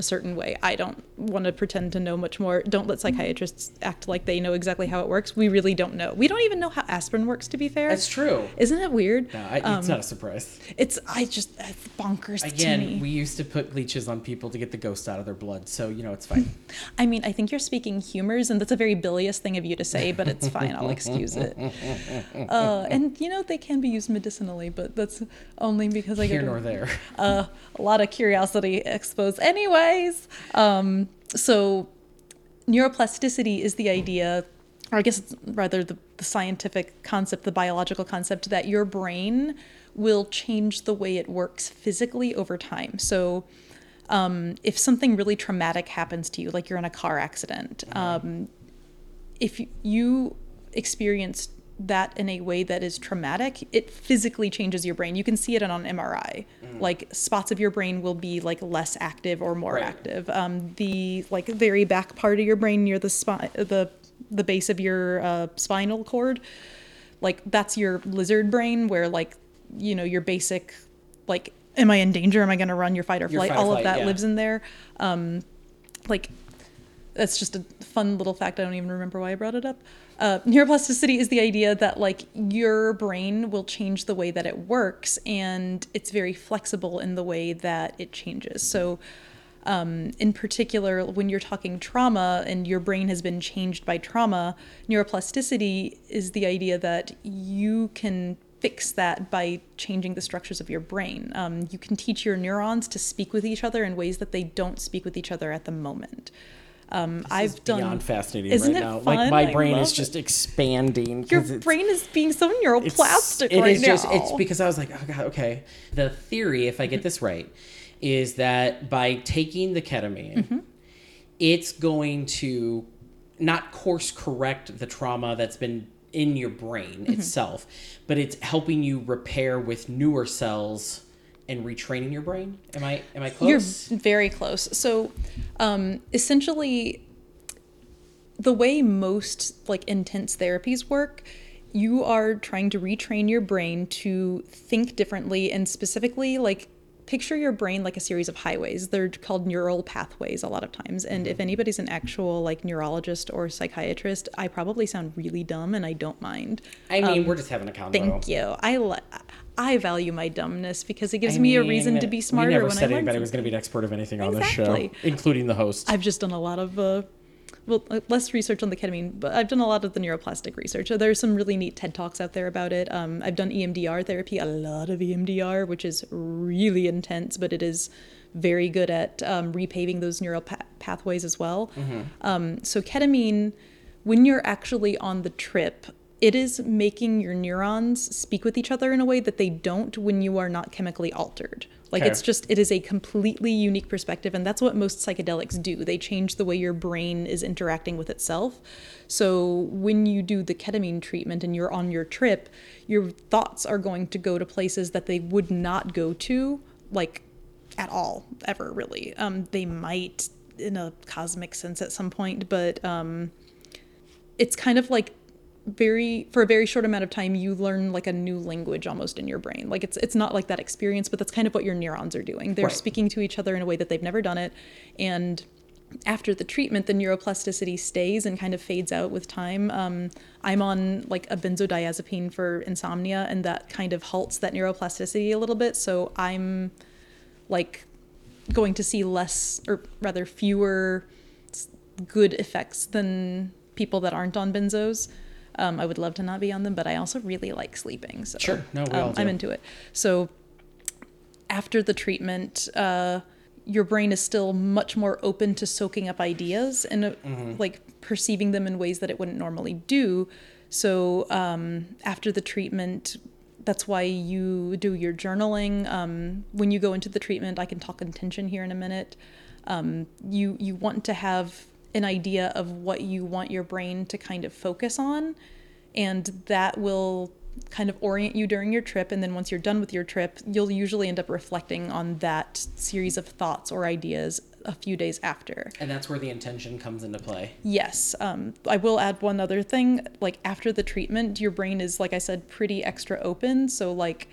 S3: a certain way. I don't want to pretend to know much more. Don't let psychiatrists act like they know exactly how it works. We really don't know. We don't even know how aspirin works. To be fair,
S2: That's true.
S3: Isn't that weird?
S2: No, I, it's
S3: Um,
S2: not a surprise.
S3: It's I just it's bonkers to
S2: Again, we used to put leeches on people to get the ghost out of their blood, so you know it's fine.
S3: I mean, I think you're speaking humors, and that's a very bilious thing of you to say, but it's fine. I'll excuse it. Uh, and you know they can be used medicinally, but that's only because I
S2: Here
S3: get
S2: nor
S3: a,
S2: there.
S3: uh, a lot of curiosity exposed. Anyways, um, so neuroplasticity is the idea, or I guess it's rather the, the scientific concept, the biological concept that your brain will change the way it works physically over time. So um, if something really traumatic happens to you, like you're in a car accident, um, if you experience that in a way that is traumatic, it physically changes your brain. You can see it on an MRI. Like spots of your brain will be like less active or more
S2: Right.
S3: active. Um, the like very back part of your brain near the spine, the the base of your uh, spinal cord, like that's your lizard brain, where like you know your basic like am I in danger? Am I going to run your fight or
S2: Your
S3: flight?
S2: fight or
S3: All
S2: flight,
S3: of that
S2: yeah.
S3: lives in there. Um, like that's just a fun little fact. I don't even remember why I brought it up. Uh, neuroplasticity is the idea that like your brain will change the way that it works, and it's very flexible in the way that it changes. So, um, in particular, when you're talking trauma and your brain has been changed by trauma, neuroplasticity is the idea that you can fix that by changing the structures of your brain. Um, you can teach your neurons to speak with each other in ways that they don't speak with each other at the moment. Um, I've done It's
S2: beyond fascinating
S3: Isn't
S2: right
S3: it
S2: now.
S3: fun?
S2: Like my
S3: I
S2: brain is just
S3: it.
S2: expanding.
S3: Your brain is being so
S2: it's-
S3: neuroplastic
S2: it
S3: right
S2: is
S3: now.
S2: just it's because I was like, oh god, okay. The theory, if I get this right, is that by taking the ketamine,
S3: Mm-hmm.
S2: it's going to not course correct the trauma that's been in your brain
S3: Mm-hmm.
S2: itself, but it's helping you repair with newer cells and retraining your brain. Am I am I close?
S3: You're very close. So, um, essentially, the way most like intense therapies work, you are trying to retrain your brain to think differently and specifically like picture your brain like a series of highways. They're called neural pathways a lot of times. And if anybody's an actual like neurologist or psychiatrist, I probably sound really dumb and I don't mind.
S2: I mean, we're just having a convo.
S3: um, Thank you. I li- I value my dumbness because it gives
S2: I
S3: me a reason to be smarter
S2: We never
S3: when I
S2: said
S3: learn
S2: anybody was going to be an expert of anything on this show, including the host.
S3: I've just done a lot of uh, well, uh, less research on the ketamine, but I've done a lot of the neuroplastic research. So there's some really neat TED talks out there about it. Um, I've done EMDR therapy, a lot of EMDR, which is really intense, but it is very good at um, repaving those neural pa- pathways as well. Um, so ketamine, when you're actually on the trip, it is making your neurons speak with each other in a way that they don't when you are not chemically altered. Like
S2: Okay.
S3: it's just it is a completely unique perspective and that's what most psychedelics do. They change the way your brain is interacting with itself. So when you do the ketamine treatment and you're on your trip, your thoughts are going to go to places that they would not go to like at all ever really. Um they might in a cosmic sense at some point, but um it's kind of like very for a very short amount of time you learn like a new language almost in your brain. Like it's it's not like that experience but that's kind of what your neurons are doing. They're
S2: Right.
S3: speaking to each other in a way that they've never done it. And after the treatment the neuroplasticity stays and kind of fades out with time. Um, i'm on like a benzodiazepine for insomnia and that kind of halts that neuroplasticity a little bit. So i'm like going to see less or rather fewer good effects than people that aren't on benzos. Um, I would love to not be on them, but I also really like sleeping. So
S2: Sure. No, we
S3: um,
S2: all do.
S3: I'm into it. So after the treatment, uh, your brain is still much more open to soaking up ideas and uh,
S2: Mm-hmm.
S3: like perceiving them in ways that it wouldn't normally do. So um, after the treatment, that's why you do your journaling. Um, when you go into the treatment, I can talk intention here in a minute. Um, you you want to have an idea of what you want your brain to kind of focus on, and that will kind of orient you during your trip. And then once you're done with your trip, you'll usually end up reflecting on that series of thoughts or ideas a few days after.
S2: and that's where the intention comes into play.
S3: Yes. Um, I will add one other thing. Like after the treatment, your brain is, like I said, pretty extra open. So like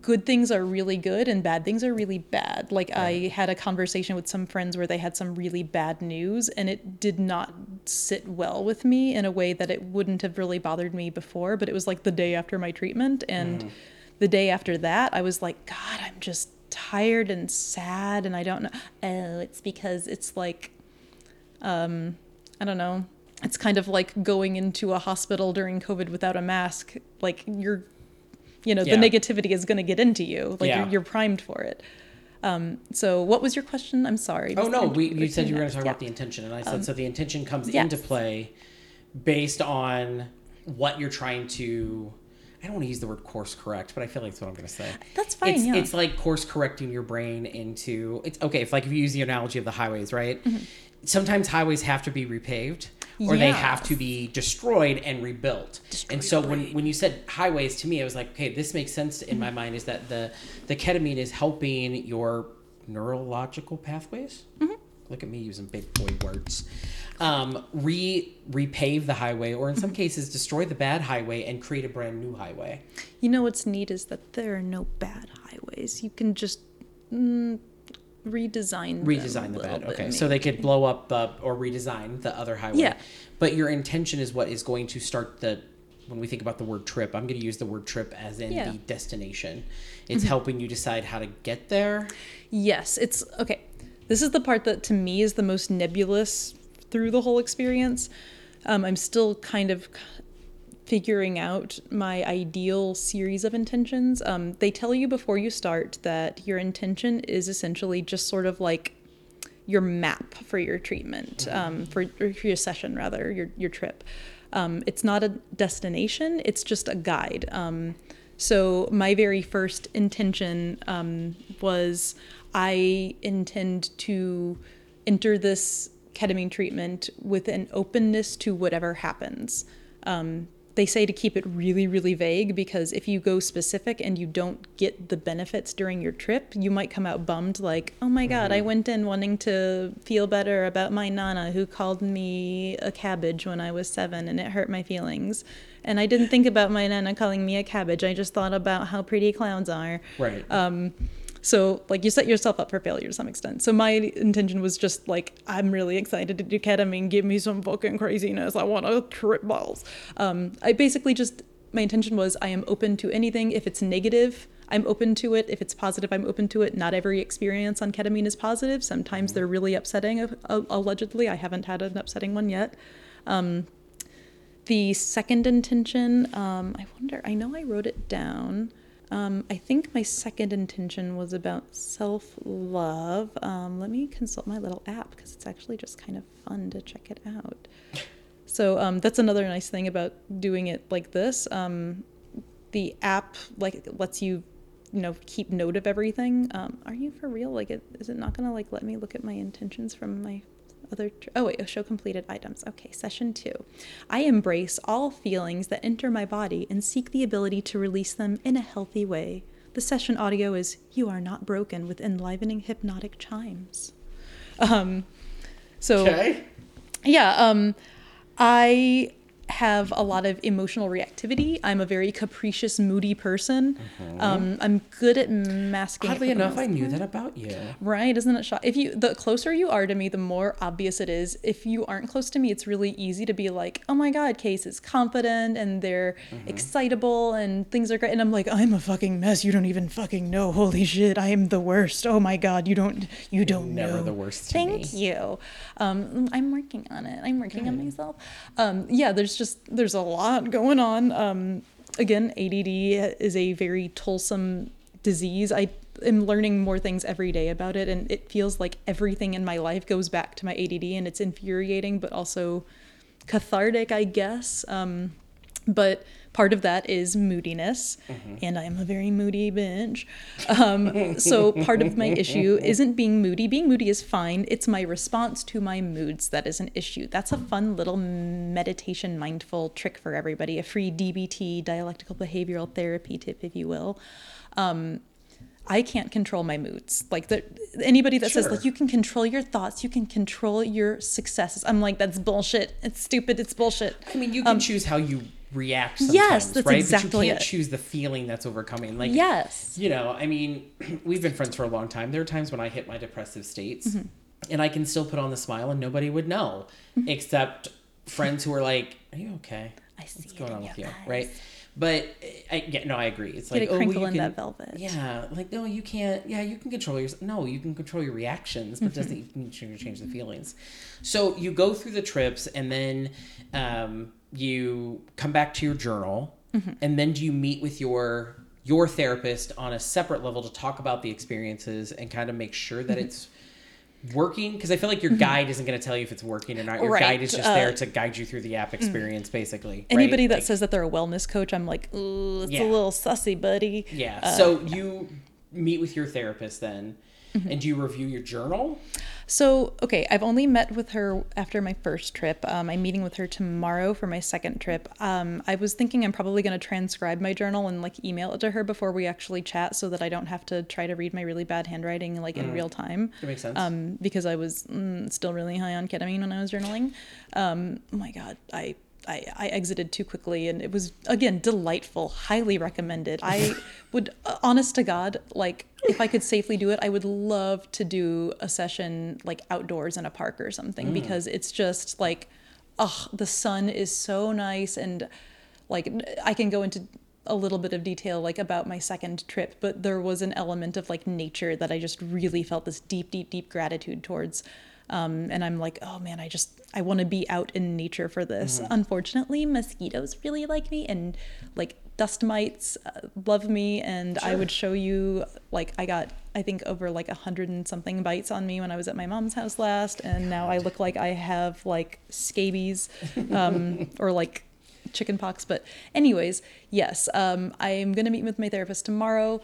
S3: good things are really good and bad things are really bad. Like I had a conversation with some friends where they had some really bad news and it did not sit well with me in a way that it wouldn't have really bothered me before, but it was like the day after my treatment and the day after that I was like god, I'm just tired and sad and I don't know. Oh, it's because it's like um I don't know. It's kind of like going into a hospital during COVID without a mask. Like you're, you know,
S2: Yeah.
S3: the negativity is going to get into you. Like
S2: Yeah.
S3: you're, you're primed for it. Um, so what was your question? I'm sorry.
S2: Oh no, we you said you were going to talk
S3: Yeah.
S2: about the intention, and I said so. The intention comes
S3: yes.
S2: into play based on what you're trying to. I don't want to use the word course correct, but I feel like that's what I'm going to say.
S3: That's fine,
S2: It's,
S3: yeah.
S2: it's like course correcting your brain into. It's okay if like if you use the analogy of the highways, right? Sometimes highways have to be repaved. Or they have to be destroyed and rebuilt. and so when, when you said highways to me, I was like, okay, this makes sense in my mind. Is that the the ketamine is helping your neurological pathways? Look at me using big boy words. Um, re repave the highway, or in some cases, destroy the bad highway and create a brand new highway.
S3: You know what's neat is that there are no bad highways. You can just mm, redesign
S2: Redesign the
S3: bit,
S2: Okay, so they could blow up the or redesign the other highway.
S3: Yeah.
S2: But your intention is what is going to start the. When we think about the word trip, I'm going to use the word trip as in
S3: Yeah. Mm-hmm.
S2: the destination. It's helping you decide how to get there.
S3: Yes, it's okay. This is the part that to me is the most nebulous through the whole experience. Um, I'm still kind of figuring out my ideal series of intentions. Um, they tell you before you start that your intention is essentially just sort of like your map for your treatment, um, for, for your session rather, your your trip. Um, it's not a destination; it's just a guide. Um, so my very first intention um, was I intend to enter this ketamine treatment with an openness to whatever happens. Um, they say to keep it really, really vague because if you go specific and you don't get the benefits during your trip, you might come out bummed like, oh my God, I went in wanting to feel better about my Nana who called me a cabbage when I was seven and it hurt my feelings. And I didn't think about my Nana calling me a cabbage. I just thought about how pretty clowns are.
S2: Right.
S3: Um, so like you set yourself up for failure to some extent. So my intention was just like I'm really excited to do ketamine. Give me some fucking craziness. I want to trip balls. Um, I basically just my intention was I am open to anything. If it's negative, I'm open to it. If it's positive, I'm open to it. Not every experience on ketamine is positive. Sometimes they're really upsetting. uh, uh, Allegedly, I haven't had an upsetting one yet. Um, the second intention, um, I wonder, I know I wrote it down. Um, I think my second intention was about self love. Um, let me consult my little app because it's actually just kind of fun to check it out. So um, that's another nice thing about doing it like this. Um, the app like lets you, you know, keep note of everything. Um, are you for real? Like, it, is it not gonna like let me look at my intentions from my other? Tr- oh wait, show completed items. Okay, session two. I embrace all feelings that enter my body and seek the ability to release them in a healthy way. The session audio is "You Are Not Broken" with enlivening hypnotic chimes. Um, so
S2: Okay.
S3: yeah um i have a lot of emotional reactivity i'm a very capricious moody person um i'm good at masking
S2: Oddly enough, I knew that about you.
S3: Right, isn't it shock? If you the closer you are to me, the more obvious it is. If you aren't close to me, it's really easy to be like, "Oh my god, Kace is confident and they're excitable and things are great." And I'm like, "I'm a fucking mess. You don't even fucking know. Holy shit, I am the worst. Oh my god, you don't you don't
S2: never
S3: know."
S2: the worst to
S3: Thank
S2: me.
S3: you. Um, I'm working on it. I'm working on myself. Um, yeah, there's just there's a lot going on. Um, again, ADD is a very toilsome disease. I am learning more things every day about it, and it feels like everything in my life goes back to my ADD, and it's infuriating, but also cathartic, I guess. Um, but part of that is moodiness, and I'm a very moody binge. Um, so part of my issue isn't being moody. Being moody is fine. It's my response to my moods that is an issue. That's a fun little meditation, mindful trick for everybody. A free DBT, dialectical behavioral therapy tip, if you will. Um, I can't control my moods. Like the, anybody that says like you can control your thoughts, you can control your successes. I'm like that's bullshit. It's stupid. It's bullshit.
S2: I mean, you can choose how you react.
S3: Yes, that's
S2: right?
S3: exactly
S2: but you can't
S3: it.
S2: choose the feeling that's overcoming. Like,
S3: Yes.
S2: you know, I mean, we've been friends for a long time. There are times when I hit my depressive states,
S3: Mm-hmm.
S2: and I can still put on the smile, and nobody would know, except friends who are like, "Are you okay?
S3: I see
S2: What's going on with you?"
S3: eyes.
S2: Right? But I, yeah, no, I agree. It's
S3: Get
S2: like
S3: a
S2: oh, well, you
S3: in
S2: can-
S3: that velvet.
S2: Yeah, like no, you can't. Yeah, you can control your. No, you can control your reactions, but
S3: Mm-hmm.
S2: doesn't you change the feelings. So you go through the trips, and then um, you come back to your journal,
S3: Mm-hmm.
S2: and then do you meet with your your therapist on a separate level to talk about the experiences and kind of make sure that
S3: Mm-hmm.
S2: it's working because i feel like your guide isn't going to tell you if it's working or not your
S3: Right,
S2: guide is just there
S3: uh,
S2: to guide you through the app experience basically right?
S3: Anybody that
S2: Like-
S3: says that they're a wellness coach, I'm like, it's
S2: Yeah.
S3: a little sussy, buddy.
S2: Yeah.
S3: Uh,
S2: so you meet with your therapist then,
S3: Mm-hmm.
S2: and do you review your journal?
S3: So, okay, I've only met with her after my first trip. Um, I'm meeting with her tomorrow for my second trip. Um, I was thinking I'm probably going to transcribe my journal and like email it to her before we actually chat so that I don't have to try to read my really bad handwriting like in real time.
S2: That makes sense.
S3: Um, because I was mm, still really high on ketamine when I was journaling. Um, oh my God, I. I, I exited too quickly and it was again delightful highly recommended. I would honest to god like if i could safely do it i would love to do a session like outdoors in a park or something mm. because it's just like oh the sun is so nice and like i can go into a little bit of detail like about my second trip but there was an element of like nature that i just really felt this deep deep deep gratitude towards um, and i'm like oh man i just i want to be out in nature for this. Unfortunately mosquitoes really like me and like dust mites uh, love me. And i would show you like i got i think over like a hundred and something bites on me when i was at my mom's house last. And now i look like i have like scabies um, or like chicken pox. But anyways, yes, um, I am going to meet with my therapist tomorrow.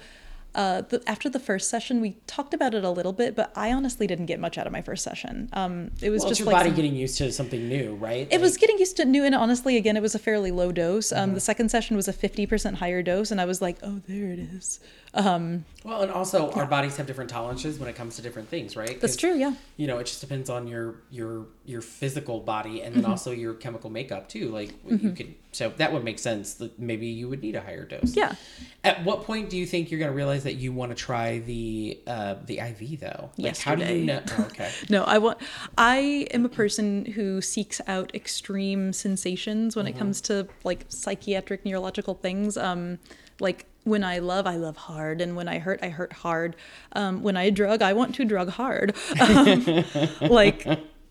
S3: Uh, the, after the first session, we talked about it a little bit, but I honestly didn't get much out of my first session. Um, it was
S2: Well,
S3: just
S2: your
S3: like
S2: body
S3: some-
S2: getting used to something new, right?
S3: it was getting used to new, and honestly, again, it was a fairly low dose. Um, The second session was a fifty percent higher dose, and I was like, "Oh, there it is." Um,
S2: well, and also our bodies have different tolerances when it comes to different things, right?
S3: That's true, yeah.
S2: You know, it just depends on your your your physical body and then also your chemical makeup too. Like you could, so that would make sense. That maybe you would need a higher dose.
S3: Yeah.
S2: At what point do you think you're going to realize that you want to try the uh, the IV though? Like, how do you know? Oh, okay.
S3: No, I want. I am a person who seeks out extreme sensations when it comes to like psychiatric neurological things. Um, like when I love, I love hard, and when I hurt, I hurt hard. Um, when I drug, I want to drug hard. Um, like.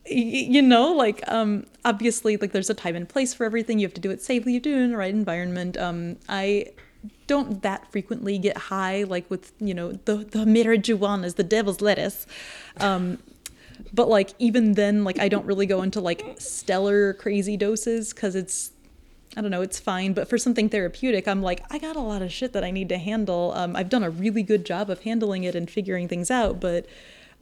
S3: You know, like um, obviously, like there's a time and place for everything. You have to do it safely. You do it in the right environment. Um, I don't that frequently get high, like with you know the the is the devil's lettuce. Um, but like even then like i don't really go into like stellar crazy doses because it's i don't know it's fine but for something therapeutic i'm like i got a lot of shit that i need to handle um, i've done a really good job of handling it and figuring things out but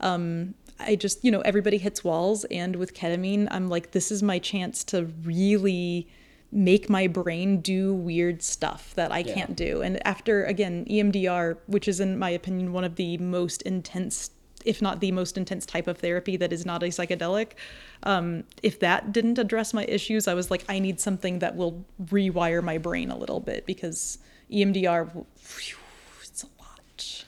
S3: um, i just you know everybody hits walls and with ketamine i'm like this is my chance to really make my brain do weird stuff that I can't do. And after again EMDR, which is in my opinion one of the most intense if not the most intense type of therapy that is not a psychedelic. Um, if that didn't address my issues, I was like, I need something that will rewire my brain a little bit because EMDR, phew, it's a lot.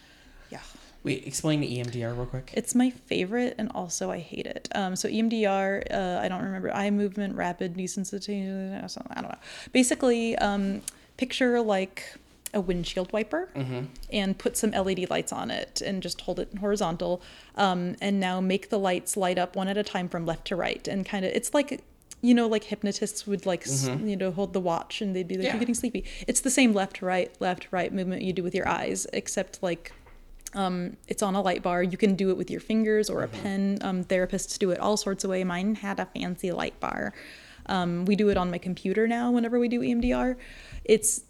S3: Yeah.
S2: Wait, explain the EMDR real quick.
S3: It's my favorite, and also I hate it. Um, so EMDR, uh, I don't remember eye movement, rapid desensitization. I don't know. Basically, um, picture like a windshield wiper, and put some LED lights on it, and just hold it horizontal. Um, and now make the lights light up one at a time from left to right, and kind of it's like. You know, like hypnotists would like, s you know, hold the watch and they'd be like,
S2: Yeah.
S3: you're getting sleepy. It's the same left to right, left, right movement you do with your eyes, except like um, it's on a light bar. You can do it with your fingers or a pen. Um, therapists do it all sorts of way. Mine had a fancy light bar. Um, we do it on my computer now whenever we do EMDR. It's,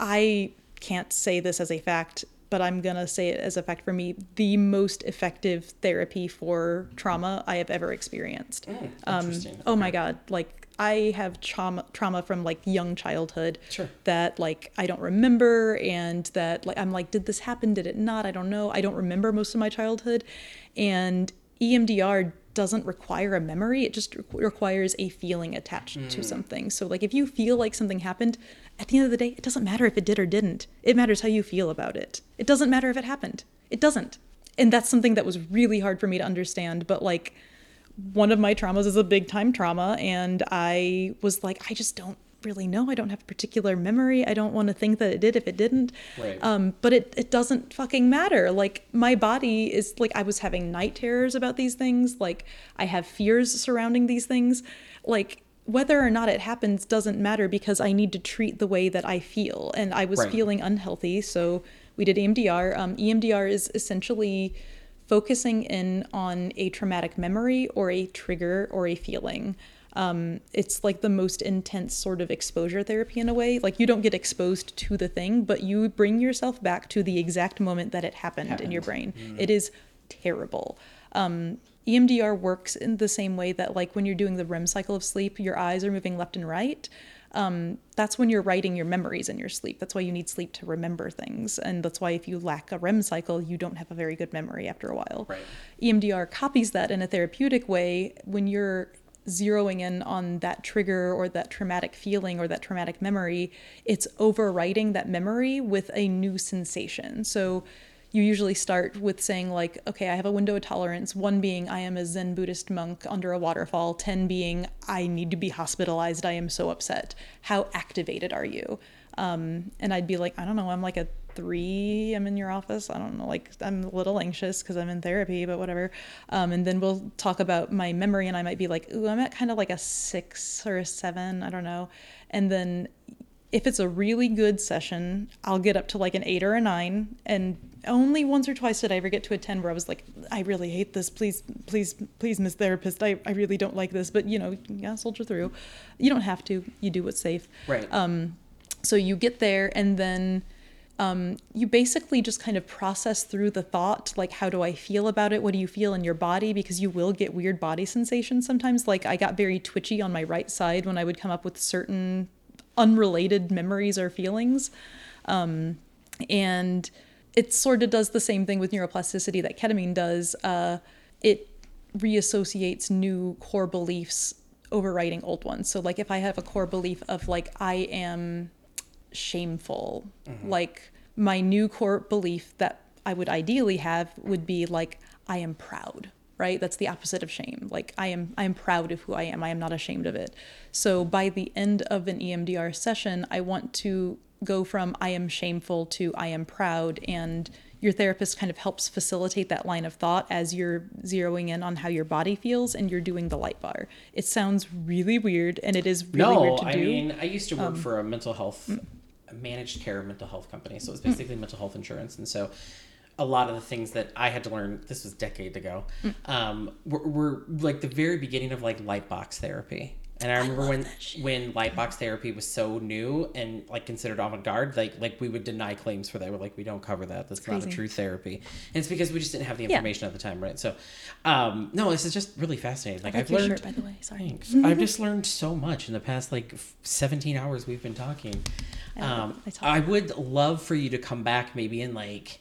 S3: I can't say this as a fact, but I'm going to say it as a fact for me the most effective therapy for trauma I have ever experienced. Um,
S2: interesting.
S3: oh my God. Like, I have trauma trauma from like young childhood
S2: Sure.
S3: that like I don't remember and that like I'm like did this happen did it not I don't know I don't remember most of my childhood and EMDR doesn't require a memory it just re- requires a feeling attached to something so like if you feel like something happened at the end of the day it doesn't matter if it did or didn't. It matters how you feel about it. It doesn't matter if it happened. It doesn't. And that's something that was really hard for me to understand but like one of my traumas is a big time trauma and i was like i just don't really know. I don't have a particular memory. I don't want to think that it did if it didn't.
S2: Right.
S3: um, but it, it doesn't fucking matter. Like my body is like i was having night terrors about these things. Like i have fears surrounding these things. Like whether or not it happens doesn't matter because i need to treat the way that i feel and i was
S2: Right.
S3: feeling unhealthy so we did emdr um, emdr is essentially focusing in on a traumatic memory or a trigger or a feeling. Um, it's like the most intense sort of exposure therapy in a way. Like you don't get exposed to the thing, but you bring yourself back to the exact moment that it happened, in your brain. It is terrible. Um, EMDR works in the same way that, like, when you're doing the REM cycle of sleep, your eyes are moving left and right. Um, that's when you're writing your memories in your sleep. That's why you need sleep to remember things. And that's why if you lack a REM cycle, you don't have a very good memory after a while.
S2: Right.
S3: EMDR copies that in a therapeutic way when you're zeroing in on that trigger or that traumatic feeling or that traumatic memory, it's overwriting that memory with a new sensation. So you usually start with saying like okay i have a window of tolerance. One being i am a zen buddhist monk under a waterfall. 10 being i need to be hospitalized. I am so upset. How activated are you? Um, and i'd be like i don't know. I'm like a three. I'm in your office. I don't know. Like i'm a little anxious because i'm in therapy but whatever. Um, and then we'll talk about my memory and i might be like ooh i'm at kind of like a six or a seven. I don't know. And then if it's a really good session, I'll get up to like an eight or a nine. And only once or twice did I ever get to a 10 where I was like, I really hate this. Please, please, please, Miss Therapist. I, I really don't like this. But, you know, gotta soldier through. You don't have to. You do what's safe.
S2: Right.
S3: Um, so you get there and then um, you basically just kind of process through the thought like how do i feel about it what do you feel in your body because you will get weird body sensations sometimes like i got very twitchy on my right side when i would come up with certain unrelated memories or feelings. Um, and it sort of does the same thing with neuroplasticity that ketamine does. Uh, it reassociates new core beliefs overriding old ones. So like if i have a core belief of like i am shameful. Like my new core belief that I would ideally have would be like I am proud, right? That's the opposite of shame. Like I am I am proud of who I am. I am not ashamed of it. So by the end of an EMDR session, I want to go from I am shameful to I am proud and your therapist kind of helps facilitate that line of thought as you're zeroing in on how your body feels and you're doing the light bar. It sounds really weird and it is really
S2: no,
S3: weird to
S2: I
S3: do. Um,
S2: mean, I used to work for a mental health, a managed care mental health company. So it's
S3: Mm.
S2: basically mental health insurance. And so a lot of the things that I had to learn, this was a decade ago,
S3: Mm.
S2: um, were, were like the very beginning of like light box therapy. And I remember when when lightbox therapy was so new and like considered avant-garde, like like we would deny claims for that. We're like, we don't cover that. That's not a true therapy. And it's because we just didn't have the
S3: Yeah.
S2: information at the time, right? So, um, no, this is just really fascinating. Like,
S3: I like
S2: I've learned.
S3: shirt, by the way. Sorry.
S2: Thanks. I've just learned so much in the past like 17 hours we've been talking. Um,
S3: I talk
S2: I would love for you to come back maybe in like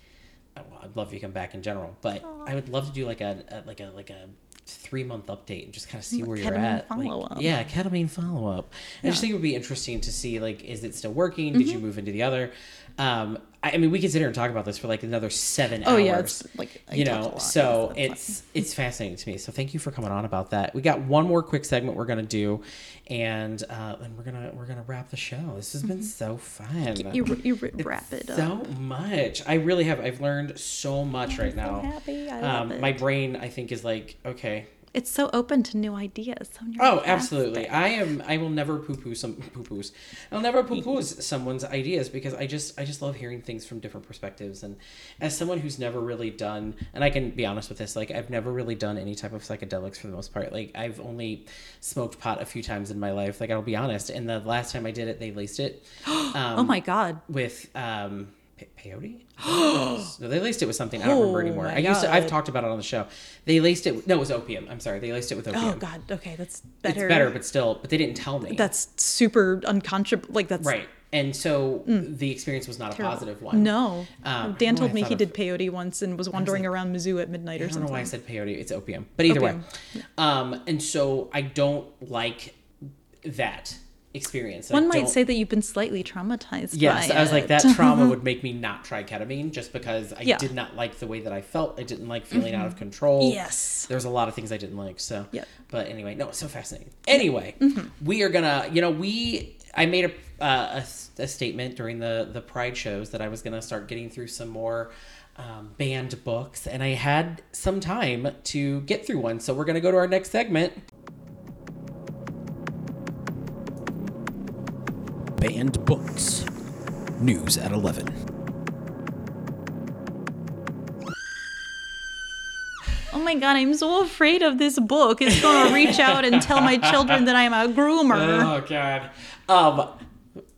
S2: I'd love you to come back in general, but I would love to do like a, a like a like a three month update and just kind of see where you're
S3: ketamine
S2: at. Like,
S3: follow-up.
S2: yeah, ketamine follow up. I just think it would be interesting to see like is it still working? Did you
S3: Mm-hmm.
S2: move into the other? Um, I, I mean, we could sit here and talk about this for like another seven
S3: Oh
S2: hours
S3: yeah, it's like I
S2: you know? so
S3: yes, that's
S2: it's it's fascinating to me. So thank you for coming on about that. We got one more quick segment we're gonna do and uh then we're gonna we're gonna wrap the show. This has been so fun.
S3: Fine. you you wrap it up.
S2: so much. I really have. I've learned so much right
S3: so
S2: now.
S3: happy. I love
S2: um
S3: it.
S2: my brain i think is like okay
S3: It's so open to new ideas. So
S2: Oh, absolutely. I am. I will never poo-poo some poo-poos. I'll never poo-poo someone's ideas because I just, I just love hearing things from different perspectives. And as someone who's never really done, and I can be honest with this, like I've never really done any type of psychedelics for the most part. Like I've only smoked pot a few times in my life. Like I'll be honest. And the last time I did it, they laced it. Um,
S3: Oh my god.
S2: with um Pe- peyote? no, they laced it with something. I don't remember
S3: Oh
S2: anymore. I used to. I've talked about it on the show. They laced it. No, it was opium. I'm sorry. They laced it with opium.
S3: Oh God. Okay, that's better.
S2: It's better, but still, but they didn't tell me.
S3: that's super unconscious. Like that's
S2: right. And so the experience was not a positive one.
S3: No.
S2: Um,
S3: Dan told me he
S2: of-
S3: did peyote once and was wandering around Mizzou at midnight or something.
S2: I don't know why I said peyote. It's opium. But either
S3: Opium.
S2: way. Um, and so I don't like that experience. I
S3: One might
S2: don't-
S3: say that you've been slightly traumatized.
S2: Yes, I was like that trauma would make me not try ketamine just because I
S3: Yeah.
S2: did not like the way that I felt. I didn't like feeling out of control.
S3: Yes.
S2: There's a lot of things I didn't like. So,
S3: Yep.
S2: but anyway, no, it's so fascinating. Anyway, we are gonna, you know, we I made a, uh, a a statement during the the Pride shows that I was gonna start getting through some more. Um, banned books, and I had some time to get through one. So we're gonna go to our next segment.
S5: Banned books. News at 11.
S3: Oh my god, I'm so afraid of this book. It's going to reach out and tell my children that I'm a groomer.
S2: Oh God. Um,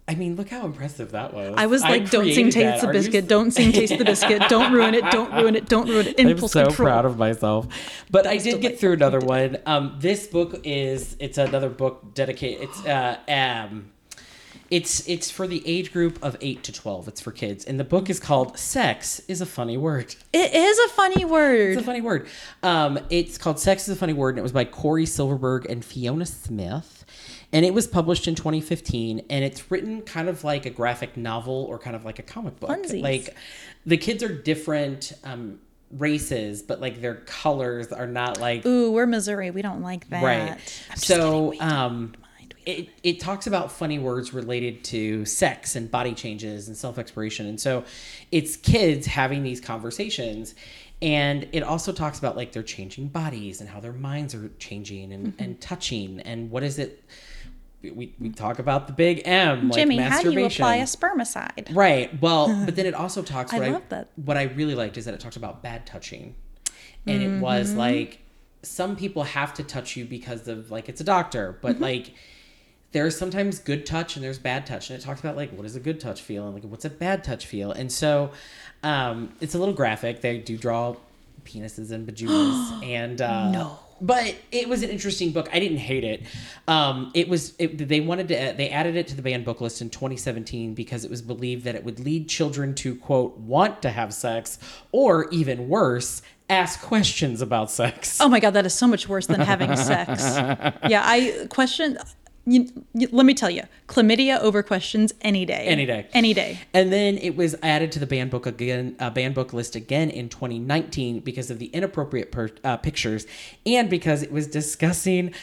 S2: I mean, look how impressive that was.
S3: I was like, don't sing. Taste the
S2: Are you-
S3: Biscuit, don't sing Taste the Biscuit, don't ruin it, don't ruin it, don't ruin it.
S2: I'm so
S3: control.
S2: proud of myself. But I did get through another one. Um, this book is it's another book dedicated. It's uh um. It's it's for the age group of eight to twelve. It's for kids, and the book is called "Sex is a Funny Word."
S3: It is a funny word.
S2: It's a funny word. Um, it's called Sex is a Funny Word, and it was by Cory Silverberg and Fiona Smith. And it was published in 2015, and it's written kind of like a graphic novel or kind of like a comic book.
S3: Funsies.
S2: Like the kids are different um, races, but like their colors are not like
S3: Ooh, we're Missouri. We don't like that.
S2: right.
S3: I'm
S2: So
S3: kidding, we don't
S2: um, it, it talks about funny words related to sex and body changes and self exploration. And so it's kids having these conversations. And it also talks about like their changing bodies and how their minds are changing and,
S3: Mm-hmm.
S2: and touching and what is it. We, we talk about the big M, like
S3: Jimmy, how do you apply a spermicide?
S2: Right. Well, but then it also talks. What I,
S3: love that.
S2: What I really liked is that it talked about bad touching, and it was
S3: Mm-hmm.
S2: like some people have to touch you because of like it's a doctor,
S3: Mm-hmm.
S2: but like there's sometimes good touch and there's bad touch, and it talks about like what does a good touch feel and like what's a bad touch feel, and so um, it's a little graphic. They do draw penises and vaginas, and uh,
S3: No.
S2: but it was an interesting book. I didn't hate it. Um, it was it, they wanted to they added it to the banned book list in 2017 because it was believed that it would lead children to quote want to have sex or even worse ask questions about sex.
S3: Oh my god, that is so much worse than having sex. Yeah, I question. You, you- let me tell you, chlamydia over questions any day.
S2: Any day.
S3: Any day.
S2: And then it was added to the banned book again, uh, banned book list again in 2019 because of the inappropriate per, uh, pictures and because it was discussing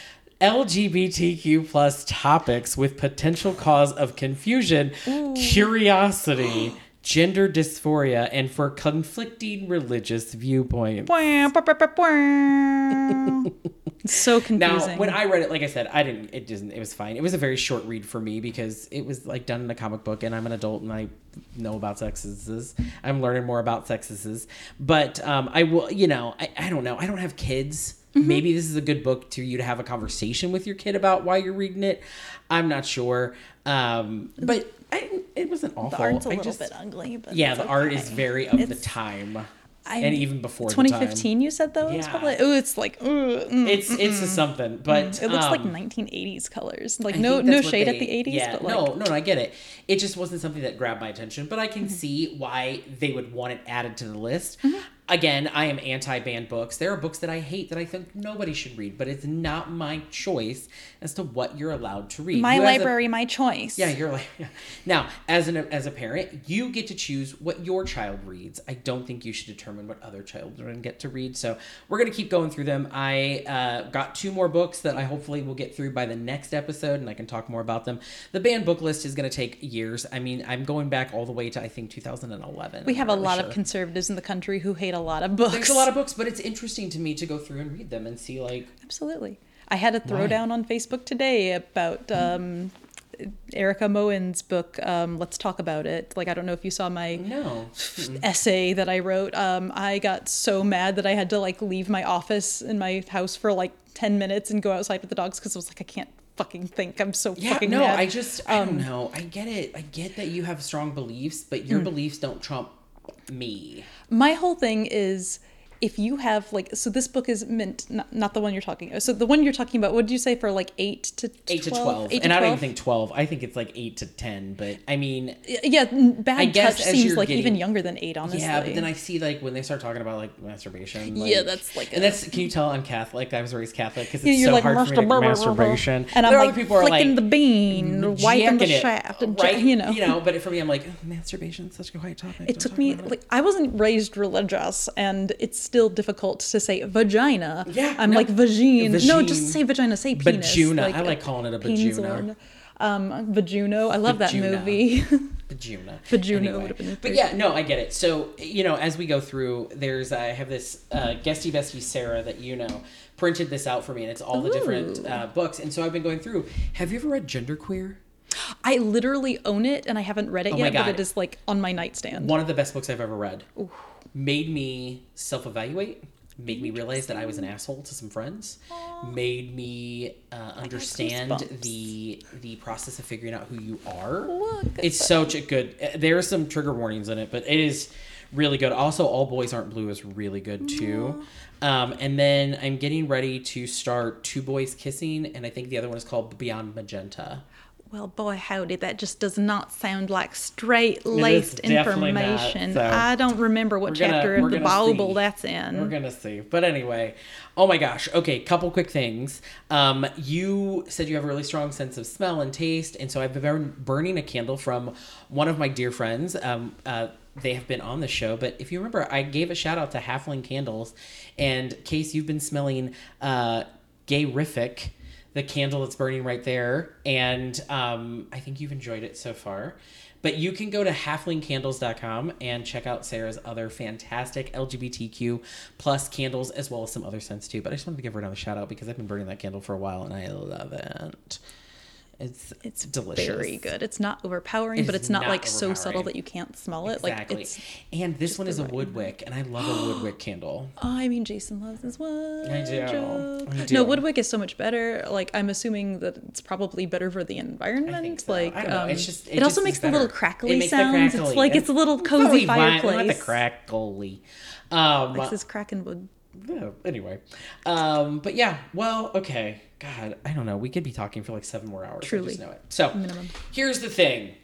S2: LGBTQ plus topics with potential cause of confusion, curiosity, gender dysphoria, and for conflicting religious viewpoints.
S3: It's so
S2: Now, when I read it, like I said, I didn't. It didn't. It was fine. It was a very short read for me because it was like done in a comic book, and I'm an adult and I know about sexes. I'm learning more about sexes. But um, I will. You know, I, I don't know. I don't have kids.
S3: Mm-hmm.
S2: Maybe this is a good book to you to have a conversation with your kid about why you're reading it. I'm not sure. Um, but I, it wasn't awful.
S3: the art's a
S2: I
S3: little
S2: just-
S3: bit ugly, but
S2: Yeah,
S3: it's
S2: the art is very of the time,
S3: I-
S2: and even before the time.
S3: 2015, you said though. It's
S2: Yeah.
S3: probably. Oh, it's like. mm.
S2: It's it's a something, but
S3: It looks like
S2: um,
S3: 1980s colors. Like
S2: I
S3: no no shade at the 80s,
S2: Yeah,
S3: but like
S2: no, no, no, I get it. It just wasn't something that grabbed my attention, but I
S3: Mm-hmm.
S2: can see why they would want it added to the list. Again, I am anti-banned books. There are books that I hate that I think nobody should read, but it's not my choice as to what you're allowed to read.
S3: my
S2: You as a-
S3: library, my choice.
S2: yeah, you're like now as an as a parent, you get to choose what your child reads. I don't think you should determine what other children get to read. So we're gonna keep going through them. I uh, got two more books that I hopefully will get through by the next episode, and I can talk more about them. The banned book list is gonna take years. I mean, I'm going back all the way to I think 2011.
S3: We
S2: I'm
S3: have a
S2: really
S3: lot
S2: sure.
S3: of conservatives in the country who hate a lot of books.
S2: There's a lot of books, but it's interesting to me to go through and read them and see like
S3: Absolutely. I had a throwdown on Facebook today about um, Erika Moen's book, um, Let's Talk About It. Like, I don't know if you saw my
S2: no.
S3: essay that I wrote. Um, I got so mad that I had to like leave my office in my house for like 10 minutes and go outside with the dogs because I was like, I can't fucking think. I'm so fucking.
S2: Yeah,
S3: fucking
S2: no,
S3: mad.
S2: I just I
S3: Um,
S2: don't know. I get it. I get that you have strong beliefs, but your
S3: Hmm.
S2: beliefs don't trump me.
S3: My whole thing is if you have like so this book is meant not, not the one you're talking about. so the one you're talking about what did you say for like 8 to 12
S2: Eight to twelve,
S3: Eight to
S2: and I don't even think twelve. I think it's like eight to ten. But I mean,
S3: yeah bad
S2: I
S3: touch seems like even younger than 8 honestly
S2: yeah. But then I see like when they start talking about like masturbation.
S3: Yeah, that's like
S2: and that's. Can you tell I'm Catholic? I was raised Catholic because it's
S3: Yeah, you're
S2: so
S3: like
S2: hard for me to
S3: "Masturb-
S2: masturbation.
S3: and I'm like
S2: people are
S3: flicking
S2: like,
S3: the bean mm, wiping the shaft and
S2: right?
S3: you know
S2: you know. But for me, I'm like masturbation is such a quiet topic.
S3: it took me like I wasn't raised religious, and it's still difficult to say vagina.
S2: Yeah,
S3: I'm
S2: no.
S3: like vagine. No, just say vagina. Say penis.
S2: Vagina. I like calling it a vagina.
S3: Um, Vajuno. I love that movie.
S2: Vagina.
S3: Vagina would've been
S2: But yeah, no, I get it. So you know, as we go through, there's I have this uh, guesty bestie Sarah that you know printed this out for me, and it's all the different uh, books. And so I've been going through. Have you ever read Genderqueer?
S3: I literally own it, and I haven't read it
S2: Oh
S3: yet, but it is like on my nightstand.
S2: One of the best books I've ever read. Made me self-evaluate. Made me realize that I was an asshole to some friends. Made me uh, understand the the process of figuring out who you are.
S3: Look
S2: it's such a good. uh, There are some trigger warnings in it, but it is really good. Also, All Boys Aren't Blue is really good too. Um, and then I'm getting ready to start Two Boys Kissing, and I think the other one is called Beyond Magenta.
S3: Well, boy, howdy, that just does not sound like straight laced
S2: definitely not,
S3: information.
S2: so-
S3: I don't remember what
S2: We're gonna-
S3: chapter of the Bible
S2: see.
S3: that's in.
S2: We're gonna see. But anyway, oh my gosh. Okay, couple quick things. Um, you said you have a really strong sense of smell and taste, and so I've been burning a candle from one of my dear friends. Um, uh, they have been on the show, but if you remember, I gave a shout out to Halfling Candles, and Kace, you've been smelling uh, Gayrific, the candle that's burning right there, and um, I think you've enjoyed it so far. But you can go to halflingcandles.com and check out Sarah's other fantastic LGBTQ plus candles as well as some other scents too. But I just wanted to give her another shout out because I've been burning that candle for a while and I love it. It's
S3: It's
S2: delicious.
S3: very good. It's not overpowering, but
S2: It's
S3: it's not,
S2: not
S3: like so subtle that you can't smell it.
S2: Exactly.
S3: Like it's.
S2: and this one is a wood wick, and I love a wood wick candle.
S3: Oh, I mean, Gayson loves his wood.
S2: I do. I do.
S3: No, Woodwick is so much better. Like, I'm assuming that it's probably better for the environment.
S2: So.
S3: Like,
S2: I don't know.
S3: um,
S2: It's just
S3: it,
S2: it
S3: also makes
S2: is
S3: the little crackly
S2: It
S3: sounds.
S2: crackly.
S3: It's like it's a little cozy
S2: Really fine. I
S3: fireplace.
S2: want the crackly. Um,
S3: Likes his cracking wood.
S2: Yeah, anyway. Um, but yeah, well, okay. God, I don't know. We could be talking for like seven more hours. I
S3: Truly.
S2: just know it. So
S3: Minimum.
S2: here's the thing.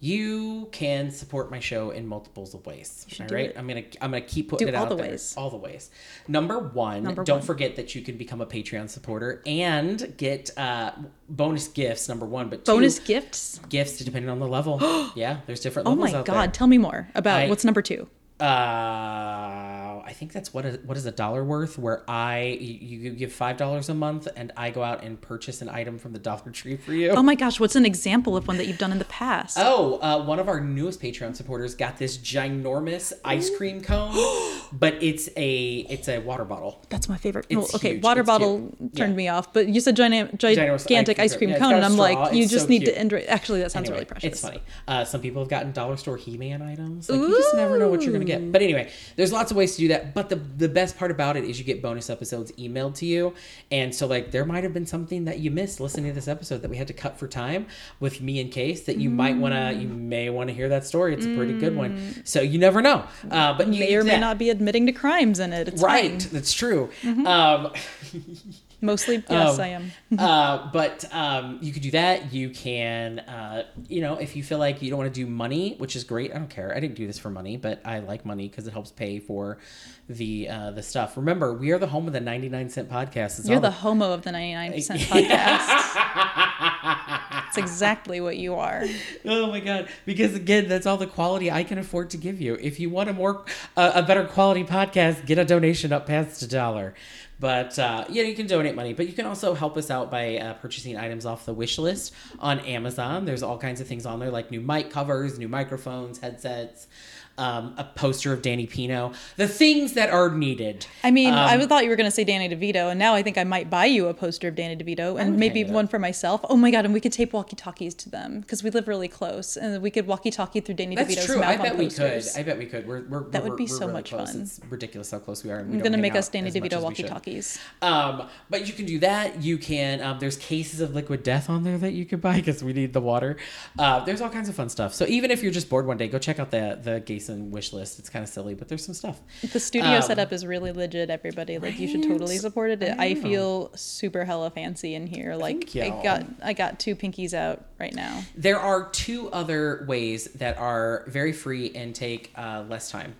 S2: You can support my show in multiples of ways. All right.
S3: it.
S2: I'm gonna I'm gonna keep putting
S3: Do
S2: it
S3: all
S2: out
S3: the
S2: there.
S3: ways.
S2: All the ways. Number one,
S3: Number
S2: don't
S3: one.
S2: forget that you can become a Patreon supporter and get uh, bonus gifts. Number one, but two,
S3: Bonus gifts.
S2: gifts depending on the level. yeah, there's different
S3: Oh my
S2: out
S3: god!
S2: there.
S3: Tell me more about
S2: I-
S3: what's number two.
S2: Uh, I think that's what is, what is a dollar worth. Where I you, give five dollars a month, and I go out and purchase an item from the Dollar Tree for you.
S3: Oh my gosh! What's an example of one that you've done in the past?
S2: Oh, uh, one of our newest Patreon supporters got this ginormous ice cream cone, but it's a it's a water bottle.
S3: That's my favorite. Well, okay,
S2: huge.
S3: water
S2: It's
S3: bottle
S2: cute.
S3: turned
S2: Yeah.
S3: me off, but you said giant,
S2: Ginormous
S3: gigantic
S2: ice
S3: ice
S2: cream
S3: cream
S2: cone. Yeah,
S3: and I'm like, you
S2: It's
S3: just
S2: so
S3: need
S2: cute.
S3: to end. Actually, that sounds
S2: Anyway,
S3: really precious.
S2: It's funny. Uh, some people have gotten dollar store He-Man items. Like you just never know what you're gonna get. But anyway, there's lots of ways to do that. But the the best part about it is you get bonus episodes emailed to you, and so like there might have been something that you missed listening to this episode that we had to cut for time with me and Kace that you might wanna you may want to hear that story. It's a pretty good one. So you never know. Uh, but you
S3: May or may not be admitting to crimes in it. It's
S2: Right,
S3: fine.
S2: that's true. Um,
S3: Mostly, yes,
S2: Um,
S3: I am.
S2: uh, but um, you could do that. You can, uh, you know, if you feel like you don't want to do money, which is great. I don't care. I didn't do this for money, but I like money because it helps pay for the uh, the stuff. Remember, we are the home of the ninety nine cent podcast. It's
S3: You're
S2: all
S3: the homo of the ninety nine cent podcast. That's exactly what you are.
S2: Oh my god! Because again, that's all the quality I can afford to give you. If you want a more, uh, a better quality podcast, get a donation up past a dollar. But uh, yeah, you can donate money, but you can also help us out by uh, purchasing items off the wish list on Amazon. There's all kinds of things on there, like new mic covers, new microphones, headsets. Um, a poster of Danny Pino, the things that are needed.
S3: I mean, I
S2: Um,
S3: would- thought you were going to say Danny DeVito, and now I think I might buy you a poster of Danny DeVito and maybe
S2: hang it up.
S3: one for myself. Oh my god! And we could tape walkie-talkies to them because we live really close, and we could walkie-talkie through Danny
S2: That's
S3: DeVito's
S2: true.
S3: mouth
S2: I bet we could. I bet we could. We're, we're,
S3: That
S2: we're-
S3: would be so
S2: really
S3: much
S2: close.
S3: fun.
S2: It's ridiculous how close we are. we
S3: I'm gonna make us Danny DeVito
S2: should.
S3: walkie-talkies.
S2: Um, but you can do that. You can. Um, there's cases of liquid death on there that you can buy because we need the water. Uh, there's all kinds of fun stuff. So even if you're just bored one day, go check out the the Gayson wish list. It's kind of silly, but there's some stuff.
S3: The studio
S2: Um,
S3: setup is really legit. Everybody, like, you should totally support it.
S2: I
S3: I, feel super hella fancy in here. Like, I got I got two pinkies out right now.
S2: There are two other ways that are very free and take uh, less time.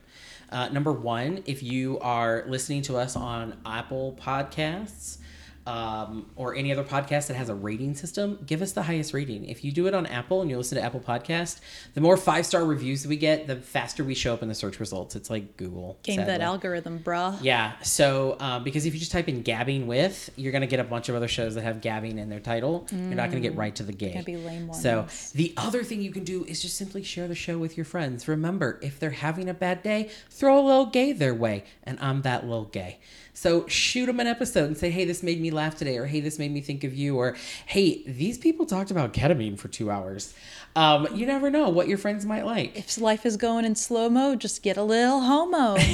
S2: Uh, number one, if you are listening to us on Apple Podcasts um, or any other podcast that has a rating system, give us the highest rating. If you do it on Apple and you listen to Apple Podcast, the more five star reviews we get, the faster we show up in the search results. It's like Google.
S3: Game that algorithm, bruh.
S2: Yeah. So, um, because if you just type in gabbing with, you're going to get a bunch of other shows that have gabbing in their title. You're not going to get right to the gay.
S3: gonna be lame
S2: So, the other thing you can do is just simply share the show with your friends. Remember, if they're having a bad day, throw a little gay their way. And I'm that little gay. So, shoot them an episode and say, hey, this made me laugh today. Or, hey, this made me think of you. Or, hey, these people talked about ketamine for two hours. Um, you never know what your friends might like.
S3: If life is going in slow mo, just get a little homo.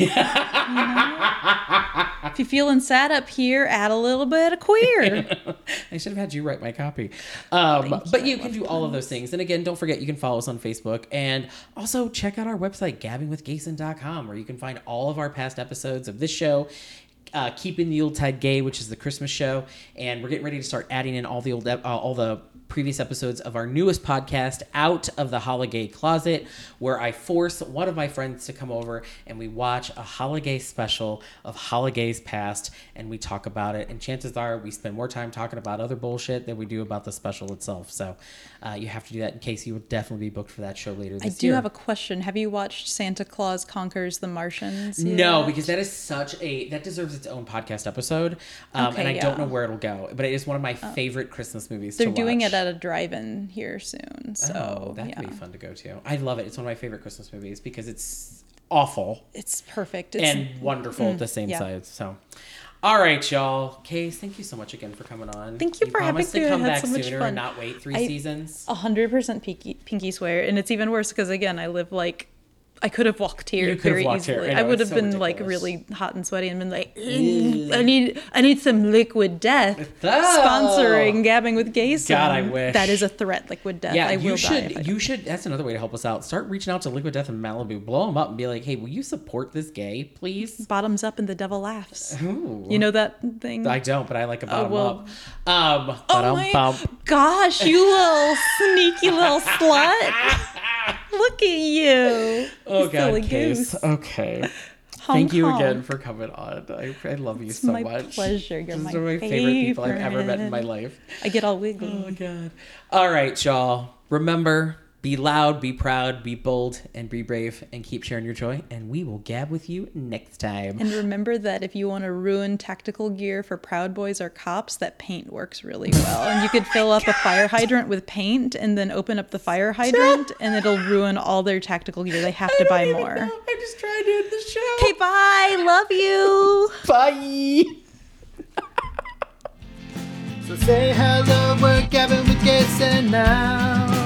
S3: You know? If you're feeling sad up here, add a little bit of queer.
S2: I should have had you write my copy. Um, but you can do all of those things. And again, don't forget you can follow us on Facebook and also check out our website, gabbingwithgayson.com, where you can find all of our past episodes of this show. Uh, keeping the old Yuletide Gay, which is the Christmas show, and we're getting ready to start adding in all the old, uh, all the previous episodes of our newest podcast, Out of the Holigay Closet, where I force one of my friends to come over and we watch a holiday special of holidays past, and we talk about it. And chances are we spend more time talking about other bullshit than we do about the special itself. So uh, you have to do that in case you will definitely be booked for that show later
S3: I do
S2: year.
S3: have a question. Have you watched Santa Claus Conquers the Martians?
S2: No, because that is such a that deserves its own podcast episode, um, and
S3: Okay,
S2: I don't know where it'll go. But it is one of my favorite Christmas movies.
S3: they're doing it at a drive-in here soon. So
S2: oh, that
S3: yeah.
S2: could be fun to go to. I love it. It's one of my favorite Christmas movies because it's awful
S3: It's perfect. It's,
S2: and wonderful at the same
S3: yeah.
S2: size. So, all right, y'all. Kace, thank you so much again for coming on.
S3: Thank you for having me.
S2: Come back
S3: so much
S2: sooner
S3: fun.
S2: and not wait three
S3: I-
S2: seasons.
S3: Hundred percent pinky pinky swear, and it's even worse because again, I live like I could have walked here
S2: You could have
S3: very
S2: walked here.
S3: easily.
S2: I know,
S3: I, would have
S2: so
S3: been like really hot and sweaty and been like, "Mm, I need I need some liquid death.
S2: Oh.
S3: Sponsoring gabbing with gays.
S2: God, I wish.
S3: that is a threat. Liquid death.
S2: Yeah,
S3: I will
S2: you should. You should. That's another way to help us out. Start reaching out to Liquid Death in Malibu. Blow them up and be like, "Hey, will you support this gay, please?"
S3: bottoms up and the devil laughs.
S2: Ooh.
S3: You know that thing?
S2: I don't, but I like a bottom
S3: well-
S2: up. Um,
S3: oh my
S2: bump.
S3: gosh, you little sneaky little slut! Look at you.
S2: Oh God, Kace.
S3: goose.
S2: Okay.
S3: Honk,
S2: Thank you again for coming on. I, I love you so
S3: my
S2: much.
S3: pleasure. You're my
S2: my favorite people I've ever met in my life.
S3: I get all wiggly.
S2: Oh God. All right, y'all. Remember, be loud, be proud, be bold, and be brave, and keep sharing your joy. And we will gab with you next time.
S3: And remember that if you want to ruin tactical gear for Proud Boys or cops, that paint works really well. And you could fill up a fire hydrant with paint and then open up the fire hydrant, and it'll ruin all their tactical gear. They have to buy
S2: don't even
S3: more.
S2: know. I'm just tried to end the show.
S3: Okay, bye. Love you.
S2: Bye.
S1: So say hello, we're gabbing with Gayson now.